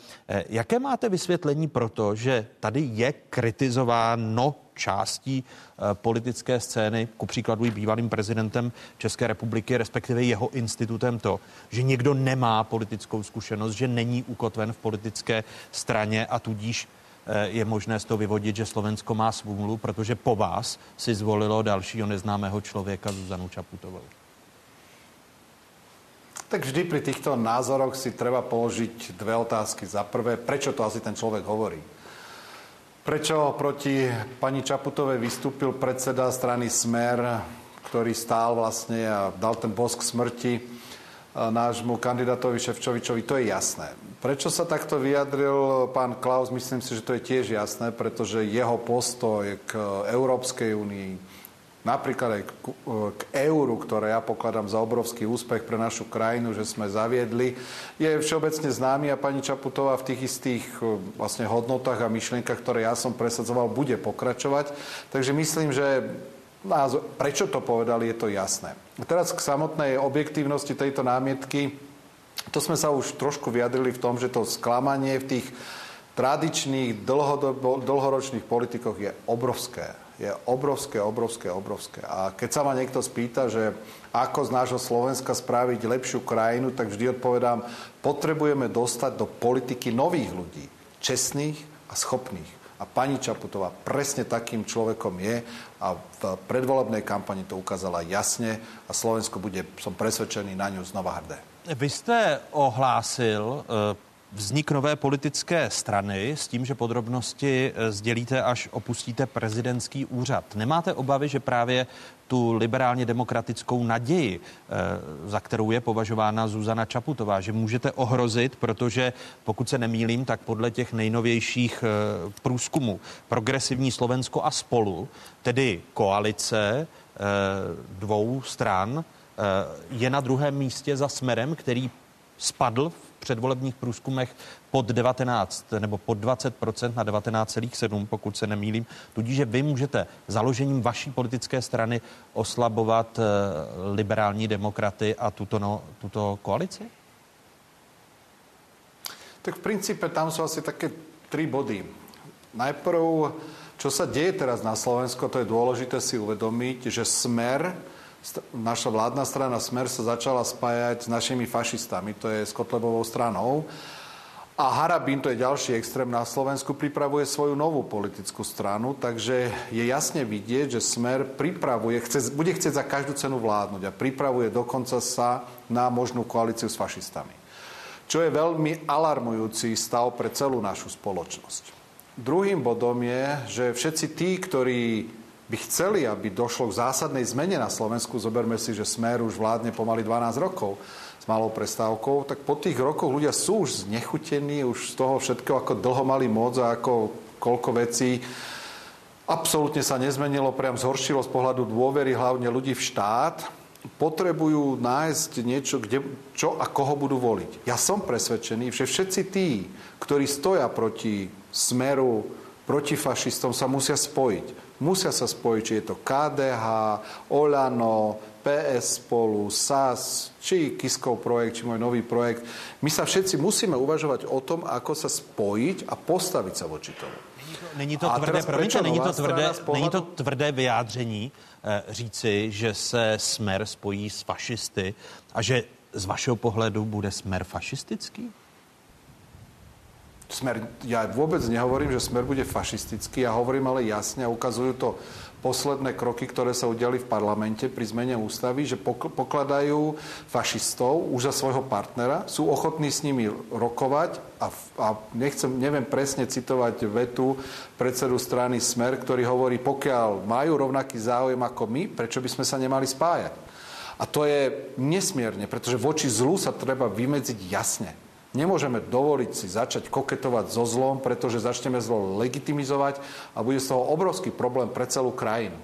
Jaké máte vysvětlení pro to, že tady je kritizováno částí eh, politické scény, ku příkladu i bývalým prezidentem České republiky, respektive jeho institutem to, že někdo nemá politickou zkušenost, že není ukotven v politické straně a tudíž eh, je možné z toho vyvodit, že Slovensko má svůlu, protože po vás si zvolilo dalšího neznámého člověka Zuzanu Čaputovou. Tak vždy pri týchto názoroch si treba položiť dve otázky. Za prvé, prečo to asi ten človek hovorí? Prečo proti pani Čaputovej vystúpil predseda strany Smer, ktorý stál vlastne a dal ten bosk smrti nášmu kandidátovi Ševčovičovi, to je jasné. Prečo sa takto vyjadril pán Klaus, myslím si, že to je tiež jasné, pretože jeho postoj k Európskej únii, napríklad aj k, k euru, ktoré ja pokladám za obrovský úspech pre našu krajinu, že sme zaviedli, je všeobecne známy a pani Čaputová v tých istých e, vlastne hodnotách a myšlienkach, ktoré ja som presadzoval, bude pokračovať. Takže myslím, že prečo to povedali, je to jasné. Teraz k samotnej objektívnosti tejto námietky. To sme sa už trošku vyjadrili v tom, že to sklamanie v tých tradičných dlhodobo, dlhoročných politikoch je obrovské. Je obrovské, obrovské, obrovské. A keď sa ma niekto spýta, že ako z nášho Slovenska spraviť lepšiu krajinu, tak vždy odpovedám, potrebujeme dostať do politiky nových ľudí, čestných a schopných. A pani Čaputová presne takým človekom je a v predvolebnej kampani to ukázala jasne a Slovensko bude, som presvedčený, na ňu znova hrdé. Vy jste ohlásil eh, vznik nové politické strany s tím, že podrobnosti eh, sdělíte, až opustíte prezidentský úřad. Nemáte obavy, že právě tu liberálně demokratickou naději, eh, za kterou je považována Zuzana Čaputová, že můžete ohrozit, protože pokud se nemýlím, tak podle těch nejnovějších eh, průzkumů progresivní Slovensko a spolu, tedy koalice dvou stran, je na druhém místě za smerem, který spadl v předvolebních průzkumech pod 19 nebo pod 20% na 19,7, pokud se nemýlím. Tudíž, že vy můžete založením vaší politické strany oslabovat eh, liberální demokraty a tuto, no, tuto koalici? Tak v princípe tam sú asi také tri body. Najprv, čo sa deje teraz na Slovensku, to je dôležité si uvedomiť, že smer naša vládna strana Smer sa začala spájať s našimi fašistami, to je s Kotlebovou stranou. A Harabín, to je ďalší extrém na Slovensku, pripravuje svoju novú politickú stranu, takže je jasne vidieť, že Smer pripravuje, chce, bude chcieť za každú cenu vládnuť a pripravuje dokonca sa na možnú koalíciu s fašistami. Čo je veľmi alarmujúci stav pre celú našu spoločnosť. Druhým bodom je, že všetci tí, ktorí by chceli, aby došlo k zásadnej zmene na Slovensku, zoberme si, že Smer už vládne pomaly 12 rokov s malou prestávkou, tak po tých rokoch ľudia sú už znechutení, už z toho všetkého, ako dlho mali moc a ako koľko vecí absolútne sa nezmenilo, priam zhoršilo z pohľadu dôvery hlavne ľudí v štát, potrebujú nájsť niečo, kde, čo a koho budú voliť. Ja som presvedčený, že všetci tí, ktorí stoja proti smeru, proti fašistom, sa musia spojiť Musia sa spojiť, či je to KDH, Olano, PS spolu, SAS, či Kiskov projekt, či môj nový projekt. My sa všetci musíme uvažovať o tom, ako sa spojiť a postaviť sa voči tomu. Není to, tvrdé, promiňte, není to tvrdé, pohledu... není to tvrdé vyjádření eh, říci, že se smer spojí s fašisty a že z vašeho pohledu bude smer fašistický? Smer, ja vôbec nehovorím, že smer bude fašistický, ja hovorím ale jasne a ukazujú to posledné kroky, ktoré sa udiali v parlamente pri zmene ústavy, že pokladajú fašistov už za svojho partnera, sú ochotní s nimi rokovať a, a nechcem, neviem presne citovať vetu predsedu strany Smer, ktorý hovorí, pokiaľ majú rovnaký záujem ako my, prečo by sme sa nemali spájať. A to je nesmierne, pretože voči zlu sa treba vymedziť jasne. Nemôžeme dovoliť si začať koketovať so zlom, pretože začneme zlo legitimizovať a bude z toho obrovský problém pre celú krajinu.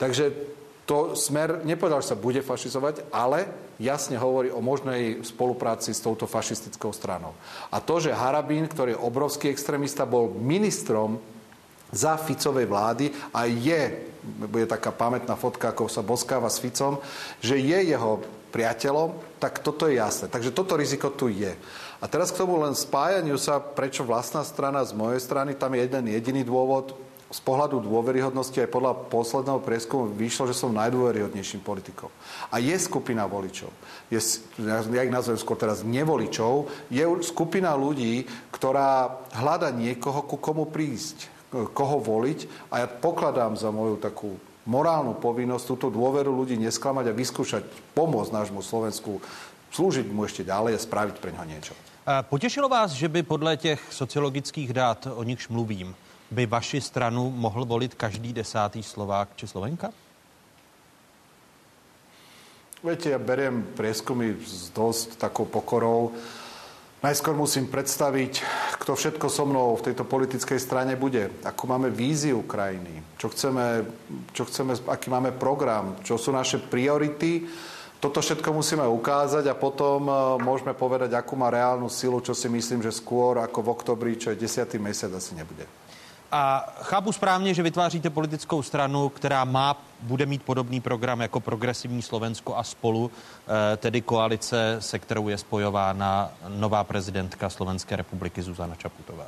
Takže to smer nepovedal, že sa bude fašizovať, ale jasne hovorí o možnej spolupráci s touto fašistickou stranou. A to, že Harabín, ktorý je obrovský extrémista, bol ministrom za Ficovej vlády a je, bude taká pamätná fotka, ako sa boskáva s Ficom, že je jeho priateľom, tak toto je jasné. Takže toto riziko tu je. A teraz k tomu len spájaniu sa, prečo vlastná strana z mojej strany, tam je jeden jediný dôvod. Z pohľadu dôveryhodnosti aj podľa posledného prieskumu vyšlo, že som najdôveryhodnejším politikom. A je skupina voličov. Je, ja ich nazvem skôr teraz nevoličov. Je skupina ľudí, ktorá hľada niekoho, ku komu prísť, koho voliť. A ja pokladám za moju takú morálnu povinnosť túto dôveru ľudí nesklamať a vyskúšať pomôcť nášmu Slovensku slúžiť mu ešte ďalej a spraviť pre ňa niečo. Potěšilo vás, že by podle těch sociologických dát, o nichž mluvím, by vaši stranu mohl volit každý desátý Slovák či Slovenka? Viete, ja beriem prieskumy s dosť takou pokorou. Najskôr musím predstaviť, kto všetko so mnou v tejto politickej strane bude. Akú máme víziu krajiny, čo chceme, čo chceme, aký máme program, čo sú naše priority toto všetko musíme ukázať a potom e, môžeme povedať, akú má reálnu silu, čo si myslím, že skôr ako v oktobri, čo je 10. mesiac, asi nebude. A chápu správně, že vytváříte politickou stranu, která má, bude mít podobný program jako Progresivní Slovensko a spolu, e, tedy koalice, se kterou je spojována nová prezidentka Slovenské republiky Zuzana Čaputová.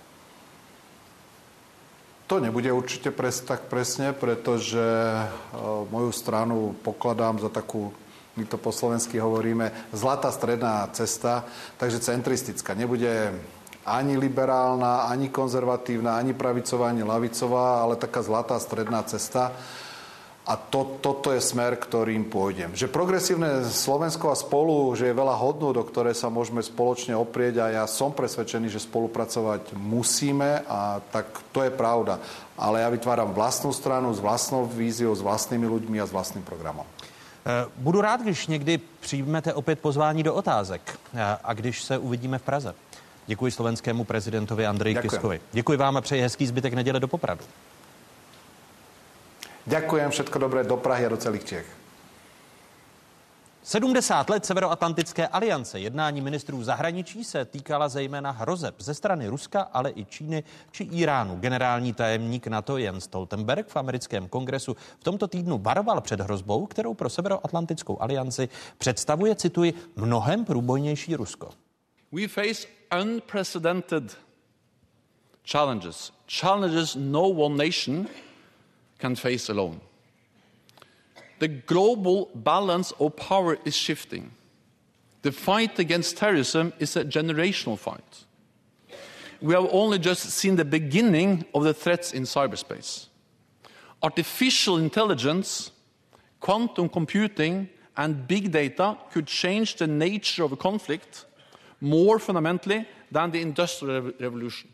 To nebude určite pres, tak presne, pretože uh, moju stranu pokladám za takú my to po slovensky hovoríme, zlatá stredná cesta, takže centristická. Nebude ani liberálna, ani konzervatívna, ani pravicová, ani lavicová, ale taká zlatá stredná cesta. A to, toto je smer, ktorým pôjdem. Že progresívne Slovensko a spolu, že je veľa hodnôt, do ktoré sa môžeme spoločne oprieť a ja som presvedčený, že spolupracovať musíme a tak to je pravda. Ale ja vytváram vlastnú stranu s vlastnou víziou, s vlastnými ľuďmi a s vlastným programom. Eh, budu rád, když někdy přijmete opět pozvání do otázek eh, a když se uvidíme v Praze. Děkuji slovenskému prezidentovi Andreji Děkuji. Kiskovi. Děkuji vám a přeji hezký zbytek neděle do Popradu. Ďakujem, všetko dobré do Prahy a do celých Čech. 70 let Severoatlantické aliance jednání ministrů zahraničí se týkala zejména hrozeb ze strany Ruska, ale i Číny či Iránu. Generální tajemník NATO Jens Stoltenberg v americkém kongresu v tomto týdnu varoval před hrozbou, kterou pro Severoatlantickou alianci představuje, cituji, mnohem průbojnější Rusko. We face unprecedented challenges, challenges no one nation can face alone. The global balance of power is shifting. The fight against terrorism is a generational fight. We have only just seen the beginning of the threats in cyberspace. Artificial intelligence, quantum computing, and big data could change the nature of a conflict more fundamentally than the Industrial Revolution.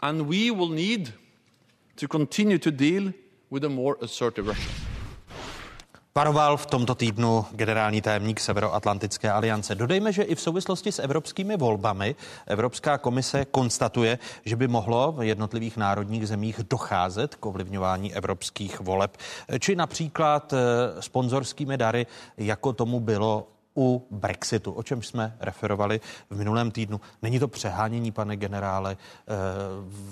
And we will need to continue to deal with a more assertive Russia. Varoval v tomto týdnu generální tajemník Severoatlantické aliance. Dodejme, že i v souvislosti s evropskými volbami Evropská komise konstatuje, že by mohlo v jednotlivých národních zemích docházet k ovlivňování evropských voleb, či například eh, sponzorskými dary, jako tomu bylo u Brexitu, o čem jsme referovali v minulém týdnu. Není to přehánění, pane generále, eh,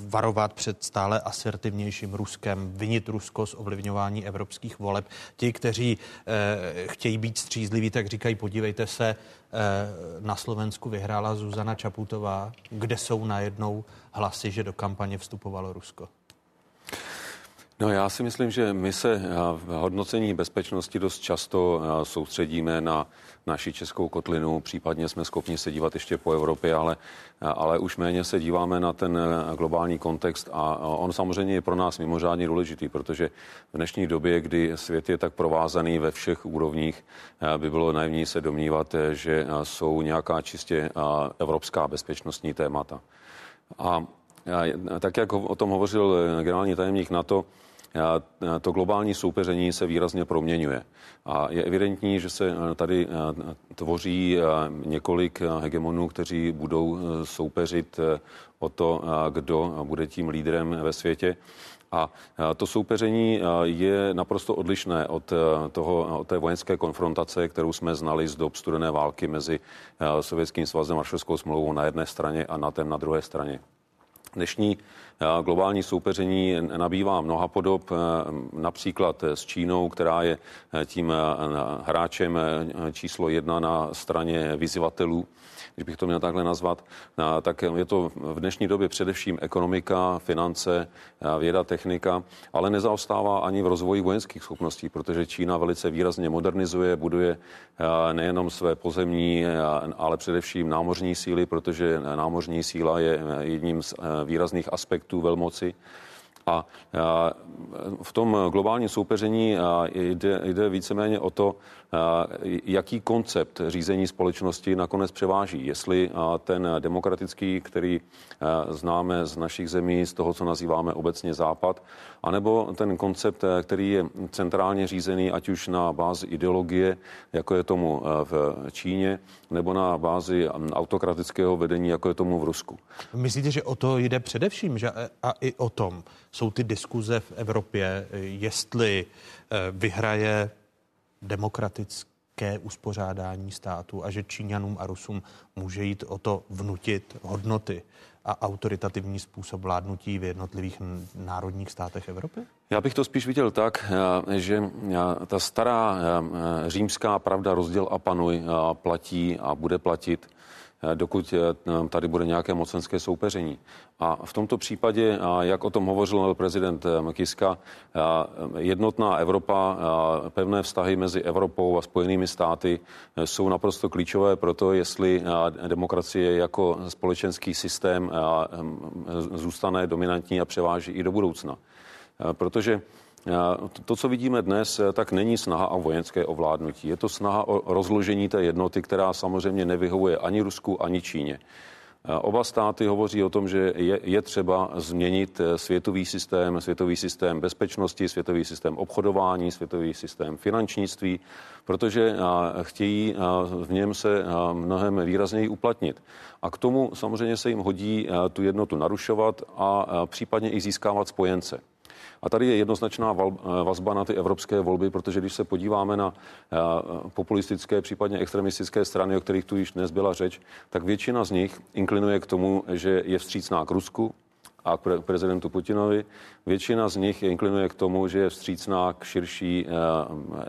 varovat před stále asertivnějším Ruskem, vinit Rusko z ovlivňování evropských voleb. Ti, kteří eh, chtějí být střízliví, tak říkají, podívejte se, eh, na Slovensku vyhrála Zuzana Čaputová, kde jsou najednou hlasy, že do kampaně vstupovalo Rusko. No já si myslím, že my se v hodnocení bezpečnosti dost často soustředíme na naši českou kotlinu, případně jsme schopni se dívat ještě po Evropě, ale, ale už méně se díváme na ten globální kontext a on samozřejmě je pro nás mimořádně důležitý, protože v dnešní době, kdy svět je tak provázaný ve všech úrovních, by bylo naivní se domnívat, že jsou nějaká čistě evropská bezpečnostní témata. A tak, jak o tom hovořil generální tajemník NATO, to globální soupeření se výrazně proměňuje. A je evidentní, že se tady tvoří několik hegemonů, kteří budou soupeřit o to, kdo bude tím lídrem ve světě. A to soupeření je naprosto odlišné od, toho, od té vojenské konfrontace, kterou jsme znali z dob studené války mezi Sovětským svazem a Varšavskou smlouvou na jedné straně a NATO na druhé straně. Dnešní globální soupeření nabývá mnoha podob, například s Čínou, která je tím hráčem číslo jedna na straně vyzývatelů když bych to měl takhle nazvat, tak je to v dnešní době především ekonomika, finance, věda, technika, ale nezaostává ani v rozvoji vojenských schopností, protože Čína velice výrazně modernizuje, buduje nejenom své pozemní, ale především námořní síly, protože námořní síla je jedním z výrazných aspektů velmoci. A v tom globálním soupeření jde, jde víceméně o to, jaký koncept řízení společnosti nakonec převáží. Jestli ten demokratický, který známe z našich zemí, z toho, co nazýváme obecně Západ, anebo ten koncept, který je centrálně řízený, ať už na bázi ideologie, jako je tomu v Číně, nebo na bázi autokratického vedení, jako je tomu v Rusku. Myslíte, že o to jde především, že a i o tom jsou ty diskuze v Evropě, jestli vyhraje demokratické uspořádání státu a že Číňanům a Rusům může jít o to vnutit hodnoty a autoritativní způsob vládnutí v jednotlivých národních státech Evropy? Já bych to spíš viděl tak, eh, že eh, ta stará eh, římská pravda rozděl a panuj platí a bude platit dokud tady bude nějaké mocenské soupeření. A v tomto případě, jak o tom hovořil prezident Kiska, jednotná Evropa, pevné vztahy mezi Evropou a Spojenými státy jsou naprosto klíčové pro to, jestli demokracie jako společenský systém zůstane dominantní a převáží i do budoucna. Protože to, co vidíme dnes, tak není snaha o vojenské ovládnutí. Je to snaha o rozložení té jednoty, která samozřejmě nevyhovuje ani Rusku, ani Číně. Oba státy hovoří o tom, že je, je třeba změnit světový systém, světový systém bezpečnosti, světový systém obchodování, světový systém finančnictví, protože chtějí v něm se mnohem výrazněji uplatnit. A k tomu samozřejmě se jim hodí tu jednotu narušovat a případně i získávat spojence. A tady je jednoznačná vazba na ty evropské volby, protože když se podíváme na eh, populistické, případně extremistické strany, o kterých tu již dnes byla řeč, tak většina z nich inklinuje k tomu, že je vstřícná k Rusku, a k prezidentu Putinovi. Většina z nich inklinuje k tomu, že je vstřícná k širší eh,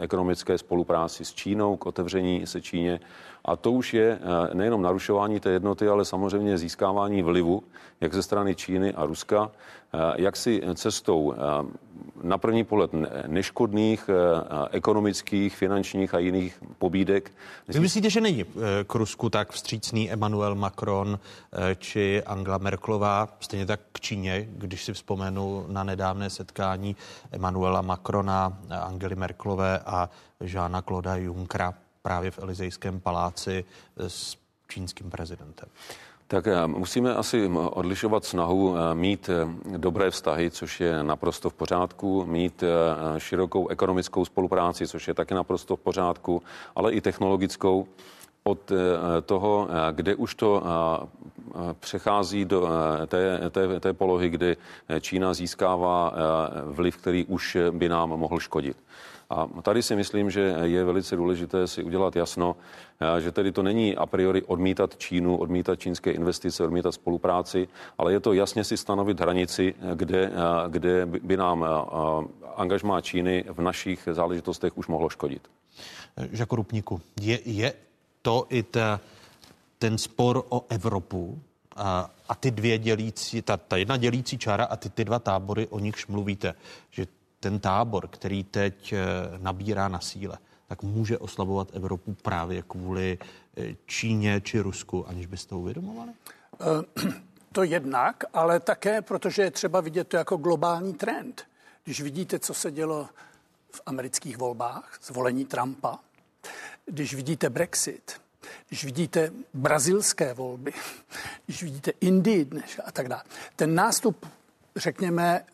ekonomické spolupráci s Čínou, k otevření se Číně. A to už je eh, nejenom narušování té jednoty, ale samozřejmě získávání vlivu, jak ze strany Číny a Ruska, eh, jak si cestou na první pohled neškodných ekonomických, finančních a jiných pobídek. Vy myslíte, že není k Rusku tak vstřícný Emmanuel Macron či Angela Merklová, stejně tak k Číně, když si vzpomenu na nedávné setkání Emanuela Macrona, Angely Merklové a Žána Kloda Junckera právě v Elizejském paláci s čínským prezidentem. Tak eh, musíme asi odlišovat snahu eh, mít eh, dobré vztahy, což je naprosto v pořádku, mít širokou ekonomickou spolupráci, což je taky naprosto v pořádku, ale i technologickou od toho, kde už to přechází do té, té, té polohy, kdy Čína získává vliv, který už by nám mohl škodit. A tady si myslím, že je velice důležité si udělat jasno, že tedy to není a priori odmítat Čínu, odmítat čínské investice, odmítat spolupráci, ale je to jasně si stanovit hranici, kde, kde by nám angažmá Číny v našich záležitostech už mohlo škodit. Žako Rupníku, je, je to i ta, ten spor o Evropu a, a ty dvě dělící, ta, ta jedna dělící čára a ty, ty dva tábory, o nichž mluvíte, že ten tábor, který teď eh, nabírá na síle, tak může oslabovat Evropu právě kvůli eh, Číně či Rusku, aniž byste to uvědomovali? Eh, [CLEARS THROAT] to jednak, ale také, protože je třeba vidět to jako globální trend. Když vidíte, co se dělo v amerických volbách, zvolení Trumpa, když vidíte Brexit, když vidíte brazilské volby, [LAUGHS] když vidíte Indii a tak dále. Ten nástup, řekněme,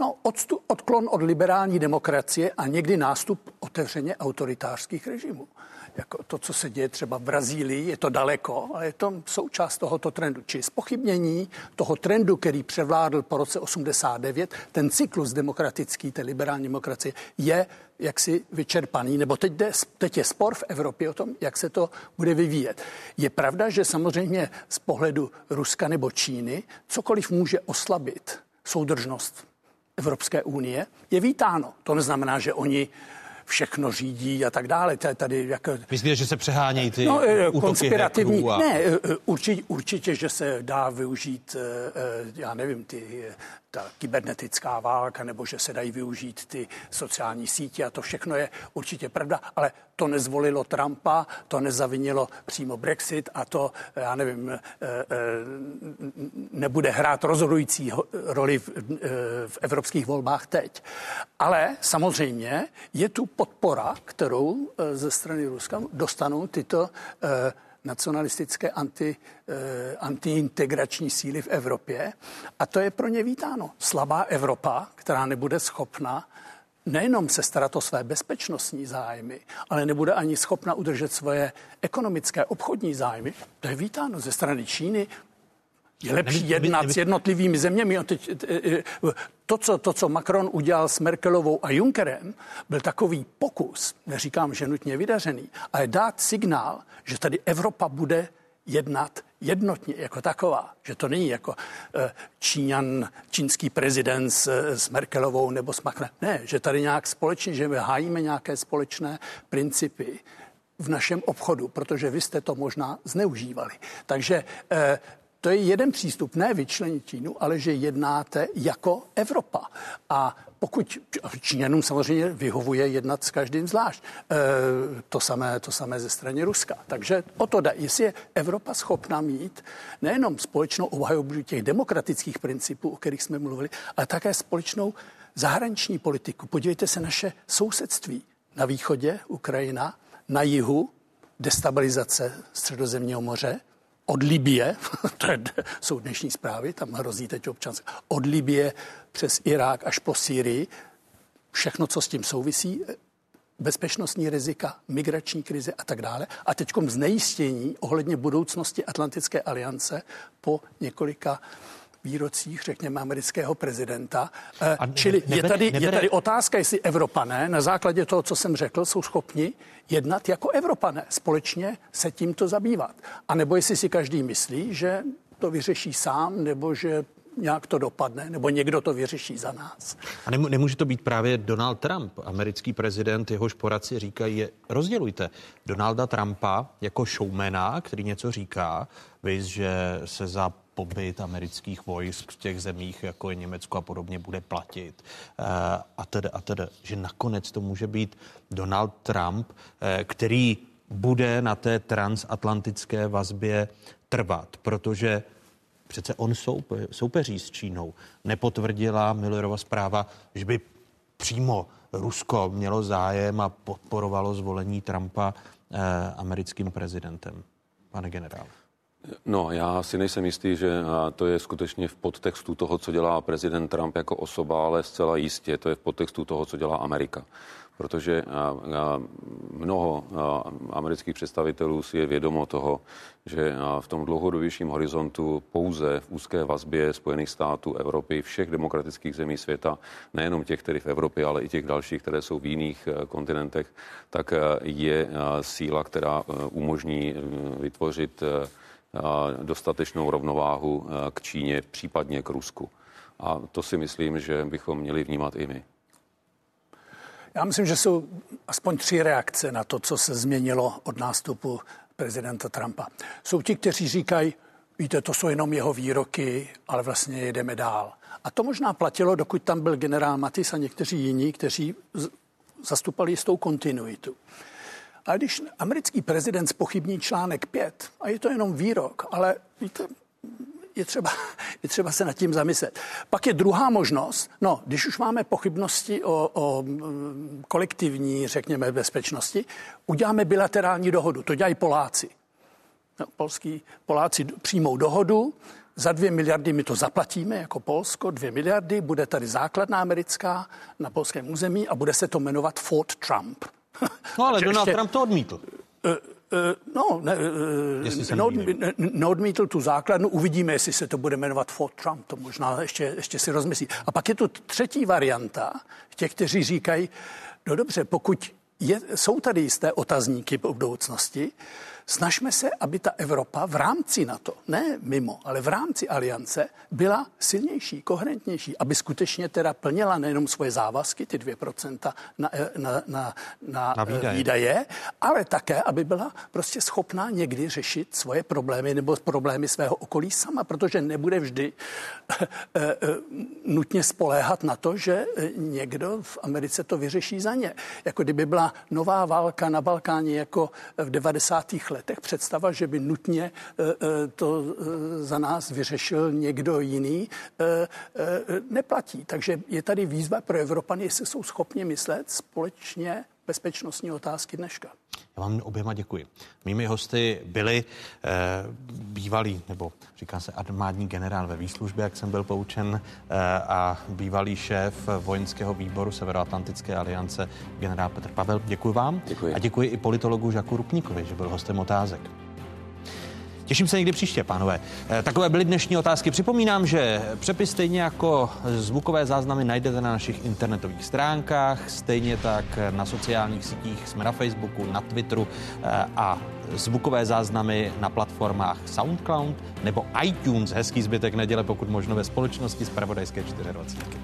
No, odstup, odklon od liberální demokracie a někdy nástup otevřeně autoritářských režimů. Jako to, co se děje třeba v Brazílii, je to daleko, ale je to součást tohoto trendu. Či spochybnění toho trendu, který převládl po roce 89, ten cyklus demokratický, té liberální demokracie, je jaksi vyčerpaný, nebo teď, jde, teď je spor v Evropě o tom, jak se to bude vyvíjet. Je pravda, že samozřejmě z pohledu Ruska nebo Číny cokoliv může oslabit soudržnost Evropské unie je vítáno. To neznamená, že oni všechno řídí a tak dále. To je tady jako... Myslíte, že se přehánějí ty no, eh, konspirativní. A... Ne, eh, určitě, určitě, že se dá využít, já nevím, ty ta kybernetická válka, nebo že se dají využít ty sociální sítě a to všechno je určitě pravda, ale to nezvolilo Trumpa, to nezavinilo přímo Brexit a to, já nevím, eh, eh, nebude hrát rozhodující roli v, eh, v evropských volbách teď. Ale samozřejmě je tu podpora, kterou ze strany Ruska dostanou tyto nacionalistické anti, eh, antiintegrační síly v Evropě a to je pro ně vítáno. Slabá Evropa, která nebude schopna nejenom se starat o své bezpečnostní zájmy, ale nebude ani schopna udržet svoje ekonomické obchodní zájmy, to je vítáno ze strany Číny, je lepší jednat s jednotlivými zeměmi. To co, to, co Macron udělal s Merkelovou a Junckerem, byl takový pokus, neříkám, že nutně vydařený, ale dát signál, že tady Evropa bude jednat jednotně jako taková, že to není jako eh, Číňan, čínský prezident s, s Merkelovou nebo s Macronem. Ne, že tady nějak společně, že my hájíme nějaké společné principy v našem obchodu, protože vy jste to možná zneužívali. Takže eh, to je jeden přístup, ne vyčlenit Čínu, ale že jednáte jako Evropa. A pokud Číňanům samozřejmě vyhovuje jednat s každým zvlášť, e, to, samé, to samé ze strany Ruska. Takže o to jde. Jestli je Evropa schopna mít nejenom společnou obhajobu těch demokratických principů, o kterých jsme mluvili, ale také společnou zahraniční politiku. Podívejte se naše sousedství. Na východě Ukrajina, na jihu destabilizace středozemního moře, od Libie, [LAUGHS] to jsou dnešní zprávy, tam hrozí teď občanské, od Libie přes Irák až po Syrii, všechno, co s tím souvisí, bezpečnostní rizika, migrační krize a tak dále. A teď znejistění ohledně budoucnosti Atlantické aliance po několika výrocích, řekněme, amerického prezidenta. Eh, a Čili nebere, je, tady, nebere... je tady otázka, jestli Evropané na základě toho, co jsem řekl, jsou schopni jednat jako Evropané, společně se tímto zabývat. A nebo jestli si každý myslí, že to vyřeší sám, nebo že nějak to dopadne, nebo někdo to vyřeší za nás. A nemůže to být právě Donald Trump, americký prezident, jehož poradci říkají, je, rozdělujte Donalda Trumpa jako showmana, který něco říká, víc, že se za pobyt amerických vojsk v těch zemích, jako je Německo a podobně, bude platit. Eh, a tedy, a tedy, že nakonec to může být Donald Trump, eh, který bude na té transatlantické vazbě trvat, protože přece on soupe, soupeří s Čínou. Nepotvrdila Millerova zpráva, že by přímo Rusko mělo zájem a podporovalo zvolení Trumpa eh, americkým prezidentem. Pane generále. No, já si nejsem jistý, že to je skutečně v podtextu toho, co dělá prezident Trump jako osoba, ale zcela jistě to je v podtextu toho, co dělá Amerika. Protože mnoho amerických představitelů si je vědomo toho, že v tom dlouhodobějším horizontu pouze v úzké vazbě Spojených států, Evropy, všech demokratických zemí světa, nejenom těch, které v Evropě, ale i těch dalších, které jsou v jiných kontinentech, tak je síla, která umožní vytvořit dostatečnou rovnováhu k Číně, případně k Rusku. A to si myslím, že bychom měli vnímat i my. Já myslím, že jsou aspoň tři reakce na to, co se změnilo od nástupu prezidenta Trumpa. Jsou ti, kteří říkají, víte, to jsou jenom jeho výroky, ale vlastně jedeme dál. A to možná platilo, dokud tam byl generál Matis a někteří jiní, kteří zastupali jistou kontinuitu. A když americký prezident spochybní článek 5, a je to jenom výrok, ale víte, je třeba, je třeba se nad tím zamyslet. Pak je druhá možnost, no, když už máme pochybnosti o, o kolektivní, řekněme, bezpečnosti, uděláme bilaterální dohodu. To dělají Poláci. No, polský, Poláci přijmou dohodu, za dvě miliardy my to zaplatíme jako Polsko, dvě miliardy, bude tady základna americká na polském území a bude se to jmenovat Fort Trump. No ale Donald ještě, Trump to odmítl. Uh, no, ne, uh, neodmítl, ne, neodmítl tu základnu, uvidíme, jestli se to bude jmenovat Fort Trump, to možná ještě, ještě si rozmyslí. A pak je tu třetí varianta, těch, kteří říkají, no dobře, pokud je, jsou tady jisté otazníky po budoucnosti, Snažme se, aby ta Evropa v rámci NATO, ne mimo, ale v rámci aliance byla silnější, koherentnější, aby skutečně teda plnila nejenom svoje závazky, ty 2% na, na, na, na, na výdaje. výdaje, ale také, aby byla prostě schopná někdy řešit svoje problémy nebo problémy svého okolí sama, protože nebude vždy eh, eh, nutně spoléhat na to, že někdo v Americe to vyřeší za ně. Jako kdyby byla nová válka na Balkáně jako v 90. letech představa, že by nutně eh, eh, to eh, za nás vyřešil někdo jiný, neplatí. Takže je tady výzva pro Evropany, jestli jsou schopni myslet společně bezpečnostní otázky dneška. Já vám oběma děkuji. Mými hosty byli eh, bývalý, nebo říká se armádní generál ve výslužbě, jak jsem byl poučen, eh, a bývalý šéf vojenského výboru Severoatlantické aliance, generál Petr Pavel. Děkuji vám. Děkuji. A děkuji i politologu Žaku Rupníkovi, že byl hostem otázek. Těším se někdy příště, pánové. Eh, takové byly dnešní otázky. Připomínám, že přepis stejně jako zvukové záznamy najdete na našich internetových stránkách, stejně tak na sociálních sítích, jsme na Facebooku, na Twitteru eh, a zvukové záznamy na platformách SoundCloud nebo iTunes. Hezký zbytek neděle, pokud možno ve společnosti z Pravodajské 24.